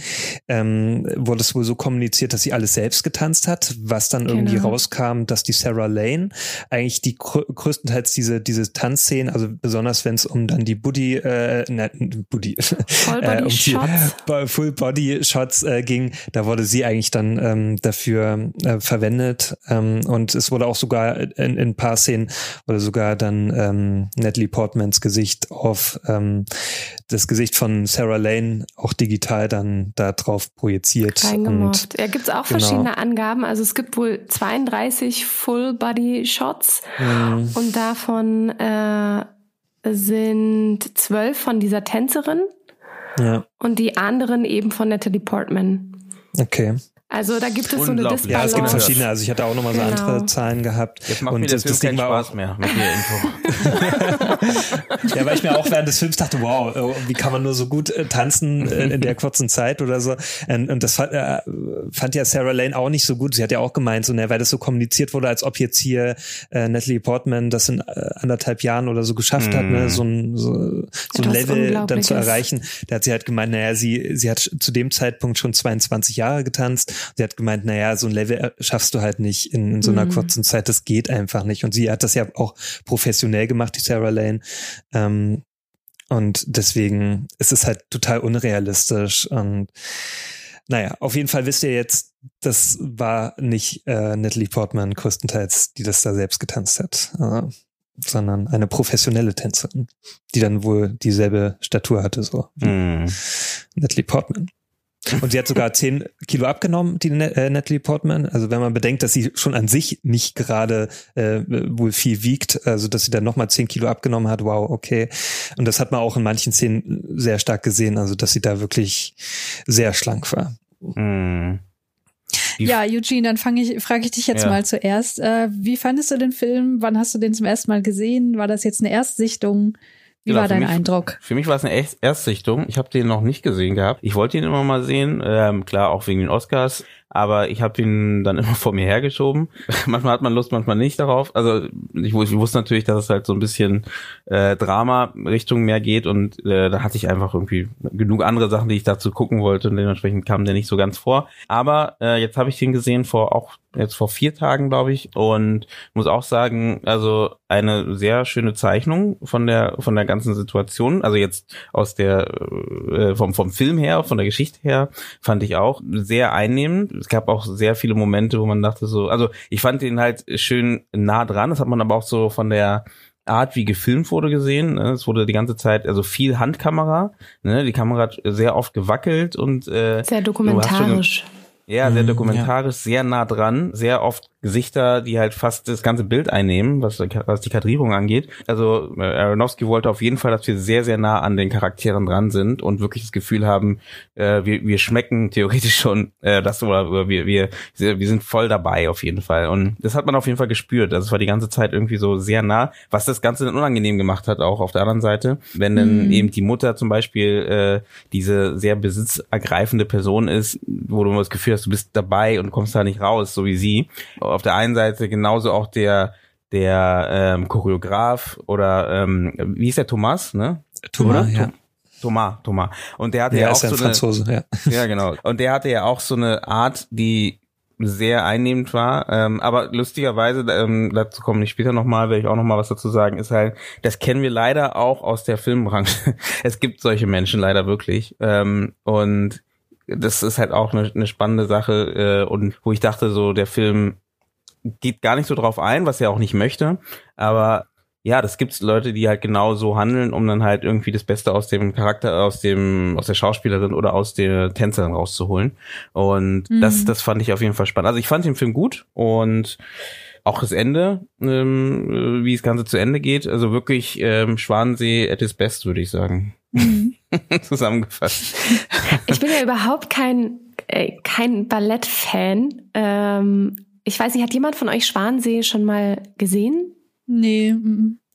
S3: ähm, wurde es wohl so kommuniziert, dass sie alles selbst getanzt hat, was dann genau. irgendwie rauskam, dass die Sarah Lane eigentlich die grö größtenteils diese diese Tanzszenen, also besonders wenn es um dann die Buddy äh, ne, Buddy
S4: Full Body äh, um
S3: die Full Body Shots äh, ging, da wurde sie eigentlich dann ähm, dafür äh, verwendet ähm, und es wurde auch sogar in, in ein paar Szenen wurde sogar dann ähm, Natalie Portmans Gesicht auf ähm, das Gesicht Gesicht von Sarah Lane auch digital dann da drauf projiziert.
S4: Reingemobbt. Ja, gibt es auch genau. verschiedene Angaben. Also es gibt wohl 32 Full-Body-Shots mhm. und davon äh, sind zwölf von dieser Tänzerin ja. und die anderen eben von Natalie Portman.
S3: Okay.
S4: Also da gibt es so eine Disbalance.
S3: Ja, es gibt verschiedene. Also ich hatte auch nochmal so genau. andere Zahlen gehabt.
S5: Jetzt macht und mir das, das Ding war Spaß mehr mit der
S3: Info. ja, weil ich mir auch während des Films dachte, wow, oh, wie kann man nur so gut äh, tanzen äh, in der kurzen Zeit oder so. Und, und das fand, äh, fand ja Sarah Lane auch nicht so gut. Sie hat ja auch gemeint, so, ne, weil das so kommuniziert wurde, als ob jetzt hier äh, Natalie Portman das in äh, anderthalb Jahren oder so geschafft mm. hat, ne, mhm. so ein, so, so ein Level dann zu erreichen. Da hat sie halt gemeint, naja, sie, sie hat zu dem Zeitpunkt schon 22 Jahre getanzt sie hat gemeint, naja, so ein Level schaffst du halt nicht in, in so einer mhm. kurzen Zeit, das geht einfach nicht. Und sie hat das ja auch professionell gemacht, die Sarah Lane. Ähm, und deswegen ist es halt total unrealistisch. Und naja, auf jeden Fall wisst ihr jetzt, das war nicht äh, Natalie Portman größtenteils, die das da selbst getanzt hat, äh, sondern eine professionelle Tänzerin, die dann wohl dieselbe Statur hatte, so wie mm. Natalie Portman. Und sie hat sogar 10 Kilo abgenommen, die äh, Natalie Portman. Also wenn man bedenkt, dass sie schon an sich nicht gerade äh, wohl viel wiegt, also dass sie dann nochmal 10 Kilo abgenommen hat, wow, okay. Und das hat man auch in manchen Szenen sehr stark gesehen, also dass sie da wirklich sehr schlank war.
S2: Mhm. Ja, Eugene, dann fange ich, frage ich dich jetzt ja. mal zuerst. Äh, wie fandest du den Film? Wann hast du den zum ersten Mal gesehen? War das jetzt eine Erstsichtung? Wie genau, war dein
S5: mich,
S2: Eindruck?
S5: Für mich war es eine Erstsichtung. Ich habe den noch nicht gesehen gehabt. Ich wollte ihn immer mal sehen, ähm, klar auch wegen den Oscars aber ich habe ihn dann immer vor mir hergeschoben. manchmal hat man Lust, manchmal nicht darauf. Also ich, ich wusste natürlich, dass es halt so ein bisschen äh, Drama-Richtung mehr geht und äh, da hatte ich einfach irgendwie genug andere Sachen, die ich dazu gucken wollte und dementsprechend kam der nicht so ganz vor. Aber äh, jetzt habe ich den gesehen vor auch jetzt vor vier Tagen, glaube ich, und muss auch sagen, also eine sehr schöne Zeichnung von der von der ganzen Situation. Also jetzt aus der äh, vom vom Film her, von der Geschichte her, fand ich auch sehr einnehmend es gab auch sehr viele Momente, wo man dachte so, also ich fand den halt schön nah dran. Das hat man aber auch so von der Art, wie gefilmt wurde, gesehen. Ne? Es wurde die ganze Zeit, also viel Handkamera. Ne? Die Kamera hat sehr oft gewackelt und äh,
S4: sehr dokumentarisch.
S5: Ja, sehr mhm, dokumentarisch, sehr nah dran, sehr oft Gesichter, die halt fast das ganze Bild einnehmen, was, was die Kadrierung angeht. Also äh, Aronofsky wollte auf jeden Fall, dass wir sehr, sehr nah an den Charakteren dran sind und wirklich das Gefühl haben, äh, wir, wir schmecken theoretisch schon äh, das oder wir, wir, wir sind voll dabei auf jeden Fall. Und das hat man auf jeden Fall gespürt. Also es war die ganze Zeit irgendwie so sehr nah, was das Ganze dann unangenehm gemacht hat, auch auf der anderen Seite. Wenn dann mhm. eben die Mutter zum Beispiel äh, diese sehr besitzergreifende Person ist, wo du das Gefühl hast, du bist dabei und kommst da nicht raus, so wie sie auf der einen Seite genauso auch der der ähm, Choreograf oder ähm, wie ist der Thomas, ne?
S3: Thomas, ja.
S5: Thomas, Thomas. Und der hatte ja, ja auch so eine,
S3: Franzose, ja.
S5: ja, genau. Und der hatte ja auch so eine Art, die sehr einnehmend war. Ähm, aber lustigerweise, ähm, dazu komme ich später nochmal, werde ich auch nochmal was dazu sagen, ist halt, das kennen wir leider auch aus der Filmbranche. es gibt solche Menschen leider wirklich. Ähm, und das ist halt auch eine, eine spannende Sache. Äh, und wo ich dachte, so der Film geht gar nicht so drauf ein, was er auch nicht möchte. Aber ja, das gibt's Leute, die halt genau so handeln, um dann halt irgendwie das Beste aus dem Charakter, aus dem, aus der Schauspielerin oder aus der Tänzerin rauszuholen. Und mhm. das, das fand ich auf jeden Fall spannend. Also ich fand den Film gut und auch das Ende, ähm, wie das Ganze zu Ende geht. Also wirklich ähm, Schwanensee at his best, würde ich sagen. Mhm. Zusammengefasst.
S4: Ich bin ja überhaupt kein, äh, kein Ballett-Fan. Ähm, ich weiß nicht, hat jemand von euch Schwanensee schon mal gesehen?
S2: Nee.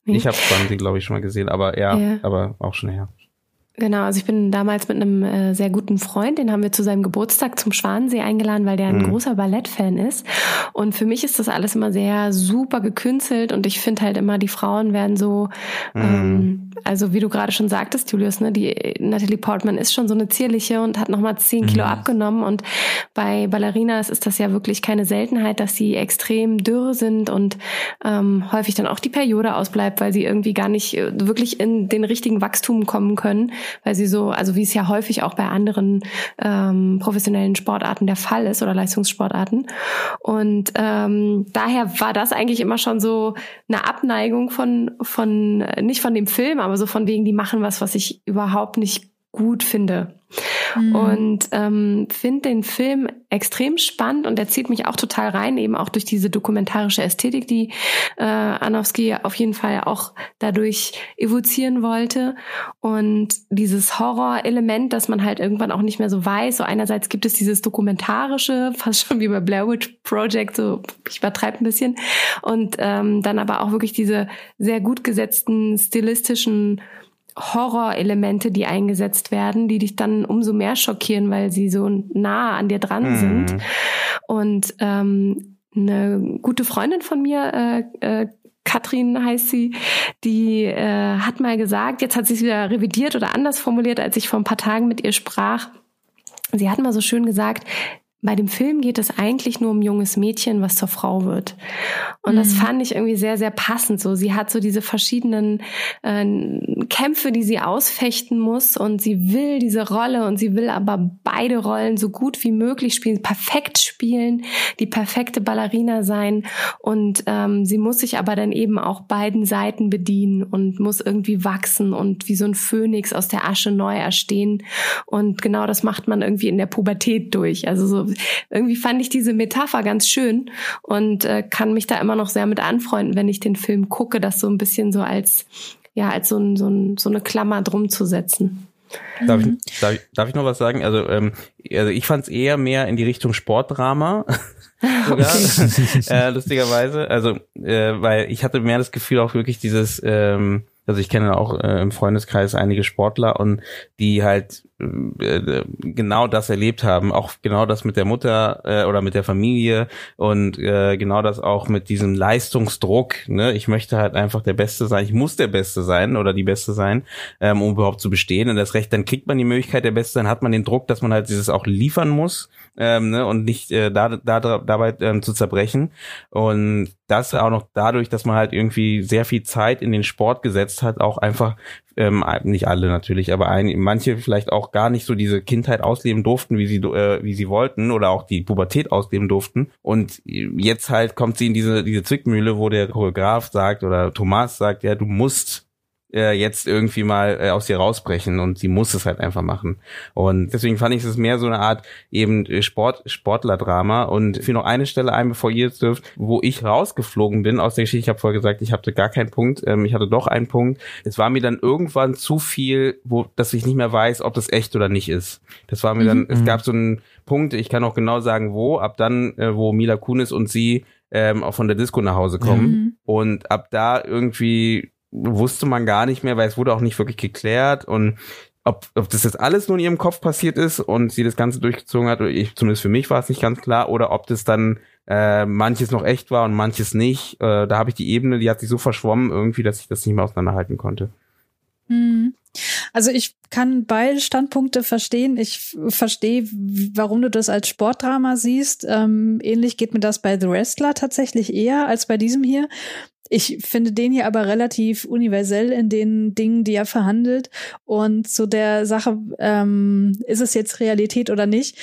S5: Ich habe Schwanensee, glaube ich, schon mal gesehen, aber ja, ja, aber auch schon her.
S4: Genau, also ich bin damals mit einem äh, sehr guten Freund, den haben wir zu seinem Geburtstag zum Schwanensee eingeladen, weil der ein mhm. großer Ballettfan ist. Und für mich ist das alles immer sehr super gekünstelt und ich finde halt immer, die Frauen werden so, mhm. ähm, also wie du gerade schon sagtest, Julius, ne, die Natalie Portman ist schon so eine zierliche und hat nochmal zehn Kilo mhm. abgenommen. Und bei Ballerinas ist das ja wirklich keine Seltenheit, dass sie extrem dürr sind und ähm, häufig dann auch die Periode ausbleibt, weil sie irgendwie gar nicht äh, wirklich in den richtigen Wachstum kommen können weil sie so, also wie es ja häufig auch bei anderen ähm, professionellen Sportarten der Fall ist oder Leistungssportarten. Und ähm, daher war das eigentlich immer schon so eine Abneigung von, von, nicht von dem Film, aber so von wegen, die machen was, was ich überhaupt nicht gut finde. Mhm. Und ähm, finde den Film extrem spannend und er zieht mich auch total rein, eben auch durch diese dokumentarische Ästhetik, die äh, Anowski auf jeden Fall auch dadurch evozieren wollte. Und dieses Horrorelement, dass man halt irgendwann auch nicht mehr so weiß. So einerseits gibt es dieses dokumentarische, fast schon wie bei Blair Witch Project, so ich übertreibe ein bisschen. Und ähm, dann aber auch wirklich diese sehr gut gesetzten stilistischen Horrorelemente, die eingesetzt werden, die dich dann umso mehr schockieren, weil sie so nah an dir dran mhm. sind. Und ähm, eine gute Freundin von mir, äh, äh, Katrin heißt sie, die äh, hat mal gesagt, jetzt hat sie es wieder revidiert oder anders formuliert, als ich vor ein paar Tagen mit ihr sprach. Sie hat mal so schön gesagt, bei dem Film geht es eigentlich nur um junges Mädchen, was zur Frau wird. Und mhm. das fand ich irgendwie sehr, sehr passend. So, sie hat so diese verschiedenen äh, Kämpfe, die sie ausfechten muss, und sie will diese Rolle und sie will aber beide Rollen so gut wie möglich spielen, perfekt spielen, die perfekte Ballerina sein. Und ähm, sie muss sich aber dann eben auch beiden Seiten bedienen und muss irgendwie wachsen und wie so ein Phönix aus der Asche neu erstehen. Und genau das macht man irgendwie in der Pubertät durch. Also so irgendwie fand ich diese Metapher ganz schön und äh, kann mich da immer noch sehr mit anfreunden, wenn ich den Film gucke, das so ein bisschen so als, ja, als so, ein, so, ein, so eine Klammer drum zu setzen.
S5: Darf ich, darf, ich, darf ich noch was sagen? Also, ähm, also ich fand es eher mehr in die Richtung Sportdrama. Sogar, okay. äh, lustigerweise. Also, äh, weil ich hatte mehr das Gefühl auch wirklich dieses, ähm, also ich kenne auch äh, im Freundeskreis einige Sportler und die halt äh, genau das erlebt haben, auch genau das mit der Mutter äh, oder mit der Familie und äh, genau das auch mit diesem Leistungsdruck. Ne? Ich möchte halt einfach der Beste sein, ich muss der Beste sein oder die Beste sein, ähm, um überhaupt zu bestehen. Und das Recht, dann kriegt man die Möglichkeit, der Beste sein, hat man den Druck, dass man halt dieses auch liefern muss ähm, ne? und nicht äh, da, da, dabei ähm, zu zerbrechen. Und das auch noch dadurch, dass man halt irgendwie sehr viel Zeit in den Sport gesetzt hat, auch einfach ähm, nicht alle natürlich, aber ein, manche vielleicht auch gar nicht so diese Kindheit ausleben durften, wie sie äh, wie sie wollten oder auch die Pubertät ausleben durften. Und jetzt halt kommt sie in diese diese Zwickmühle, wo der Choreograf sagt oder Thomas sagt, ja, du musst äh, jetzt irgendwie mal äh, aus ihr rausbrechen und sie muss es halt einfach machen. Und deswegen fand ich es mehr so eine Art eben äh, Sport, Sportlerdrama. Und für noch eine Stelle ein, bevor ihr jetzt dürft, wo ich rausgeflogen bin aus der Geschichte, ich habe vorher gesagt, ich hatte gar keinen Punkt, ähm, ich hatte doch einen Punkt. Es war mir dann irgendwann zu viel, wo, dass ich nicht mehr weiß, ob das echt oder nicht ist. Das war mir mhm. dann, es gab so einen Punkt, ich kann auch genau sagen, wo, ab dann, äh, wo Mila Kunis und sie ähm, auch von der Disco nach Hause kommen. Mhm. Und ab da irgendwie wusste man gar nicht mehr, weil es wurde auch nicht wirklich geklärt und ob, ob das jetzt alles nur in ihrem Kopf passiert ist und sie das Ganze durchgezogen hat, ich, zumindest für mich war es nicht ganz klar, oder ob das dann äh, manches noch echt war und manches nicht. Äh, da habe ich die Ebene, die hat sich so verschwommen irgendwie, dass ich das nicht mehr auseinanderhalten konnte.
S2: Hm. Also ich kann beide Standpunkte verstehen. Ich verstehe, warum du das als Sportdrama siehst. Ähm, ähnlich geht mir das bei The Wrestler tatsächlich eher als bei diesem hier. Ich finde den hier aber relativ universell in den Dingen, die er verhandelt. Und zu der Sache, ähm, ist es jetzt Realität oder nicht?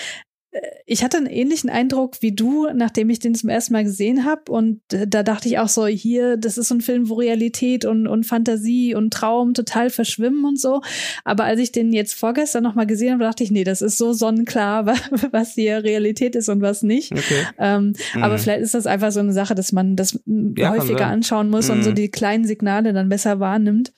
S2: Ich hatte einen ähnlichen Eindruck wie du, nachdem ich den zum ersten Mal gesehen habe. Und äh, da dachte ich auch so, hier, das ist so ein Film, wo Realität und, und Fantasie und Traum total verschwimmen und so. Aber als ich den jetzt vorgestern nochmal gesehen habe, dachte ich, nee, das ist so sonnenklar, was hier Realität ist und was nicht. Okay. Ähm, mhm. Aber vielleicht ist das einfach so eine Sache, dass man das ja, häufiger anschauen muss mhm. und so mhm. die kleinen Signale dann besser wahrnimmt.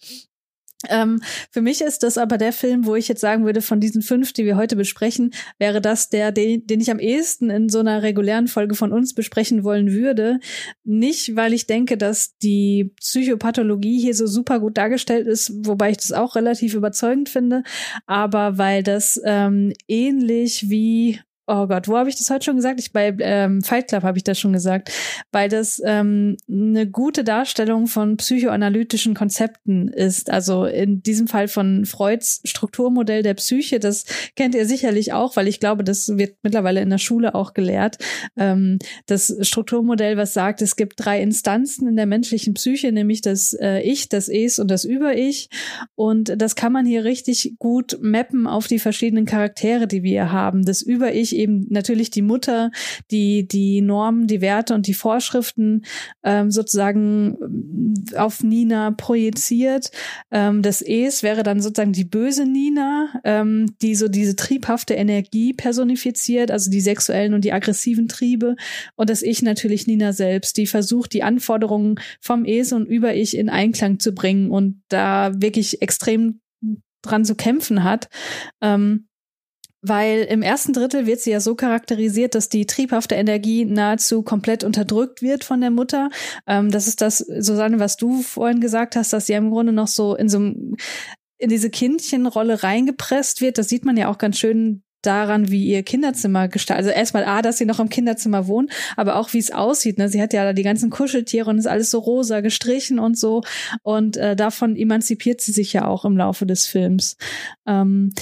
S2: Ähm, für mich ist das aber der Film, wo ich jetzt sagen würde, von diesen fünf, die wir heute besprechen, wäre das der, den, den ich am ehesten in so einer regulären Folge von uns besprechen wollen würde. Nicht, weil ich denke, dass die Psychopathologie hier so super gut dargestellt ist, wobei ich das auch relativ überzeugend finde, aber weil das ähm, ähnlich wie oh Gott, wo habe ich das heute schon gesagt? Ich bei ähm, Fight Club habe ich das schon gesagt, weil das ähm, eine gute Darstellung von psychoanalytischen Konzepten ist. Also in diesem Fall von Freuds Strukturmodell der Psyche. Das kennt ihr sicherlich auch, weil ich glaube, das wird mittlerweile in der Schule auch gelehrt. Ähm, das Strukturmodell, was sagt, es gibt drei Instanzen in der menschlichen Psyche, nämlich das äh, Ich, das Es und das Über-Ich. Und das kann man hier richtig gut mappen auf die verschiedenen Charaktere, die wir haben. Das Über-Ich eben natürlich die Mutter, die die Normen, die Werte und die Vorschriften ähm, sozusagen äh, auf Nina projiziert. Ähm, das Es wäre dann sozusagen die böse Nina, ähm, die so diese triebhafte Energie personifiziert, also die sexuellen und die aggressiven Triebe. Und das Ich natürlich Nina selbst, die versucht, die Anforderungen vom Es und über Ich in Einklang zu bringen und da wirklich extrem dran zu kämpfen hat. Ähm, weil im ersten Drittel wird sie ja so charakterisiert, dass die triebhafte Energie nahezu komplett unterdrückt wird von der Mutter. Ähm, das ist das, Susanne, was du vorhin gesagt hast, dass sie im Grunde noch so in so in diese Kindchenrolle reingepresst wird. Das sieht man ja auch ganz schön daran, wie ihr Kinderzimmer gestaltet. Also erstmal A, dass sie noch im Kinderzimmer wohnt, aber auch wie es aussieht. Ne? Sie hat ja die ganzen Kuscheltiere und ist alles so rosa gestrichen und so. Und äh, davon emanzipiert sie sich ja auch im Laufe des Films. Ähm,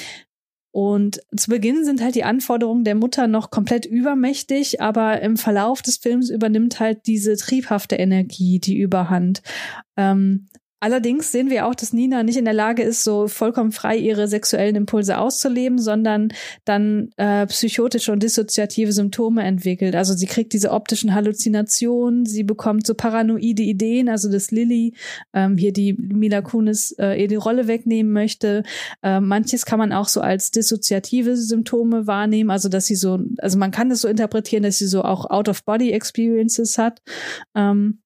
S2: und zu Beginn sind halt die Anforderungen der Mutter noch komplett übermächtig, aber im Verlauf des Films übernimmt halt diese triebhafte Energie die Überhand. Ähm, Allerdings sehen wir auch, dass Nina nicht in der Lage ist, so vollkommen frei ihre sexuellen Impulse auszuleben, sondern dann äh, psychotische und dissoziative Symptome entwickelt. Also sie kriegt diese optischen Halluzinationen, sie bekommt so paranoide Ideen, also dass Lilly ähm, hier die Mila Kunis äh, ihr die Rolle wegnehmen möchte. Äh, manches kann man auch so als dissoziative Symptome wahrnehmen, also dass sie so, also man kann das so interpretieren, dass sie so auch Out-of-Body-Experiences hat. Ähm,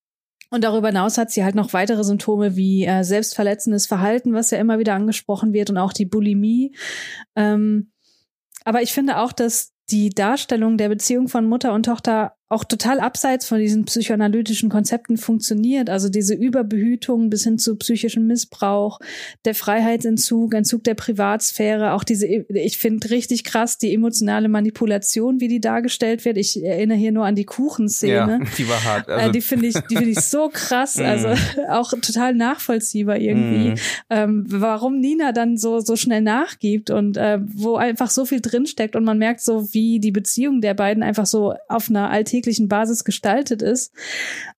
S2: und darüber hinaus hat sie halt noch weitere Symptome wie äh, selbstverletzendes Verhalten, was ja immer wieder angesprochen wird, und auch die Bulimie. Ähm, aber ich finde auch, dass die Darstellung der Beziehung von Mutter und Tochter auch total abseits von diesen psychoanalytischen Konzepten funktioniert. Also diese Überbehütung bis hin zu psychischem Missbrauch, der Freiheitsentzug, Entzug der Privatsphäre, auch diese, ich finde richtig krass die emotionale Manipulation, wie die dargestellt wird. Ich erinnere hier nur an die Kuchenszene. Ja,
S5: die war hart.
S2: Also, äh, die finde ich, die finde ich so krass, also mhm. auch total nachvollziehbar irgendwie. Mm. Ähm, warum Nina dann so, so schnell nachgibt und äh, wo einfach so viel drinsteckt und man merkt so, wie die Beziehung der beiden einfach so auf einer alltäglichen alltäglichen Basis gestaltet ist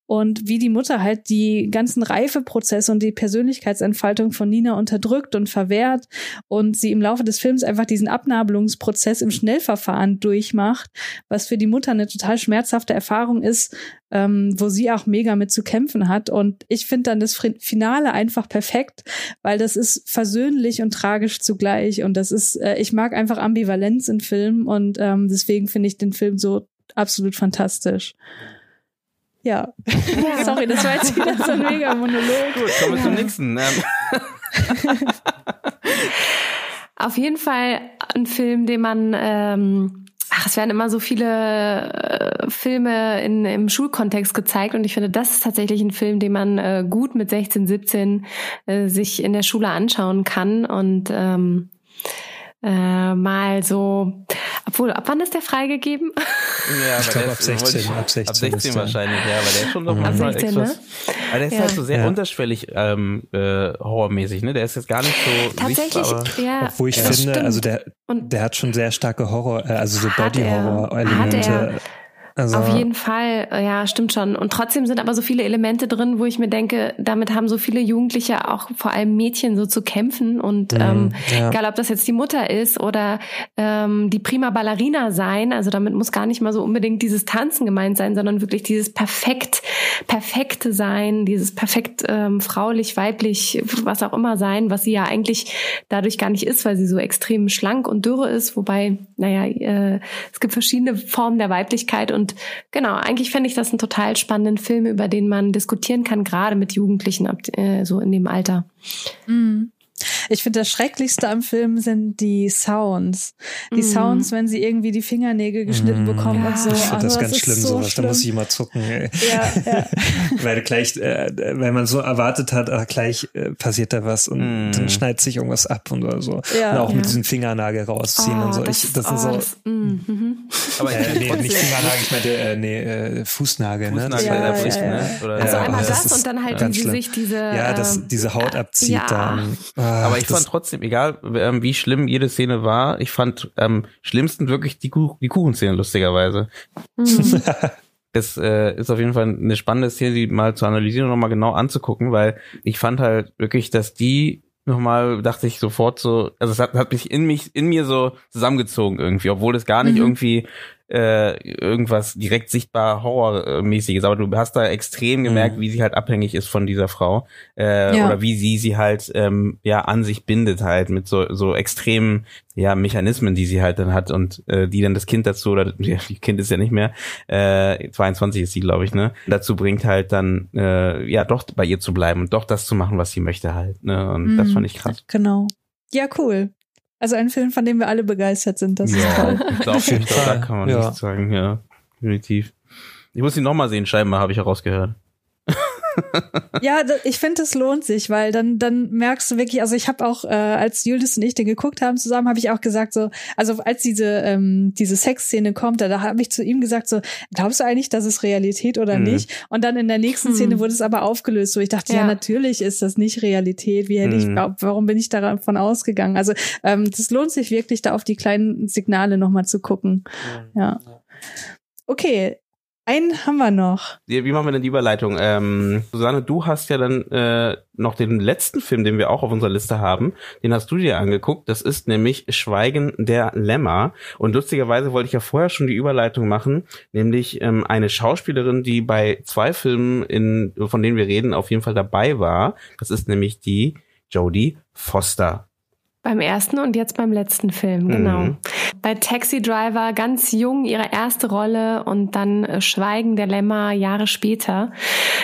S2: und wie die Mutter halt die ganzen Reifeprozesse und die Persönlichkeitsentfaltung von Nina unterdrückt und verwehrt und sie im Laufe des Films einfach diesen Abnabelungsprozess im Schnellverfahren durchmacht, was für die Mutter eine total schmerzhafte Erfahrung ist, ähm, wo sie auch mega mit zu kämpfen hat. Und ich finde dann das Finale einfach perfekt, weil das ist versöhnlich und tragisch zugleich. Und das ist, äh, ich mag einfach Ambivalenz in Filmen und ähm, deswegen finde ich den Film so absolut fantastisch. Ja. ja. Sorry, das war jetzt wieder so ein mega Monolog.
S5: Gut, kommen wir ja. zum nächsten.
S4: Ähm. Auf jeden Fall ein Film, den man ähm, Ach, es werden immer so viele äh, Filme in, im Schulkontext gezeigt und ich finde, das ist tatsächlich ein Film, den man äh, gut mit 16, 17 äh, sich in der Schule anschauen kann und ähm, äh, mal so, obwohl, ab wann ist der freigegeben?
S5: Ja, ich glaube ab 16, ab 16. Ab 16 wahrscheinlich, ja, weil der ist schon noch mhm. ab 16, ne? Aber der ist ja. halt so sehr ja. unterschwellig ähm, äh, horrormäßig, ne? Der ist jetzt gar nicht so
S4: Tatsächlich,
S5: sichtbar,
S4: ja.
S3: Wo ich finde, stimmt. also der, der hat schon sehr starke Horror, äh, also so Body-Horror-Elemente. Also,
S4: Auf jeden Fall, äh, ja, stimmt schon. Und trotzdem sind aber so viele Elemente drin, wo ich mir denke, damit haben so viele Jugendliche, auch vor allem Mädchen, so zu kämpfen. Und
S3: Mhm,
S4: ähm,
S3: ja.
S4: egal, ob das jetzt die Mutter ist oder ähm, die prima Ballerina sein, also damit muss gar nicht mal so unbedingt dieses Tanzen gemeint sein, sondern wirklich dieses perfekt, perfekte sein, dieses perfekt ähm, fraulich, weiblich, was auch immer sein, was sie ja eigentlich dadurch gar nicht ist, weil sie so extrem schlank und dürre ist. Wobei, naja, äh, es gibt verschiedene Formen der Weiblichkeit und genau, eigentlich fände ich das einen total spannenden Film, über den man diskutieren kann, gerade mit Jugendlichen ab, äh, so in dem Alter.
S2: Mhm. Ich finde, das Schrecklichste am Film sind die Sounds. Die
S4: Mhm.
S2: Sounds, wenn sie irgendwie die Fingernägel geschnitten
S3: Mhm.
S2: bekommen
S4: Ja.
S2: und so.
S3: ich finde das ganz
S2: ist
S3: schlimm,
S2: so
S3: sowas. Da muss ich
S2: schlimm.
S3: immer zucken. Ey.
S2: Ja, ja.
S3: Weil gleich, äh, wenn man so erwartet hat, ah, gleich äh, passiert da was und
S5: Mm.
S3: dann schneidet sich irgendwas ab und so.
S2: Ja.
S3: und auch
S4: Ja.
S3: mit diesem Fingernagel rausziehen und so. Ich, das sind
S4: oh,
S3: so.
S4: das, mm.
S5: Aber ich
S3: äh, nee, nicht Fingernagel, ich meinte, äh, nee, äh, Fußnagel, ne? Das
S5: Fußnagel
S2: Ja, ja, ja.
S5: ne? Oder
S4: Also
S3: Ja,
S4: einmal
S3: das
S4: das, und dann halt, wie
S3: ganz
S4: sie
S3: schlimm.
S4: sich diese
S3: ja, das,
S4: ähm,
S3: diese Haut abzieht
S4: ja.
S3: dann. Ah,
S5: Aber ich fand trotzdem, egal ähm, wie schlimm jede Szene war, ich fand am schlimmsten wirklich die, Kuh die Kuchenszene, lustigerweise.
S4: mhm.
S5: Das äh, ist auf jeden Fall eine spannende Szene, die mal zu analysieren und nochmal genau anzugucken, weil ich fand halt wirklich, dass die nochmal, dachte ich sofort so, also es hat, hat mich in mich, in mir so zusammengezogen irgendwie, obwohl es gar nicht
S2: Mhm.
S5: irgendwie äh, irgendwas direkt sichtbar horrormäßiges, aber du hast da extrem gemerkt,
S3: Mhm.
S5: wie sie halt abhängig ist von dieser Frau äh,
S2: Ja.
S5: oder wie sie sie halt ähm, ja an sich bindet halt mit so so extremen ja Mechanismen, die sie halt dann hat und äh, die dann das Kind dazu oder ja, die Kind ist ja nicht mehr äh, 22 ist sie glaube ich ne dazu bringt halt dann äh, ja doch bei ihr zu bleiben und doch das zu machen, was sie möchte halt ne und das
S2: Mhm.
S5: fand ich krass.
S2: Genau. Ja, cool. Also ein Film, von dem wir alle begeistert sind. Das ist toll.
S5: ich glaube, glaub, da kann man
S3: Ja.
S5: nichts sagen, ja, definitiv. Ich muss ihn nochmal sehen, scheinbar, habe ich herausgehört.
S2: Ja, ich finde, es lohnt sich, weil dann dann merkst du wirklich, also ich habe auch, äh, als Julius und ich den geguckt haben zusammen, habe ich auch gesagt so, also als diese ähm, diese Sexszene kommt, da, da habe ich zu ihm gesagt so, glaubst du eigentlich, das ist Realität oder
S5: Mhm.
S2: nicht? Und dann in der nächsten
S4: Hm.
S2: Szene wurde es aber aufgelöst, wo ich dachte, ja,
S4: Ja.
S2: natürlich ist das nicht Realität. Wie hätte ich,
S5: Mhm.
S2: wa- warum bin ich davon ausgegangen? Also ähm, das lohnt sich wirklich, da auf die kleinen Signale nochmal zu gucken. Ja. Okay, einen haben wir noch.
S5: Wie wie machen wir denn die Überleitung? Ähm, Susanne, du hast ja dann äh, noch den letzten Film, den wir auch auf unserer Liste haben, den hast du dir angeguckt. Das ist nämlich Schweigen der Lämmer. Und lustigerweise wollte ich ja vorher schon die Überleitung machen, nämlich ähm, eine Schauspielerin, die bei zwei Filmen, in, von denen wir reden, auf jeden Fall dabei war. Das ist nämlich die Jodie Foster.
S4: Beim ersten und jetzt beim letzten Film, genau.
S5: Mhm.
S4: Bei Taxi Driver ganz jung ihre erste Rolle und dann äh, Schweigen der Lämmer Jahre später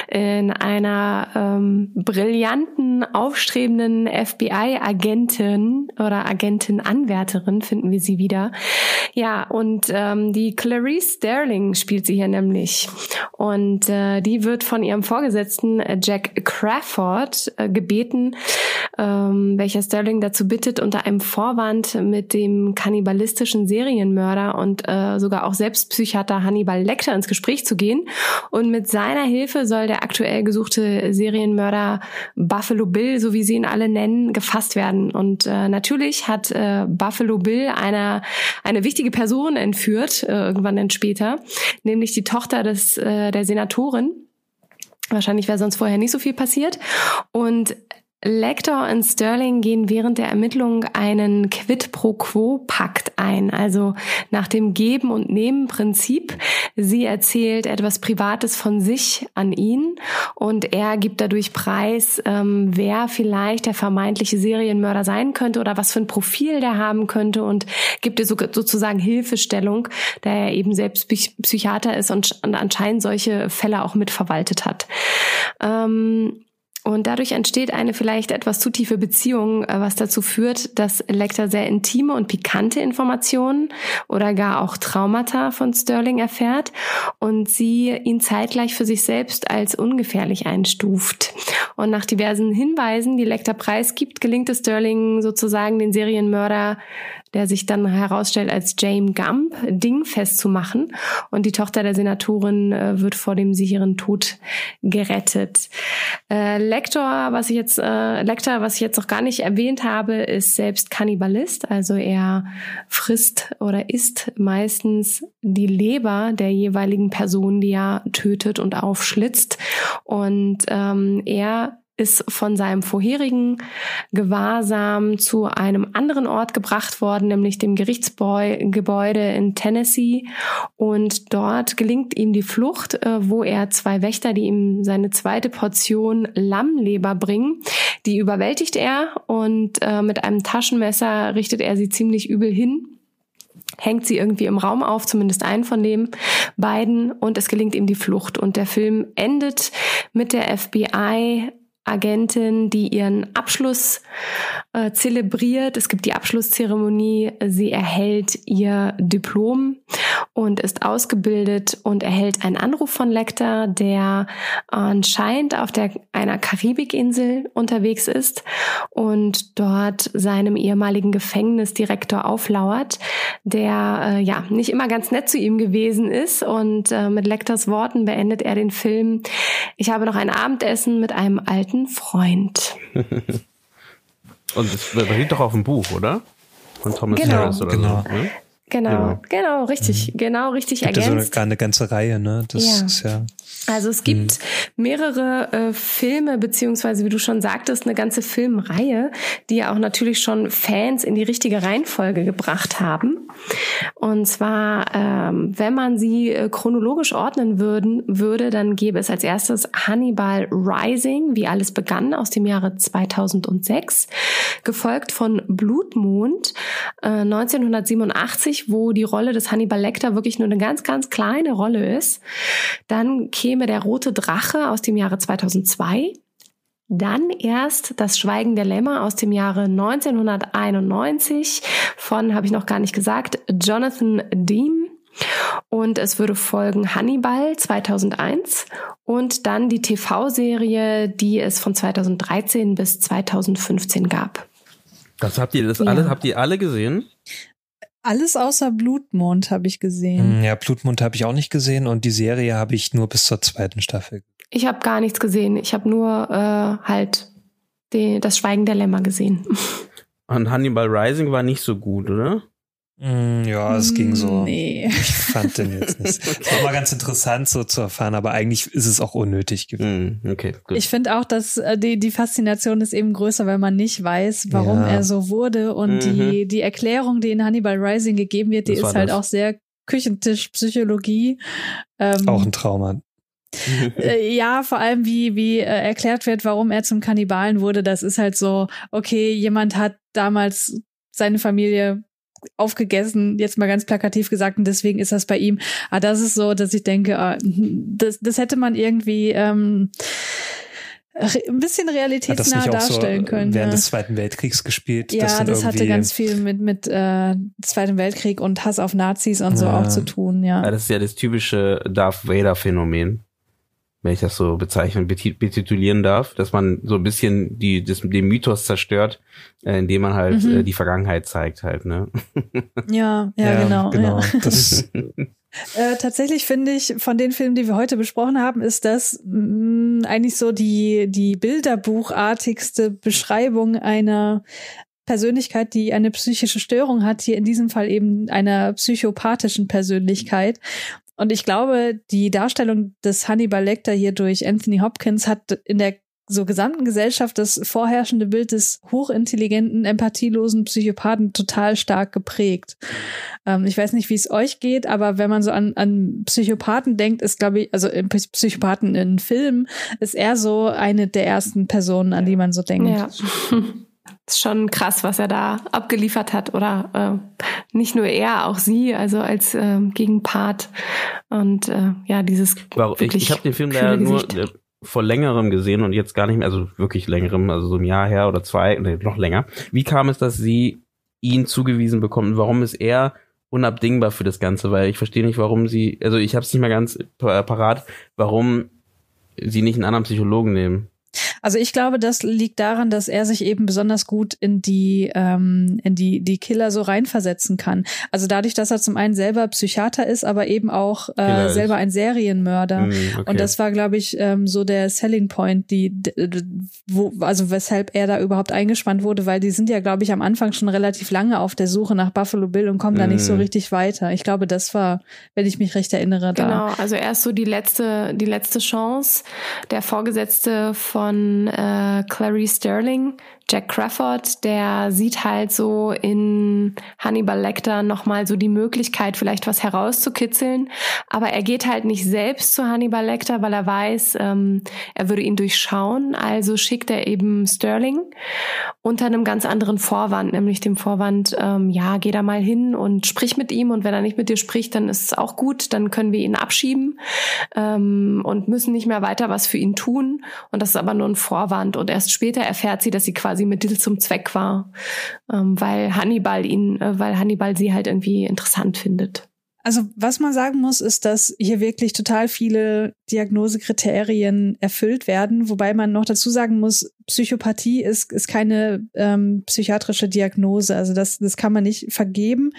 S4: in einer ähm, brillanten, aufstrebenden FBI-Agentin oder Agentin-Anwärterin finden wir sie wieder. Ja, und ähm, die Clarice Sterling spielt sie hier nämlich. Und äh, die wird von ihrem Vorgesetzten äh, Jack Crawford äh, gebeten, ähm, welcher Sterling dazu bittet, unter einem Vorwand mit dem kannibalistischen Serienmörder und äh, sogar auch Selbstpsychiater Hannibal Lecter ins Gespräch zu gehen. Und mit seiner Hilfe soll der aktuell gesuchte Serienmörder Buffalo Bill, so wie sie ihn alle nennen, gefasst werden. Und äh, natürlich hat äh, Buffalo Bill eine, eine wichtige Person entführt, äh, irgendwann dann später, nämlich die Tochter des, äh, der Senatorin. Wahrscheinlich wäre sonst vorher nicht so viel passiert. Und Lecter und Sterling gehen während der Ermittlung einen Quid pro quo Pakt ein, also nach dem Geben und Nehmen Prinzip. Sie erzählt etwas Privates von sich an ihn und er gibt dadurch preis, ähm, wer vielleicht der vermeintliche Serienmörder sein könnte oder was für ein Profil der haben könnte und gibt ihr so, sozusagen Hilfestellung, da er eben selbst Psych Psychiater ist und, und anscheinend solche Fälle auch mitverwaltet hat. Ähm, und dadurch entsteht eine vielleicht etwas zu tiefe Beziehung, äh, was dazu führt, dass Lecter sehr intime und pikante Informationen oder gar auch Traumata von Sterling erfährt und sie ihn zeitgleich für sich selbst als ungefährlich einstuft. Und nach diversen Hinweisen, die Lecter preisgibt, gelingt es Sterling sozusagen den Serienmörder der sich dann herausstellt als Jane Gump, dingfest zu machen. Und die Tochter der Senatorin äh, wird vor dem sicheren Tod gerettet. Äh, Lector, was ich jetzt, äh, Lecter, was ich jetzt noch gar nicht erwähnt habe, ist selbst Kannibalist. Also er frisst oder isst meistens die Leber der jeweiligen Person, die er tötet und aufschlitzt. Und ähm, er ist von seinem vorherigen Gewahrsam zu einem anderen Ort gebracht worden, nämlich dem Gerichtsgebäude in Tennessee. Und dort gelingt ihm die Flucht, äh, wo er zwei Wächter, die ihm seine zweite Portion Lammleber bringen, die überwältigt er und äh, mit einem Taschenmesser richtet er sie ziemlich übel hin hängt sie irgendwie im Raum auf, zumindest einen von den beiden, und es gelingt ihm die Flucht. Und der Film endet mit der FBI Agentin, die ihren Abschluss äh, zelebriert. Es gibt die Abschlusszeremonie. Sie erhält ihr Diplom und ist ausgebildet und erhält einen Anruf von Lecter, der anscheinend auf der, einer Karibikinsel unterwegs ist und dort seinem ehemaligen Gefängnisdirektor auflauert, der äh, ja nicht immer ganz nett zu ihm gewesen ist. Und äh, mit Lecters Worten beendet er den Film. Ich habe noch ein Abendessen mit einem alten alten Freund.
S5: Und es basiert doch auf dem Buch, oder? Von Thomas
S4: genau.
S5: Harris oder
S3: genau.
S5: so. Ne?
S4: Genau, genau, genau, richtig, mhm. genau richtig
S3: Gibt
S4: ergänzt.
S3: Ja so eine, eine ganze Reihe, ne? Das ja. ist ja.
S4: Also es gibt hm. mehrere äh, Filme, beziehungsweise wie du schon sagtest, eine ganze Filmreihe, die ja auch natürlich schon Fans in die richtige Reihenfolge gebracht haben. Und zwar, ähm, wenn man sie äh, chronologisch ordnen würden, würde, dann gäbe es als erstes Hannibal Rising, wie alles begann, aus dem Jahre 2006, gefolgt von Blutmond äh, 1987, wo die Rolle des Hannibal Lecter wirklich nur eine ganz, ganz kleine Rolle ist. Dann käme Der rote Drache aus dem Jahre 2002. Dann erst Das Schweigen der Lämmer aus dem Jahre 1991 von, habe ich noch gar nicht gesagt, Jonathan Deem. Und es würde folgen Hannibal 2001 und dann die TV-Serie, die es von 2013 bis 2015 gab.
S5: Das habt ihr das ja. alles, habt ihr alle gesehen?
S2: Alles außer Blutmond habe ich gesehen.
S3: Hm, ja, Blutmond habe ich auch nicht gesehen und die Serie habe ich nur bis zur zweiten Staffel.
S4: Ich habe gar nichts gesehen. Ich habe nur äh, halt die, das Schweigen der Lämmer gesehen.
S5: Und Hannibal Rising war nicht so gut, oder?
S3: Mm, ja, es ging so.
S2: Nee.
S3: Ich fand den jetzt nicht. Es war mal ganz interessant so zu erfahren, aber eigentlich ist es auch unnötig gewesen.
S5: Mm, okay, gut.
S2: Ich finde auch, dass äh, die, die Faszination ist eben größer, weil man nicht weiß, warum ja. er so wurde. Und mhm. die, die Erklärung, die in Hannibal Rising gegeben wird, die das ist halt das. auch sehr Küchentischpsychologie.
S3: Ähm, auch ein Trauma.
S2: äh, ja, vor allem wie, wie äh, erklärt wird, warum er zum Kannibalen wurde. Das ist halt so, okay, jemand hat damals seine Familie aufgegessen, jetzt mal ganz plakativ gesagt, und deswegen ist das bei ihm. Aber ah, das ist so, dass ich denke, ah, das, das hätte man irgendwie ähm, ein bisschen realitätsnah darstellen so können.
S3: Während
S2: ja.
S3: des Zweiten Weltkriegs gespielt.
S2: Ja, das, das hatte ganz viel mit mit äh, Zweiten Weltkrieg und Hass auf Nazis und so auch zu tun. Ja.
S5: ja, das ist ja das typische Darth Vader Phänomen wenn ich das so bezeichnen, betitulieren darf, dass man so ein bisschen die, das, den Mythos zerstört, äh, indem man halt mhm. äh, die Vergangenheit zeigt halt, ne?
S2: Ja, ja, ja genau. genau. Ja. Das Äh, tatsächlich finde ich, von den Filmen, die wir heute besprochen haben, ist das mh, mm, eigentlich so die, die bilderbuchartigste Beschreibung einer Persönlichkeit, die eine psychische Störung hat, hier in diesem Fall eben einer psychopathischen Persönlichkeit. Und ich glaube, die Darstellung des Hannibal Lecter hier durch Anthony Hopkins hat in der so gesamten Gesellschaft das vorherrschende Bild des hochintelligenten, empathielosen Psychopathen total stark geprägt. Ähm, ich weiß nicht, wie es euch geht, aber wenn man so an, an Psychopathen denkt, ist, glaube ich, also Psychopathen in Filmen, ist er so eine der ersten Personen, an die man so denkt.
S4: Ja. ist schon krass, was er da abgeliefert hat. Oder äh, nicht nur er, auch sie, also als äh, Gegenpart. Und äh, ja, dieses.
S5: Warum, ich ich habe den Film leider nur äh, vor längerem gesehen und jetzt gar nicht mehr, also wirklich längerem, also so ein Jahr her oder zwei, nee, noch länger. Wie kam es, dass sie ihn zugewiesen bekommt? Warum ist er unabdingbar für das Ganze? Weil ich verstehe nicht, warum sie, also ich habe es nicht mehr ganz parat, warum sie nicht einen anderen Psychologen nehmen.
S2: Also ich glaube, das liegt daran, dass er sich eben besonders gut in die ähm, in die die Killer so reinversetzen kann. Also dadurch, dass er zum einen selber Psychiater ist, aber eben auch äh, selber ein Serienmörder. Mm, okay. Und das war, glaube ich, ähm, so der Selling Point, die wo also weshalb er da überhaupt eingespannt wurde, weil die sind ja, glaube ich, am Anfang schon relativ lange auf der Suche nach Buffalo Bill und kommen mm. da nicht so mhm. richtig weiter. Ich glaube, das war, wenn ich mich recht erinnere,
S4: da. Genau, also er ist so die letzte die letzte Chance. Der Vorgesetzte von äh, Clarice Sterling, Jack Crawford, der sieht halt so in Hannibal Lecter nochmal so die Möglichkeit, vielleicht was herauszukitzeln. Aber er geht halt nicht selbst zu Hannibal Lecter, weil er weiß, ähm, er würde ihn durchschauen. Also schickt er eben Sterling unter einem ganz anderen Vorwand, nämlich dem Vorwand, ähm, ja, geh da mal hin und sprich mit ihm. Und wenn er nicht mit dir spricht, dann ist es auch gut, dann können wir ihn abschieben ähm, und müssen nicht mehr weiter was für ihn tun. Und das ist aber nur ein Vorwand. Und erst später erfährt sie, dass sie quasi quasi Mittel zum Zweck war, ähm, weil Hannibal ihn, äh, weil Hannibal sie halt irgendwie interessant findet.
S2: Also was man sagen muss, ist, dass hier wirklich total viele Diagnosekriterien erfüllt werden, wobei man noch dazu sagen muss, Psychopathie ist, ist keine ähm, psychiatrische Diagnose. Also das, das kann man nicht vergeben.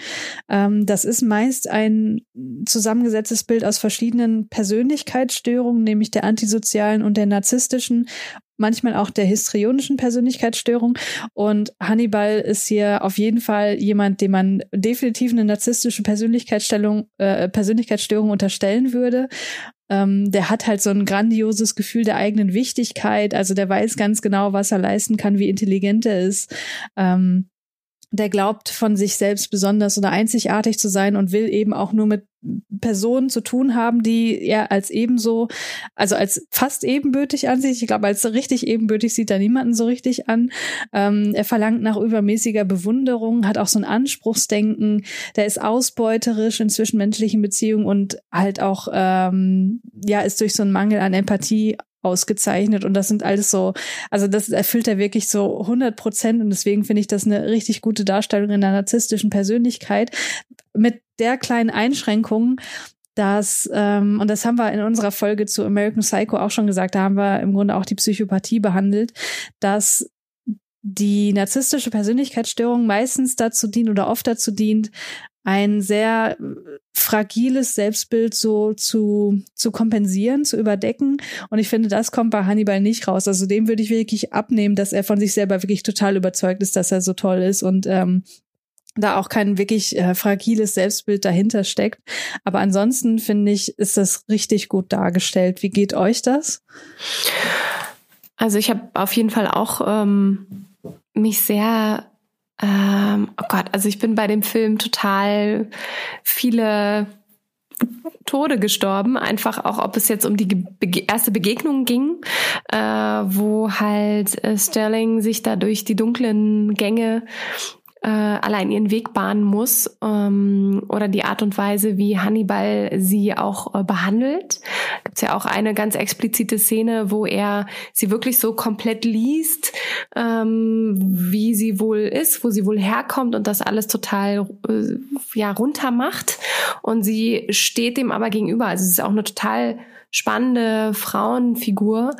S2: Ähm, das ist meist ein zusammengesetztes Bild aus verschiedenen Persönlichkeitsstörungen, nämlich der antisozialen und der narzisstischen manchmal auch der histrionischen Persönlichkeitsstörung. Und Hannibal ist hier auf jeden Fall jemand, dem man definitiv eine narzisstische Persönlichkeitsstellung, äh, Persönlichkeitsstörung unterstellen würde. Ähm, der hat halt so ein grandioses Gefühl der eigenen Wichtigkeit. Also der weiß ganz genau, was er leisten kann, wie intelligent er ist. Ähm, der glaubt von sich selbst besonders oder einzigartig zu sein und will eben auch nur mit Personen zu tun haben, die er als ebenso, also als fast ebenbürtig ansieht. Ich glaube, als richtig ebenbürtig sieht er niemanden so richtig an. Ähm, er verlangt nach übermäßiger Bewunderung, hat auch so ein Anspruchsdenken, der ist ausbeuterisch in zwischenmenschlichen Beziehungen und halt auch, ähm, ja, ist durch so einen Mangel an Empathie ausgezeichnet. Und das sind alles so, also das erfüllt er wirklich so 100 Prozent. Und deswegen finde ich das eine richtig gute Darstellung in der narzisstischen Persönlichkeit. Mit der kleinen Einschränkung, dass, ähm, und das haben wir in unserer Folge zu American Psycho auch schon gesagt, da haben wir im Grunde auch die Psychopathie behandelt, dass die narzisstische Persönlichkeitsstörung meistens dazu dient oder oft dazu dient, ein sehr fragiles Selbstbild so zu, zu kompensieren, zu überdecken. Und ich finde, das kommt bei Hannibal nicht raus. Also dem würde ich wirklich abnehmen, dass er von sich selber wirklich total überzeugt ist, dass er so toll ist und ähm, da auch kein wirklich äh, fragiles Selbstbild dahinter steckt. Aber ansonsten finde ich, ist das richtig gut dargestellt. Wie geht euch das?
S4: Also ich habe auf jeden Fall auch ähm, mich sehr ähm, oh Gott, also ich bin bei dem Film total viele Tode gestorben, einfach auch, ob es jetzt um die Be erste Begegnung ging, äh, wo halt äh, Sterling sich da durch die dunklen Gänge äh, allein ihren Weg bahnen muss ähm, oder die Art und Weise, wie Hannibal sie auch äh, behandelt. Gibt ja auch eine ganz explizite Szene, wo er sie wirklich so komplett liest, ähm, wie sie wohl ist, wo sie wohl herkommt und das alles total äh, ja runter macht und sie steht dem aber gegenüber. Also es ist auch eine total spannende Frauenfigur,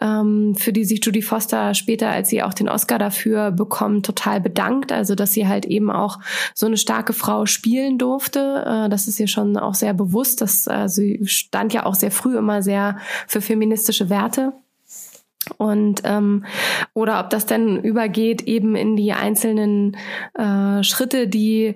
S4: ähm, für die sich Judy Foster später, als sie auch den Oscar dafür bekommt, total bedankt. Also, dass sie halt eben auch so eine starke Frau spielen durfte. Äh, das ist ihr schon auch sehr bewusst. Dass, äh, sie stand ja auch sehr früh immer sehr für feministische Werte und ähm, oder ob das dann übergeht eben in die einzelnen äh, Schritte, die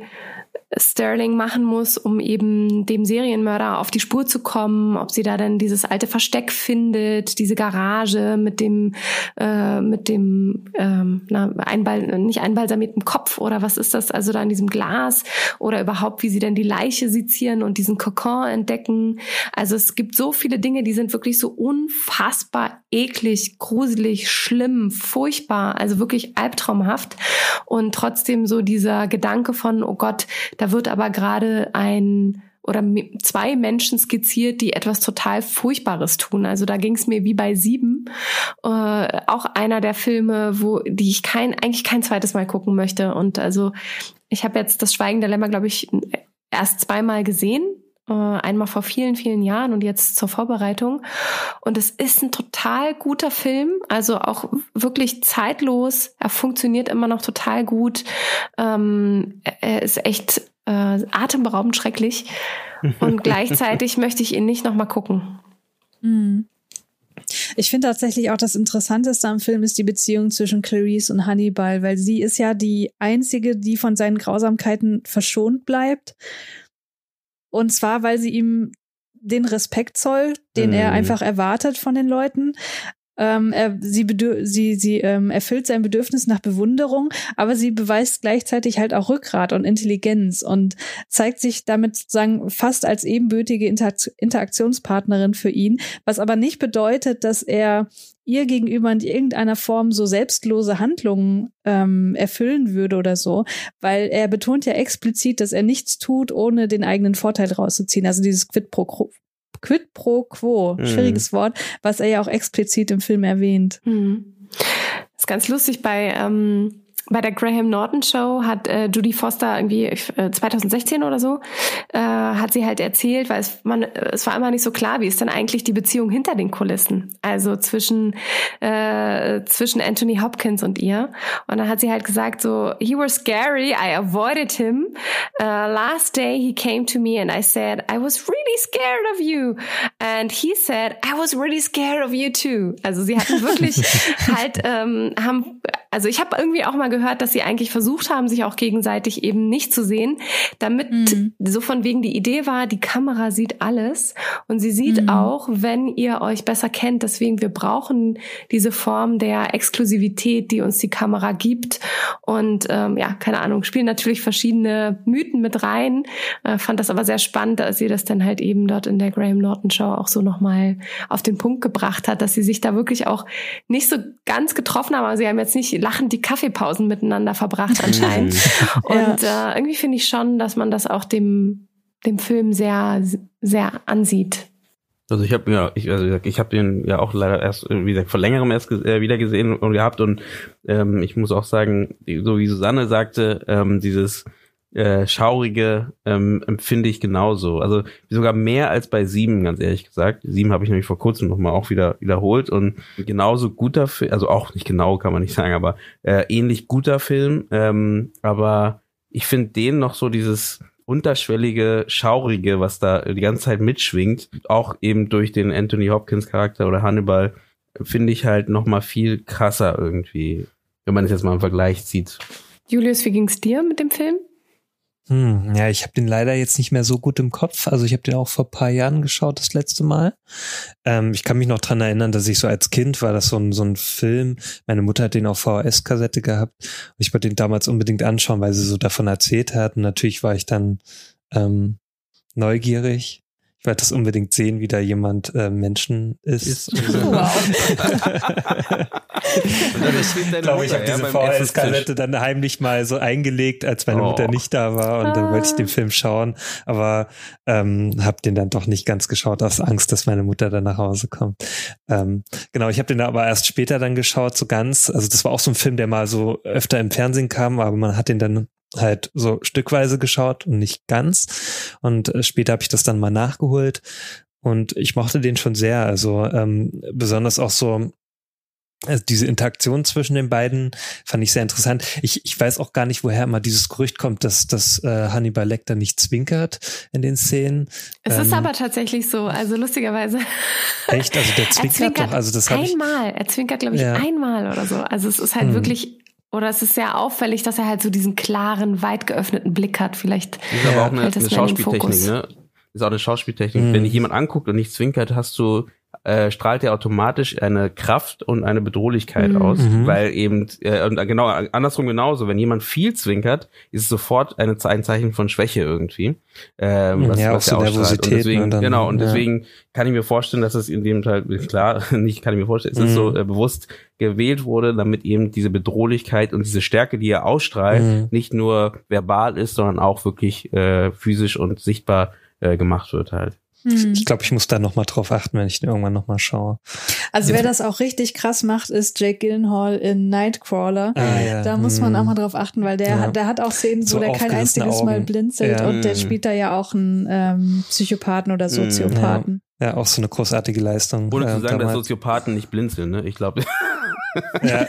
S4: Sterling machen muss, um eben dem Serienmörder auf die Spur zu kommen, ob sie da dann dieses alte Versteck findet, diese Garage mit dem äh, mit dem ähm, na, einbal nicht einbalsamierten Kopf oder was ist das, also da in diesem Glas oder überhaupt, wie sie denn die Leiche sezieren und diesen Kokon entdecken. Also es gibt so viele Dinge, die sind wirklich so unfassbar eklig, gruselig, schlimm, furchtbar, also wirklich albtraumhaft und trotzdem so dieser Gedanke von, oh Gott, da wird aber gerade ein oder zwei Menschen skizziert, die etwas total Furchtbares tun. Also da ging es mir wie bei Sieben, äh, auch einer der Filme, wo die ich kein eigentlich kein zweites Mal gucken möchte. Und also ich habe jetzt das Schweigen der Lämmer, glaube ich, erst zweimal gesehen äh, einmal vor vielen, vielen Jahren und jetzt zur Vorbereitung. Und es ist ein total guter Film, also auch wirklich zeitlos. Er funktioniert immer noch total gut. Ähm, er ist echt äh, atemberaubend schrecklich. Und gleichzeitig möchte ich ihn nicht nochmal gucken.
S2: Mhm. Ich finde tatsächlich auch das Interessanteste am Film ist die Beziehung zwischen Clarice und Hannibal, weil sie ist ja die einzige, die von seinen Grausamkeiten verschont bleibt. Und zwar, weil sie ihm den Respekt zollt, den mm. er mhm. einfach erwartet von den Leuten. Ähm, er, sie sie, sie ähm, erfüllt sein Bedürfnis nach Bewunderung, aber sie beweist gleichzeitig halt auch Rückgrat und Intelligenz und zeigt sich damit sozusagen fast als ebenbürtige Inter Interaktionspartnerin für ihn, was aber nicht bedeutet, dass er ihr gegenüber in irgendeiner Form so selbstlose Handlungen ähm, erfüllen würde oder so, weil er betont ja explizit, dass er nichts tut, ohne den eigenen Vorteil rauszuziehen. Also dieses Quid pro Quid pro quo, mhm. schwieriges Wort, was er ja auch explizit im Film erwähnt.
S4: Mhm. Das ist ganz lustig bei ähm, bei der Graham Norton Show hat äh, Judy Foster irgendwie äh, 2016 oder so äh, hat sie halt erzählt, weil es man es war immer nicht so klar, wie ist denn eigentlich die Beziehung hinter den Kulissen, also zwischen äh, zwischen Anthony Hopkins und ihr. Und dann hat sie halt gesagt so, he was scary, I avoided him. Uh, last day he came to me and I said, I was really scared of you, and he said, I was really scared of you too. Also sie hatten wirklich halt ähm, haben also ich habe irgendwie auch mal gehört, dass sie eigentlich versucht haben, sich auch gegenseitig eben nicht zu sehen, damit mhm. so von wegen die Idee war, die Kamera sieht alles und sie sieht mhm. auch, wenn ihr euch besser kennt. Deswegen wir brauchen diese Form der Exklusivität, die uns die Kamera gibt. Und ähm, ja, keine Ahnung, spielen natürlich verschiedene Mythen mit rein. Äh, fand das aber sehr spannend, dass sie das dann halt eben dort in der Graham Norton Show auch so nochmal auf den Punkt gebracht hat, dass sie sich da wirklich auch nicht so ganz getroffen haben. Aber sie haben jetzt nicht lachend die Kaffeepausen miteinander verbracht anscheinend. Und äh, irgendwie finde ich schon, dass man das auch dem, dem Film sehr, sehr ansieht.
S5: Also ich habe ja, ich, also ich habe den ja auch leider erst, wie gesagt, vor längerem erst äh, wieder gesehen und gehabt und ähm, ich muss auch sagen, so wie Susanne sagte, ähm, dieses äh, schaurige ähm, empfinde ich genauso. Also sogar mehr als bei sieben, ganz ehrlich gesagt. Sieben habe ich nämlich vor kurzem nochmal auch wieder wiederholt und genauso guter Film, also auch nicht genau kann man nicht sagen, aber äh, ähnlich guter Film. Ähm, aber ich finde den noch so dieses unterschwellige, schaurige, was da die ganze Zeit mitschwingt, auch eben durch den Anthony Hopkins Charakter oder Hannibal, finde ich halt noch mal viel krasser irgendwie, wenn man es jetzt mal im Vergleich zieht.
S4: Julius, wie ging's dir mit dem Film?
S3: Hm, ja, ich habe den leider jetzt nicht mehr so gut im Kopf. Also ich habe den auch vor paar Jahren geschaut, das letzte Mal. Ähm, ich kann mich noch dran erinnern, dass ich so als Kind war das so ein, so ein Film. Meine Mutter hat den auf VHS-Kassette gehabt. Und ich wollte den damals unbedingt anschauen, weil sie so davon erzählt hat. Und natürlich war ich dann ähm, neugierig werde das unbedingt sehen, wie da jemand äh, Menschen ist. ist so. Wow. ich glaube, ich habe diese VHS-Kassette dann heimlich mal so eingelegt, als meine oh. Mutter nicht da war und dann wollte ich den Film schauen, aber ähm, habe den dann doch nicht ganz geschaut aus Angst, dass meine Mutter dann nach Hause kommt. Ähm, genau, ich habe den aber erst später dann geschaut, so ganz. Also das war auch so ein Film, der mal so öfter im Fernsehen kam, aber man hat den dann halt so stückweise geschaut und nicht ganz. Und äh, später habe ich das dann mal nachgeholt und ich mochte den schon sehr. Also ähm, besonders auch so also diese Interaktion zwischen den beiden fand ich sehr interessant. Ich, ich weiß auch gar nicht, woher immer dieses Gerücht kommt, dass, dass äh, Hannibal Lecter nicht zwinkert in den Szenen.
S4: Es ähm, ist aber tatsächlich so, also lustigerweise.
S3: Echt? Also der zwinkert, zwinkert doch. Also das
S4: einmal. Ich, er zwinkert, glaube ich, ja. einmal oder so. Also es ist halt hm. wirklich oder es ist sehr auffällig, dass er halt so diesen klaren, weit geöffneten Blick hat. Vielleicht
S5: ist aber auch eine, eine Schauspieltechnik, ne? Ist auch eine Schauspieltechnik. Mhm. Wenn dich jemand anguckt und nicht zwinkert, hast du äh, strahlt er automatisch eine Kraft und eine Bedrohlichkeit mhm. aus, mhm. weil eben äh, und genau andersrum genauso, wenn jemand viel zwinkert, ist es sofort eine, ein Zeichen von Schwäche irgendwie, ähm, was,
S3: ja,
S5: was
S3: er ausstrahlt. Und
S5: deswegen,
S3: dann,
S5: genau und ja. deswegen kann ich mir vorstellen, dass es in dem Teil klar nicht kann ich mir vorstellen, es mhm. ist so äh, bewusst gewählt wurde, damit eben diese Bedrohlichkeit und diese Stärke, die er ausstrahlt, mhm. nicht nur verbal ist, sondern auch wirklich äh, physisch und sichtbar äh, gemacht wird halt.
S3: Hm. Ich glaube, ich muss da noch mal drauf achten, wenn ich irgendwann noch mal schaue.
S2: Also wer das auch richtig krass macht, ist Jake Gyllenhaal in Nightcrawler. Ah, ja. Da muss man hm. auch mal drauf achten, weil der ja. hat, der hat auch Szenen, wo so der kein einziges Augen. Mal blinzelt ja. und der hm. spielt da ja auch einen ähm, Psychopathen oder hm. Soziopathen.
S3: Ja, auch so eine großartige Leistung.
S5: Ohne zu sagen, dass Soziopathen nicht blinzeln, ne? Ich glaube.
S3: ja.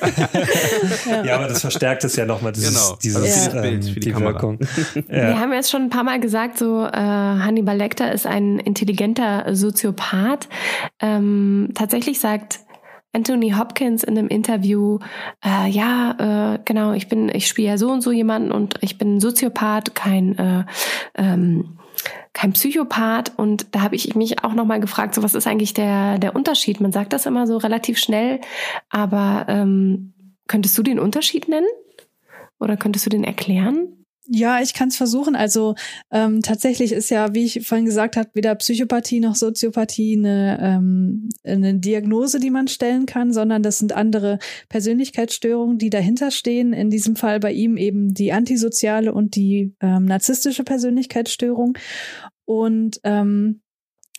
S3: ja, aber das verstärkt es ja nochmal, dieses, genau. dieses
S5: also Bild für die, die Wirkung.
S4: Ja. Wir haben jetzt schon ein paar Mal gesagt, so äh, Hannibal Lecter ist ein intelligenter Soziopath. Ähm, tatsächlich sagt Anthony Hopkins in einem Interview, äh, ja, äh, genau, ich bin, ich spiele ja so und so jemanden und ich bin ein Soziopath, kein äh, ähm, kein Psychopath und da habe ich mich auch noch mal gefragt, so was ist eigentlich der der Unterschied? Man sagt das immer so relativ schnell, aber ähm, könntest du den Unterschied nennen oder könntest du den erklären?
S2: Ja, ich kann es versuchen. Also ähm, tatsächlich ist ja, wie ich vorhin gesagt habe, weder Psychopathie noch Soziopathie eine, ähm, eine Diagnose, die man stellen kann, sondern das sind andere Persönlichkeitsstörungen, die dahinter stehen. In diesem Fall bei ihm eben die antisoziale und die ähm, narzisstische Persönlichkeitsstörung. Und ähm,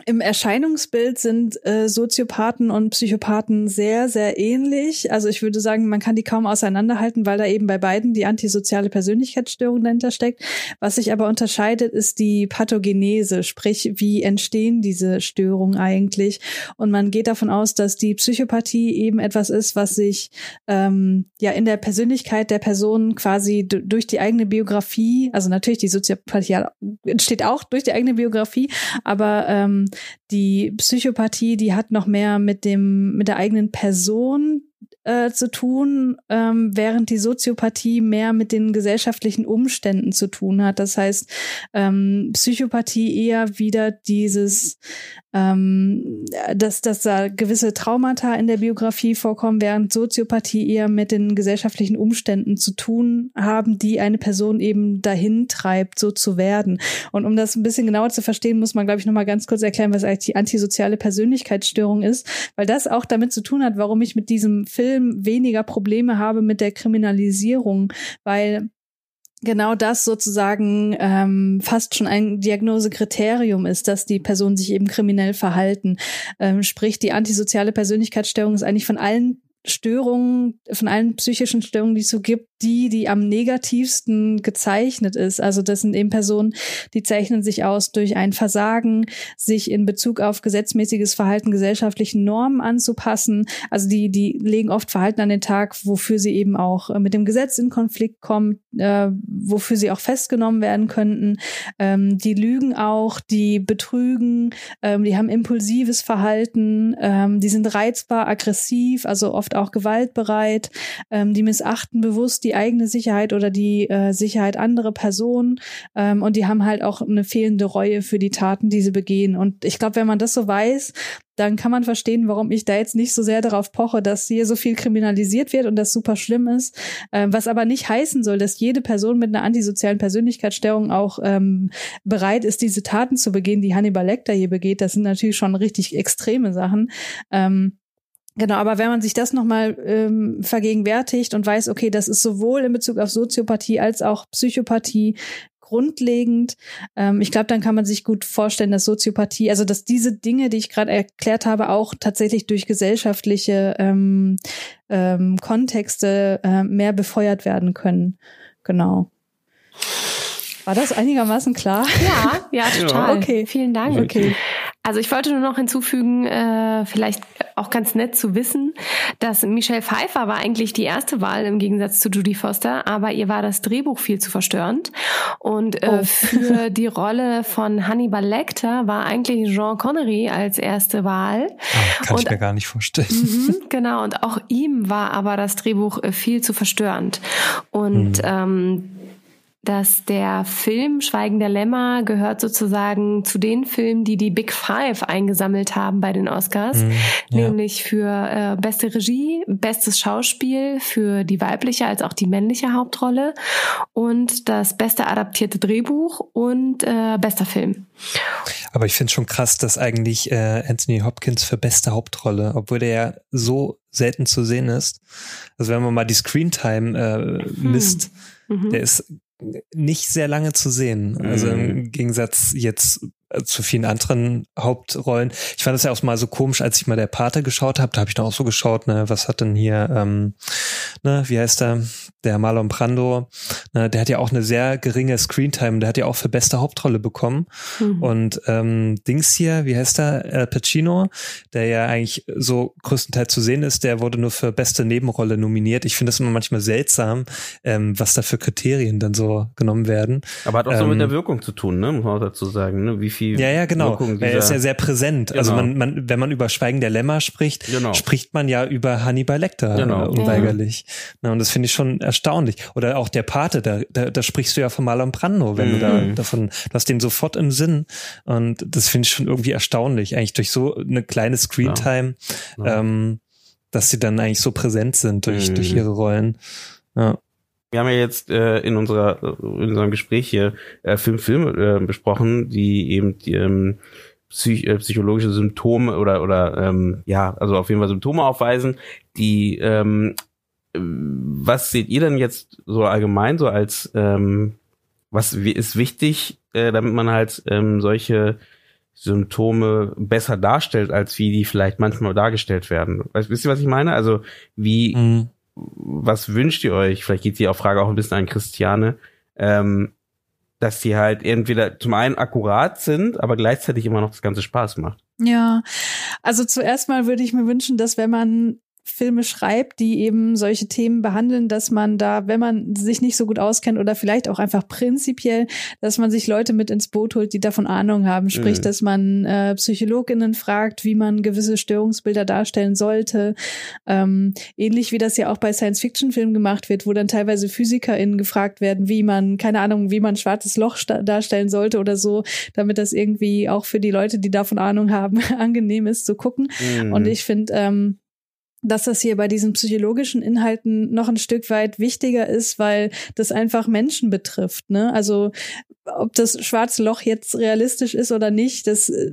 S2: im Erscheinungsbild sind äh, Soziopathen und Psychopathen sehr, sehr ähnlich. Also ich würde sagen, man kann die kaum auseinanderhalten, weil da eben bei beiden die antisoziale Persönlichkeitsstörung dahinter steckt. Was sich aber unterscheidet, ist die Pathogenese, sprich, wie entstehen diese Störungen eigentlich. Und man geht davon aus, dass die Psychopathie eben etwas ist, was sich ähm, ja in der Persönlichkeit der Person quasi durch die eigene Biografie, also natürlich die Soziopathie entsteht auch durch die eigene Biografie, aber ähm, die Psychopathie, die hat noch mehr mit dem, mit der eigenen Person äh, zu tun, ähm, während die Soziopathie mehr mit den gesellschaftlichen Umständen zu tun hat. Das heißt, ähm, Psychopathie eher wieder dieses, ähm, dass, dass da gewisse Traumata in der Biografie vorkommen, während Soziopathie eher mit den gesellschaftlichen Umständen zu tun haben, die eine Person eben dahin treibt, so zu werden. Und um das ein bisschen genauer zu verstehen, muss man, glaube ich, nochmal ganz kurz erklären, was eigentlich die antisoziale Persönlichkeitsstörung ist, weil das auch damit zu tun hat, warum ich mit diesem Film weniger Probleme habe mit der Kriminalisierung, weil genau das sozusagen ähm, fast schon ein Diagnosekriterium ist, dass die Personen sich eben kriminell verhalten. Ähm, sprich, die antisoziale Persönlichkeitsstörung ist eigentlich von allen Störungen, von allen psychischen Störungen, die es so gibt, die, die am negativsten gezeichnet ist. Also das sind eben Personen, die zeichnen sich aus durch ein Versagen, sich in Bezug auf gesetzmäßiges Verhalten gesellschaftlichen Normen anzupassen. Also die, die legen oft Verhalten an den Tag, wofür sie eben auch äh, mit dem Gesetz in Konflikt kommen, äh, wofür sie auch festgenommen werden könnten. Ähm, die lügen auch, die betrügen, ähm, die haben impulsives Verhalten, ähm, die sind reizbar, aggressiv, also oft auch gewaltbereit, ähm, die missachten bewusst die eigene Sicherheit oder die äh, Sicherheit anderer Personen ähm, und die haben halt auch eine fehlende Reue für die Taten, die sie begehen. Und ich glaube, wenn man das so weiß, dann kann man verstehen, warum ich da jetzt nicht so sehr darauf poche, dass hier so viel kriminalisiert wird und das super schlimm ist. Ähm, was aber nicht heißen soll, dass jede Person mit einer antisozialen Persönlichkeitsstörung auch ähm, bereit ist, diese Taten zu begehen, die Hannibal Lecter hier begeht. Das sind natürlich schon richtig extreme Sachen. Ähm, Genau, aber wenn man sich das nochmal ähm, vergegenwärtigt und weiß, okay, das ist sowohl in Bezug auf Soziopathie als auch Psychopathie grundlegend, ähm, ich glaube, dann kann man sich gut vorstellen, dass Soziopathie, also dass diese Dinge, die ich gerade erklärt habe, auch tatsächlich durch gesellschaftliche ähm, ähm, Kontexte äh, mehr befeuert werden können. Genau. War das einigermaßen klar?
S4: Ja, ja, total.
S2: Okay.
S4: Vielen Dank.
S2: Okay.
S4: Also ich wollte nur noch hinzufügen, äh, vielleicht auch ganz nett zu wissen, dass Michelle Pfeiffer war eigentlich die erste Wahl im Gegensatz zu Judy Foster, aber ihr war das Drehbuch viel zu verstörend. Und äh, oh. für die Rolle von Hannibal Lecter war eigentlich Jean Connery als erste Wahl.
S3: Ah, kann und, ich mir gar nicht vorstellen.
S4: Mhm, genau, und auch ihm war aber das Drehbuch äh, viel zu verstörend. Und mhm. ähm, dass der Film Schweigen der Lämmer gehört sozusagen zu den Filmen, die die Big Five eingesammelt haben bei den Oscars, mm, ja. nämlich für äh, beste Regie, bestes Schauspiel für die weibliche als auch die männliche Hauptrolle und das beste adaptierte Drehbuch und äh, bester Film.
S3: Aber ich finde schon krass, dass eigentlich äh, Anthony Hopkins für beste Hauptrolle, obwohl der ja so selten zu sehen ist. Also wenn man mal die Screentime äh, misst, hm. Mhm. Der ist nicht sehr lange zu sehen. Also im mhm. Gegensatz jetzt zu vielen anderen Hauptrollen. Ich fand es ja auch mal so komisch, als ich mal der Pate geschaut habe, da habe ich dann auch so geschaut, ne, was hat denn hier, ähm, ne, wie heißt der, der Marlon Brando, ne, der hat ja auch eine sehr geringe Screentime, der hat ja auch für beste Hauptrolle bekommen. Mhm. Und ähm, Dings hier, wie heißt der, Al Pacino, der ja eigentlich so größtenteils zu sehen ist, der wurde nur für beste Nebenrolle nominiert. Ich finde das immer manchmal seltsam, ähm, was da für Kriterien dann so genommen werden.
S5: Aber hat auch ähm, so mit der ähm, Wirkung zu tun, ne, muss man auch dazu sagen, ne, wie viel
S3: Ja, ja, genau. Er ist ja sehr präsent. Also genau. Also man, man, wenn man über Schweigen der Lämmer spricht, genau. spricht man ja über Hannibal Lecter genau. Äh, unweigerlich. Ja. Na, und das finde ich schon erstaunlich. Oder auch der Pate, da, da, da sprichst du ja von Marlon Brando, wenn mhm. du da mhm. davon, du hast den sofort im Sinn. Und das finde ich schon irgendwie erstaunlich, eigentlich durch so eine kleine Screentime, ja. Ja. Ähm, dass sie dann eigentlich so präsent sind durch, mhm. durch ihre Rollen. Ja.
S5: Wir haben ja jetzt äh, in unserer in unserem Gespräch hier äh, fünf Filme äh, besprochen, die eben die, ähm, psych äh, psychologische Symptome oder oder ähm, ja, also auf jeden Fall Symptome aufweisen, die ähm, was seht ihr denn jetzt so allgemein so als ähm, was ist wichtig, äh, damit man halt ähm, solche Symptome besser darstellt, als wie die vielleicht manchmal dargestellt werden. Weißt, wisst ihr, was ich meine? Also wie, mhm. Was wünscht ihr euch? Vielleicht geht die Frage auch ein bisschen an Christiane, ähm, dass die halt entweder zum einen akkurat sind, aber gleichzeitig immer noch das ganze Spaß macht.
S2: Ja, also zuerst mal würde ich mir wünschen, dass wenn man Filme schreibt, die eben solche Themen behandeln, dass man da, wenn man sich nicht so gut auskennt oder vielleicht auch einfach prinzipiell, dass man sich Leute mit ins Boot holt, die davon Ahnung haben. Sprich, mhm. dass man äh, Psychologinnen fragt, wie man gewisse Störungsbilder darstellen sollte. Ähm, ähnlich wie das ja auch bei Science-Fiction-Filmen gemacht wird, wo dann teilweise PhysikerInnen gefragt werden, wie man, keine Ahnung, wie man schwarzes Loch darstellen sollte oder so, damit das irgendwie auch für die Leute, die davon Ahnung haben, angenehm ist zu gucken. Mhm. Und ich finde, ähm, dass das hier bei diesen psychologischen Inhalten noch ein Stück weit wichtiger ist, weil das einfach Menschen betrifft. Ne? Also ob das schwarze Loch jetzt realistisch ist oder nicht, das äh,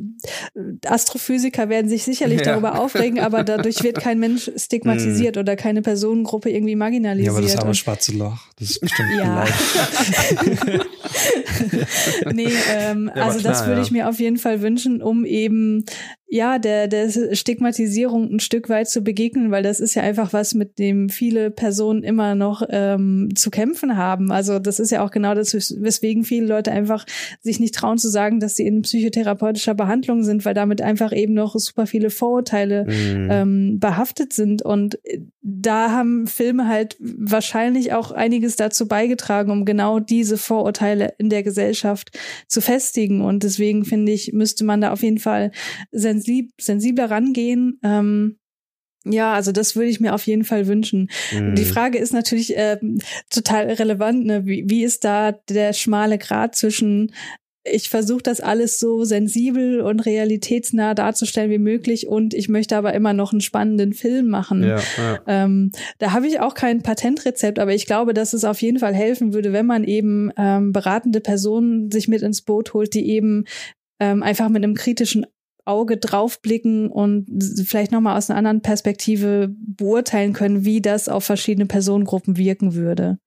S2: Astrophysiker werden sich sicherlich ja. darüber aufregen, aber dadurch wird kein Mensch stigmatisiert oder keine Personengruppe irgendwie marginalisiert. Ja, aber
S3: das arme schwarze Loch, das ist bestimmt ja.
S2: nee, ähm, ja, also klar, das würde ich mir auf jeden Fall wünschen, um eben ja, der, der Stigmatisierung ein Stück weit zu begegnen, weil das ist ja einfach was, mit dem viele Personen immer noch ähm, zu kämpfen haben. Also das ist ja auch genau das, weswegen viele Leute einfach sich nicht trauen zu sagen, dass sie in psychotherapeutischer Behandlung sind, weil damit einfach eben noch super viele Vorurteile mhm. ähm, behaftet sind. Und da haben Filme halt wahrscheinlich auch einiges dazu beigetragen, um genau diese Vorurteile in der Gesellschaft zu festigen. Und deswegen finde ich, müsste man da auf jeden Fall sensib sensibler rangehen. Ähm, ja, also das würde ich mir auf jeden Fall wünschen. Mhm. Die Frage ist natürlich äh, total relevant, ne? wie, wie ist da der schmale Grad zwischen ich versuche das alles so sensibel und realitätsnah darzustellen wie möglich und ich möchte aber immer noch einen spannenden Film machen. Ja, ja. Ähm, da habe ich auch kein Patentrezept, aber ich glaube, dass es auf jeden Fall helfen würde, wenn man eben ähm, beratende Personen sich mit ins Boot holt, die eben ähm, einfach mit einem kritischen Auge draufblicken und vielleicht nochmal aus einer anderen Perspektive beurteilen können, wie das auf verschiedene Personengruppen wirken würde.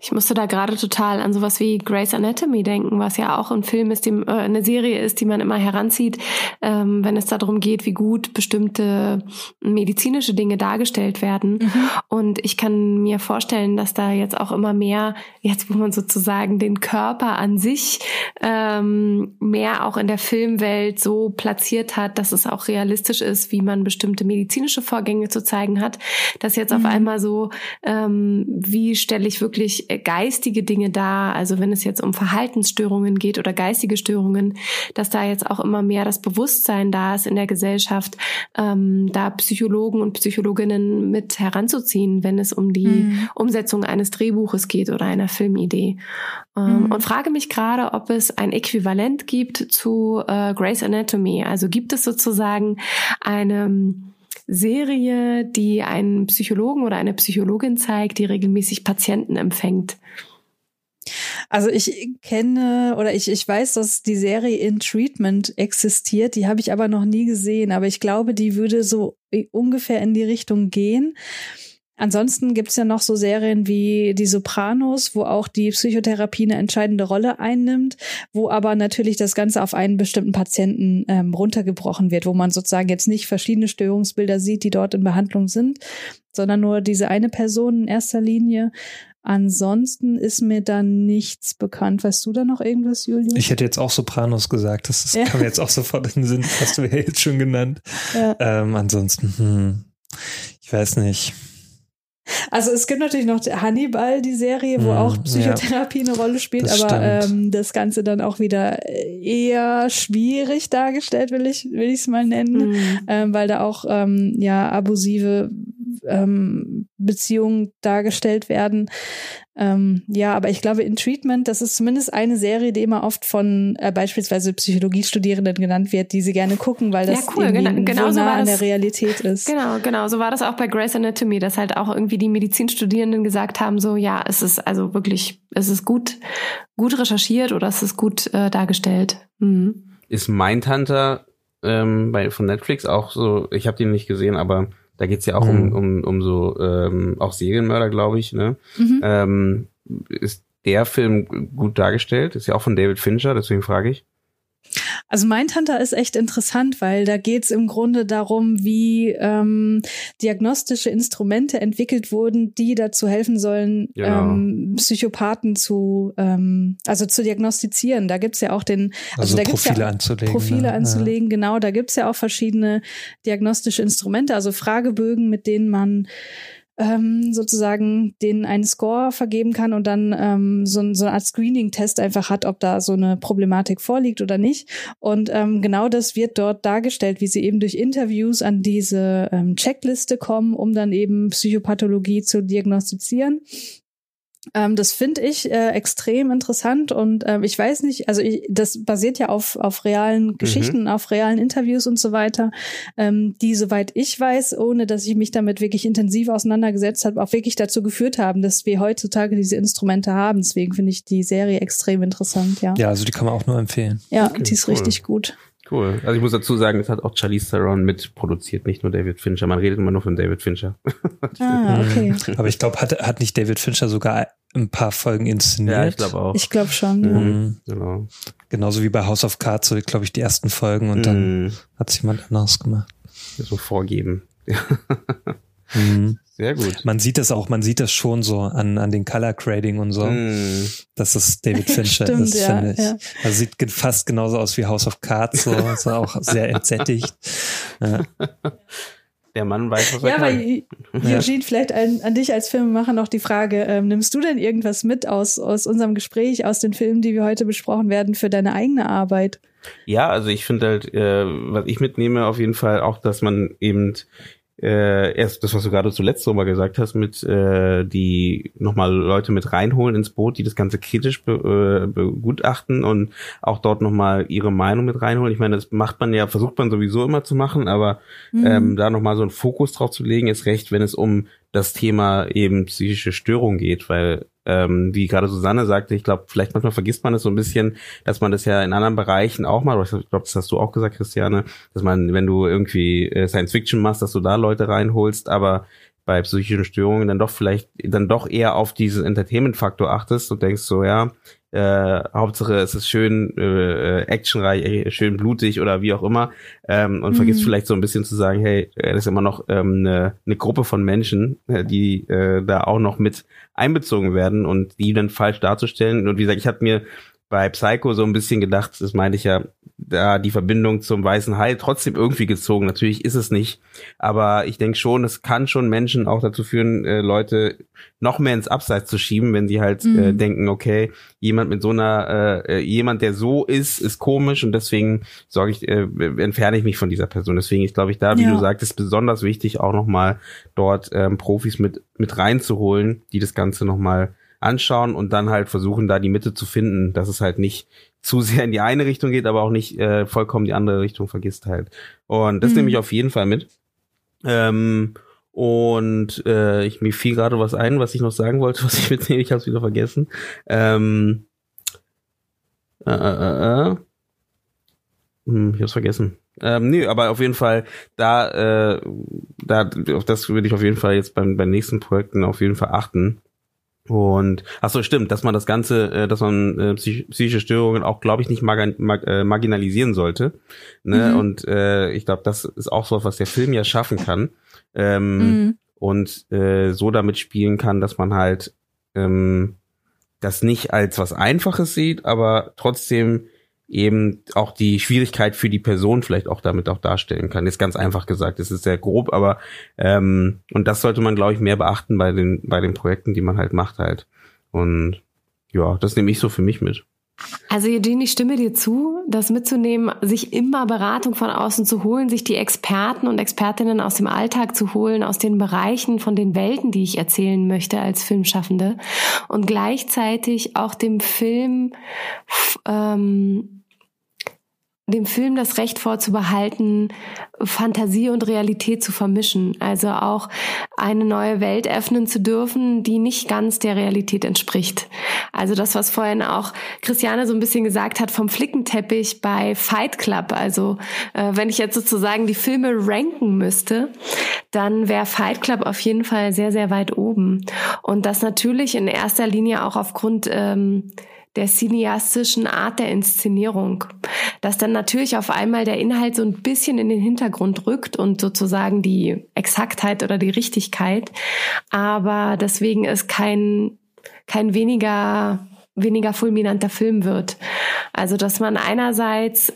S4: Ich musste da gerade total an sowas wie Grey's Anatomy denken, was ja auch ein Film ist, die, äh, eine Serie ist, die man immer heranzieht, ähm, wenn es darum geht, wie gut bestimmte medizinische Dinge dargestellt werden. Mhm. Und ich kann mir vorstellen, dass da jetzt auch immer mehr, jetzt wo man sozusagen den Körper an sich ähm, mehr auch in der Filmwelt so platziert hat, dass es auch realistisch ist, wie man bestimmte medizinische Vorgänge zu zeigen hat, dass jetzt mhm. auf einmal so, ähm, wie stelle ich wirklich geistige Dinge da, also wenn es jetzt um Verhaltensstörungen geht oder geistige Störungen, dass da jetzt auch immer mehr das Bewusstsein da ist in der Gesellschaft, ähm, da Psychologen und Psychologinnen mit heranzuziehen, wenn es um die mhm. Umsetzung eines Drehbuches geht oder einer Filmidee. Ähm, mhm. Und frage mich gerade, ob es ein Äquivalent gibt zu äh, Grey's Anatomy. Also gibt es sozusagen eine Serie, die einen Psychologen oder eine Psychologin zeigt, die regelmäßig Patienten empfängt.
S2: Also ich kenne oder ich, ich weiß, dass die Serie In Treatment existiert. Die habe ich aber noch nie gesehen. Aber ich glaube, die würde so ungefähr in die Richtung gehen. Ansonsten gibt's ja noch so Serien wie Die Sopranos, wo auch die Psychotherapie eine entscheidende Rolle einnimmt, wo aber natürlich das Ganze auf einen bestimmten Patienten ähm, runtergebrochen wird, wo man sozusagen jetzt nicht verschiedene Störungsbilder sieht, die dort in Behandlung sind, sondern nur diese eine Person in erster Linie. Ansonsten ist mir da nichts bekannt. Weißt du da noch irgendwas, Julius?
S3: Ich hätte jetzt auch Sopranos gesagt. Das, das ja. kam jetzt auch sofort in den Sinn. Hast du ja jetzt schon genannt. Ja. Ähm, ansonsten, hm, ich weiß nicht.
S2: Also es gibt natürlich noch Hannibal, die Serie, wo mm, auch Psychotherapie ja, eine Rolle spielt, aber ähm, das Ganze dann auch wieder eher schwierig dargestellt, will ich will ich es mal nennen, mm. ähm, weil da auch ähm, ja abusive ähm, Beziehungen dargestellt werden. Ähm, ja, aber ich glaube, in Treatment, das ist zumindest eine Serie, die immer oft von äh, beispielsweise Psychologiestudierenden genannt wird, die sie gerne gucken, weil das ja, cool. irgendwie genau, so nah an der Realität ist.
S4: Genau, genau. So war das auch bei Grey's Anatomy, dass halt auch irgendwie die Medizinstudierenden gesagt haben, so ja, es ist also wirklich, es ist gut, gut recherchiert oder es ist gut äh, dargestellt. Mhm.
S5: Ist Mindhunter ähm, bei von Netflix auch so? Ich habe den nicht gesehen, aber da geht's ja auch mhm. um, um, um so ähm, auch Serienmörder, glaube ich. Ne? Mhm. Ähm, ist der Film gut dargestellt? Ist ja auch von David Fincher, deswegen frage ich.
S2: Also Mindhunter ist echt interessant, weil da geht es im Grunde darum, wie ähm, diagnostische Instrumente entwickelt wurden, die dazu helfen sollen, genau. ähm, Psychopathen zu, ähm, also zu diagnostizieren. Da gibt's ja auch den,
S3: also, also
S2: da
S3: gibt's Profile ja anzulegen,
S2: Profile ne? anzulegen, ja. genau. Da gibt's ja auch verschiedene diagnostische Instrumente, also Fragebögen, mit denen man ähm, sozusagen denen einen Score vergeben kann und dann ähm, so, so eine Art Screening-Test einfach hat, ob da so eine Problematik vorliegt oder nicht. Und ähm, genau das wird dort dargestellt, wie sie eben durch Interviews an diese ähm, Checkliste kommen, um dann eben Psychopathologie zu diagnostizieren. Ähm, das finde ich äh, extrem interessant und ähm, ich weiß nicht, also ich, das basiert ja auf, auf realen mhm. Geschichten, mhm. auf realen Interviews und so weiter, ähm, die, soweit ich weiß, ohne dass ich mich damit wirklich intensiv auseinandergesetzt habe, auch wirklich dazu geführt haben, dass wir heutzutage diese Instrumente haben. Deswegen finde ich die Serie extrem interessant, ja.
S3: Ja, also die kann man auch nur empfehlen.
S2: Ja, okay, die ist cool. richtig gut.
S5: Cool. Also ich muss dazu sagen, es hat auch Charlize Theron mitproduziert, nicht nur David Fincher. Man redet immer nur von David Fincher.
S2: ah, okay.
S3: Aber ich glaube, hat, hat nicht David Fincher sogar ein paar Folgen inszeniert?
S5: Ja, ich glaube auch.
S2: Ich glaube schon. Mhm.
S3: Ja. Genau. Genauso wie bei House of Cards, so glaube ich, die ersten Folgen und dann mhm. hat es jemand anderes gemacht.
S5: So vorgeben. mhm. Sehr gut.
S3: Man sieht das auch, man sieht das schon so an, an den Color Grading und so, mm. dass es David Fincher Stimmt, ist, ja, finde ich. Ja. Also sieht fast genauso aus wie House of Cards, so, ist auch sehr entsättigt. Ja.
S5: Der Mann weiß, was
S2: er ja, kann. Ja, aber Eugene, vielleicht an, an, dich als Filmemacher noch die Frage, ähm, nimmst du denn irgendwas mit aus, aus unserem Gespräch, aus den Filmen, die wir heute besprochen werden, für deine eigene Arbeit?
S5: Ja, also ich finde halt, äh, was ich mitnehme, auf jeden Fall auch, dass man eben äh, erst das, was du gerade zuletzt drüber gesagt hast, mit äh, die nochmal Leute mit reinholen ins Boot, die das Ganze kritisch be, äh, begutachten und auch dort nochmal ihre Meinung mit reinholen. Ich meine, das macht man ja, versucht man sowieso immer zu machen, aber mhm. ähm, da nochmal so einen Fokus drauf zu legen, ist recht, wenn es um das Thema eben psychische Störung geht, weil ähm, wie gerade Susanne sagte, ich glaube, vielleicht manchmal vergisst man es so ein bisschen, dass man das ja in anderen Bereichen auch mal, ich glaube, das hast du auch gesagt, Christiane, dass man, wenn du irgendwie äh, Science Fiction machst, dass du da Leute reinholst, aber bei psychischen Störungen dann doch vielleicht dann doch eher auf diesen Entertainment-Faktor achtest und denkst so, ja, äh, Hauptsache es ist schön äh, actionreich, äh, schön blutig oder wie auch immer ähm, und mhm. vergisst vielleicht so ein bisschen zu sagen, hey, äh, das ist immer noch ähm, eine, eine Gruppe von Menschen, äh, die äh, da auch noch mit einbezogen werden und die dann falsch darzustellen. Und wie gesagt, ich hatte mir bei Psycho so ein bisschen gedacht, das meine ich ja, da die Verbindung zum weißen Hai trotzdem irgendwie gezogen. Natürlich ist es nicht, aber ich denke schon, es kann schon Menschen auch dazu führen, äh, Leute noch mehr ins Abseits zu schieben, wenn sie halt äh, mhm. äh, denken, okay, jemand mit so einer, äh, jemand, der so ist, ist komisch und deswegen sorge ich, äh, entferne ich mich von dieser Person. Deswegen ist, glaube ich, da, wie ja. du sagtest, besonders wichtig, auch nochmal dort ähm, Profis mit mit reinzuholen, die das Ganze nochmal anschauen und dann halt versuchen, da die Mitte zu finden, dass es halt nicht zu sehr in die eine Richtung geht, aber auch nicht äh, vollkommen die andere Richtung vergisst halt. Und das mhm. nehme ich auf jeden Fall mit. Ähm, und äh, ich mir fiel gerade was ein, was ich noch sagen wollte, was ich mitnehme, ich habe es wieder vergessen. Ähm, äh, äh, äh, äh. Hm, ich hab's vergessen. Ähm, nee, aber auf jeden Fall, da, äh, da, auf das würde ich auf jeden Fall jetzt beim, bei nächsten Projekten auf jeden Fall achten. Und ach so stimmt, dass man das Ganze, äh, dass man äh, psych psychische Störungen auch, glaube ich, nicht mag mag äh, marginalisieren sollte. Ne? Mhm. Und äh, ich glaube, das ist auch so, was der Film ja schaffen kann. Ähm, mhm. Und äh, so damit spielen kann, dass man halt ähm, das nicht als was Einfaches sieht, aber trotzdem eben auch die Schwierigkeit für die Person vielleicht auch damit auch darstellen kann. Ist ganz einfach gesagt, es ist sehr grob, aber ähm, und das sollte man, glaube ich, mehr beachten bei den bei den Projekten, die man halt macht halt. Und ja, das nehme ich so für mich mit.
S4: Also Eugene, ich stimme dir zu, das mitzunehmen, sich immer Beratung von außen zu holen, sich die Experten und Expertinnen aus dem Alltag zu holen, aus den Bereichen, von den Welten, die ich erzählen möchte als Filmschaffende und gleichzeitig auch dem Film ähm, dem Film das Recht vorzubehalten, Fantasie und Realität zu vermischen. Also auch eine neue Welt öffnen zu dürfen, die nicht ganz der Realität entspricht. Also das, was vorhin auch Christiane so ein bisschen gesagt hat vom Flickenteppich bei Fight Club. Also äh, wenn ich jetzt sozusagen die Filme ranken müsste, dann wäre Fight Club auf jeden Fall sehr, sehr weit oben. Und das natürlich in erster Linie auch aufgrund ähm, der cineastischen Art der Inszenierung, dass dann natürlich auf einmal der Inhalt so ein bisschen in den Hintergrund rückt und sozusagen die Exaktheit oder die Richtigkeit, aber deswegen ist kein kein weniger weniger fulminanter Film wird. Also dass man einerseits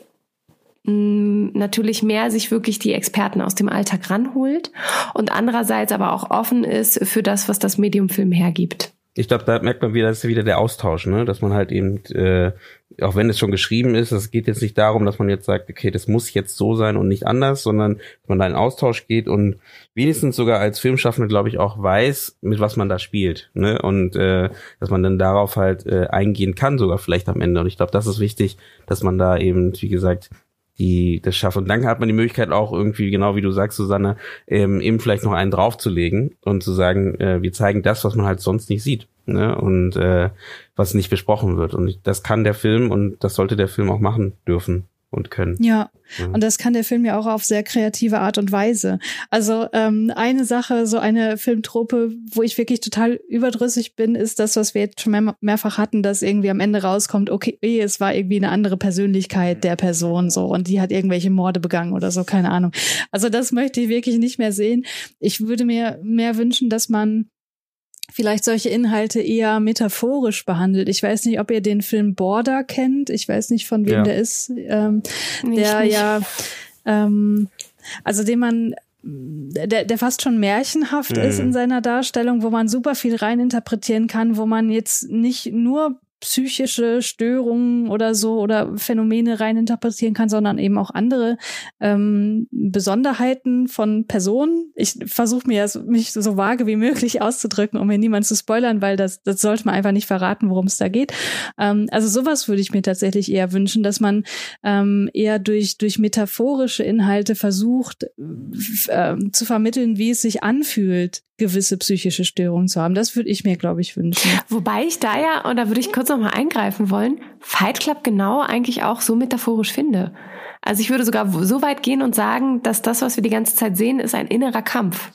S4: mm, natürlich mehr sich wirklich die Experten aus dem Alltag ranholt und andererseits aber auch offen ist für das, was das Medium Film hergibt
S5: ich glaube, da merkt man wieder, das ist wieder der Austausch, ne? dass man halt eben, äh, auch wenn es schon geschrieben ist, es geht jetzt nicht darum, dass man jetzt sagt, okay, das muss jetzt so sein und nicht anders, sondern dass man da in Austausch geht und wenigstens sogar als Filmschaffende, glaube ich, auch weiß, mit was man da spielt. Ne? Und äh, dass man dann darauf halt äh, eingehen kann, sogar vielleicht am Ende. Und ich glaube, das ist wichtig, dass man da eben, wie gesagt, die das schafft. Und dann hat man die Möglichkeit auch irgendwie, genau wie du sagst, Susanne, ähm, eben vielleicht noch einen draufzulegen und zu sagen, äh, wir zeigen das, was man halt sonst nicht sieht. Ne? Und äh, was nicht besprochen wird. Und das kann der Film und das sollte der Film auch machen dürfen und können.
S2: Ja, mhm. und das kann der Film ja auch auf sehr kreative Art und Weise. Also ähm, eine Sache, so eine Filmtrope, wo ich wirklich total überdrüssig bin, ist das, was wir jetzt schon mehr, mehrfach hatten, dass irgendwie am Ende rauskommt, okay, es war irgendwie eine andere Persönlichkeit der Person so und die hat irgendwelche Morde begangen oder so, keine Ahnung. Also das möchte ich wirklich nicht mehr sehen. Ich würde mir mehr wünschen, dass man vielleicht solche Inhalte eher metaphorisch behandelt. Ich weiß nicht, ob ihr den Film Border kennt. Ich weiß nicht, von wem ja. der ist. Ähm, der nicht. ja, ähm, also den man der, der fast schon märchenhaft mhm. ist in seiner Darstellung, wo man super viel reininterpretieren kann, wo man jetzt nicht nur psychische Störungen oder so oder Phänomene reininterpretieren kann, sondern eben auch andere ähm, Besonderheiten von Personen. Ich versuche mir mich so vage wie möglich auszudrücken, um mir niemand zu spoilern, weil das, das sollte man einfach nicht verraten, worum es da geht. Ähm, also sowas würde ich mir tatsächlich eher wünschen, dass man ähm, eher durch, durch metaphorische Inhalte versucht äh, zu vermitteln, wie es sich anfühlt, gewisse psychische Störungen zu haben. Das würde ich mir, glaube ich, wünschen.
S4: Wobei ich da ja, und da würde ich kurz noch mal eingreifen wollen, Fight Club genau eigentlich auch so metaphorisch finde. Also ich würde sogar so weit gehen und sagen, dass das, was wir die ganze Zeit sehen, ist ein innerer Kampf.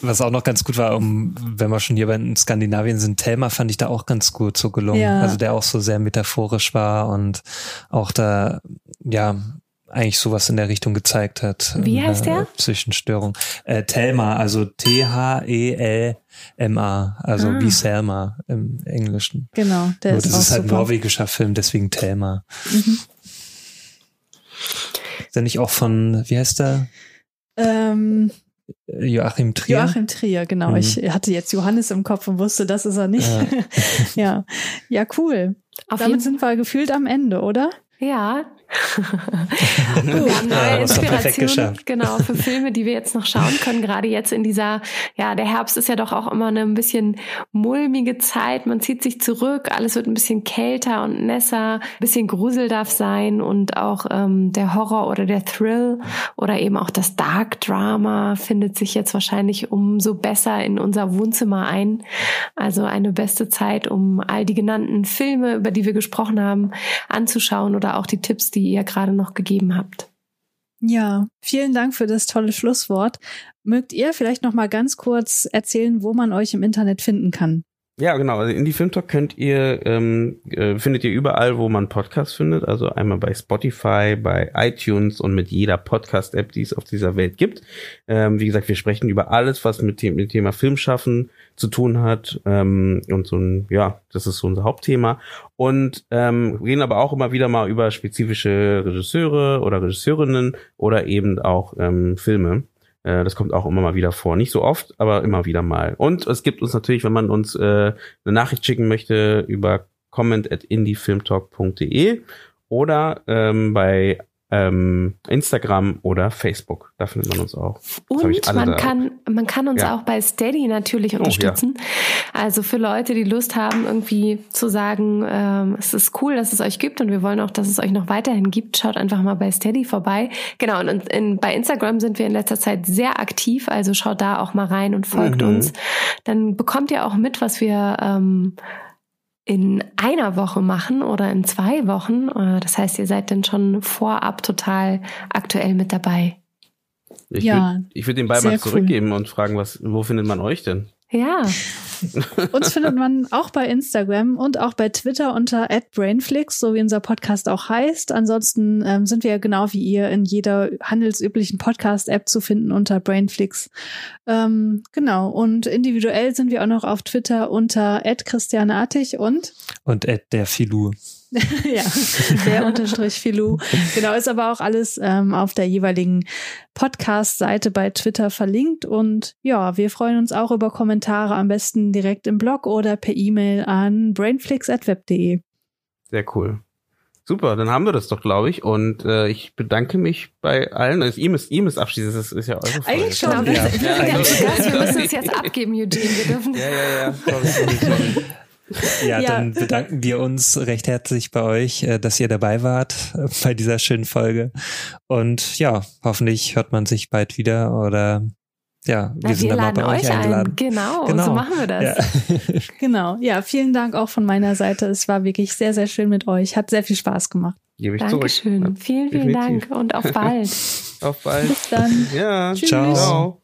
S3: Was auch noch ganz gut war, um, wenn wir schon hier bei Skandinavien sind, Thelma fand ich da auch ganz gut so gelungen. Ja. Also der auch so sehr metaphorisch war und auch da, ja, eigentlich sowas in der Richtung gezeigt hat.
S4: Wie heißt der?
S3: Psychenstörung. Äh, Thelma, also T-H-E-L-M-A, also ah. wie Selma im Englischen.
S2: Genau, der
S3: Nur,
S2: ist
S3: Das
S2: auch
S3: ist halt
S2: super.
S3: ein norwegischer Film, deswegen Thelma. Mhm. Ist der nicht auch von, wie heißt der?
S2: Ähm,
S3: Joachim Trier.
S2: Joachim Trier, genau. Mhm. Ich hatte jetzt Johannes im Kopf und wusste, das ist er nicht. Ja, ja. ja, cool. Auf Damit sind wir gefühlt am Ende, oder?
S4: Ja, wir haben neue
S3: ja,
S4: Inspirationen, genau, für Filme, die wir jetzt noch schauen können. Gerade jetzt in dieser, ja, der Herbst ist ja doch auch immer eine ein bisschen mulmige Zeit. Man zieht sich zurück, alles wird ein bisschen kälter und nässer, ein bisschen Grusel darf sein und auch ähm, der Horror oder der Thrill oder eben auch das Dark Drama findet sich jetzt wahrscheinlich umso besser in unser Wohnzimmer ein. Also eine beste Zeit, um all die genannten Filme, über die wir gesprochen haben, anzuschauen oder auch die Tipps, die ihr gerade noch gegeben habt.
S2: Ja, vielen Dank für das tolle Schlusswort. Mögt ihr vielleicht noch mal ganz kurz erzählen, wo man euch im Internet finden kann?
S5: Ja, genau. Also Indie Film Talk könnt ihr, ähm, äh, findet ihr überall, wo man Podcasts findet. Also einmal bei Spotify, bei iTunes und mit jeder Podcast-App, die es auf dieser Welt gibt. Ähm, wie gesagt, wir sprechen über alles, was mit dem, mit dem Thema Filmschaffen zu tun hat. Ähm, und so ein, ja, das ist so unser Hauptthema. Und ähm, reden aber auch immer wieder mal über spezifische Regisseure oder Regisseurinnen oder eben auch ähm, Filme. Äh, das kommt auch immer mal wieder vor. Nicht so oft, aber immer wieder mal. Und es gibt uns natürlich, wenn man uns äh, eine Nachricht schicken möchte, über comment at indiefilmtalk.de oder ähm, bei ähm, Instagram oder Facebook. Da findet man uns auch.
S4: Und man da. kann, man kann uns ja. auch bei Steady natürlich unterstützen. Oh, ja. Also für Leute, die Lust haben, irgendwie zu sagen, ähm, es ist cool, dass es euch gibt und wir wollen auch, dass es euch noch weiterhin gibt, schaut einfach mal bei Steady vorbei. Genau, und in, in, bei Instagram sind wir in letzter Zeit sehr aktiv, also schaut da auch mal rein und folgt mhm. uns. Dann bekommt ihr auch mit, was wir ähm, in einer Woche machen oder in zwei Wochen. Äh, das heißt, ihr seid dann schon vorab total aktuell mit dabei.
S5: Ich ja, würde würd den Ball mal zurückgeben cool. und fragen, was, wo findet man euch denn?
S4: Ja.
S2: Uns findet man auch bei Instagram und auch bei Twitter unter @brainflix, so wie unser Podcast auch heißt. Ansonsten ähm, sind wir genau wie ihr in jeder handelsüblichen Podcast-App zu finden unter Brainflix. Ähm, genau. Und individuell sind wir auch noch auf Twitter unter @christianeartig und
S3: und der Filou.
S2: ja, der Unterstrich Filou. Genau, ist aber auch alles ähm, auf der jeweiligen Podcast-Seite bei Twitter verlinkt. Und ja, wir freuen uns auch über Kommentare, am besten direkt im Blog oder per E-Mail an brainflix.web.de.
S5: Sehr cool. Super, dann haben wir das doch, glaube ich. Und äh, ich bedanke mich bei allen. Also, ihr müsst, ihr müsst abschließen, das ist ja eure Folge.
S4: Eigentlich schon. Ja. Ja. Ja. Wir müssen es jetzt abgeben, Eugene. Wir dürfen.
S5: Ja, ja, ja. Sorry, sorry, sorry.
S3: Ja, ja, dann bedanken wir uns recht herzlich bei euch, äh, dass ihr dabei wart äh, bei dieser schönen Folge. Und ja, hoffentlich hört man sich bald wieder oder ja, wir Na, sind wir dann mal bei euch eingeladen.
S4: Ein. Genau, genau, so machen wir das.
S2: Ja. genau, ja, vielen Dank auch von meiner Seite. Es war wirklich sehr, sehr schön mit euch. Hat sehr viel Spaß gemacht.
S5: Gebe ich
S4: Dankeschön.
S5: Zurück.
S4: Vielen, vielen Definitiv. Dank und auf bald.
S5: auf bald.
S2: Bis dann.
S5: Ja,
S3: Tschüss. Ciao. Ciao.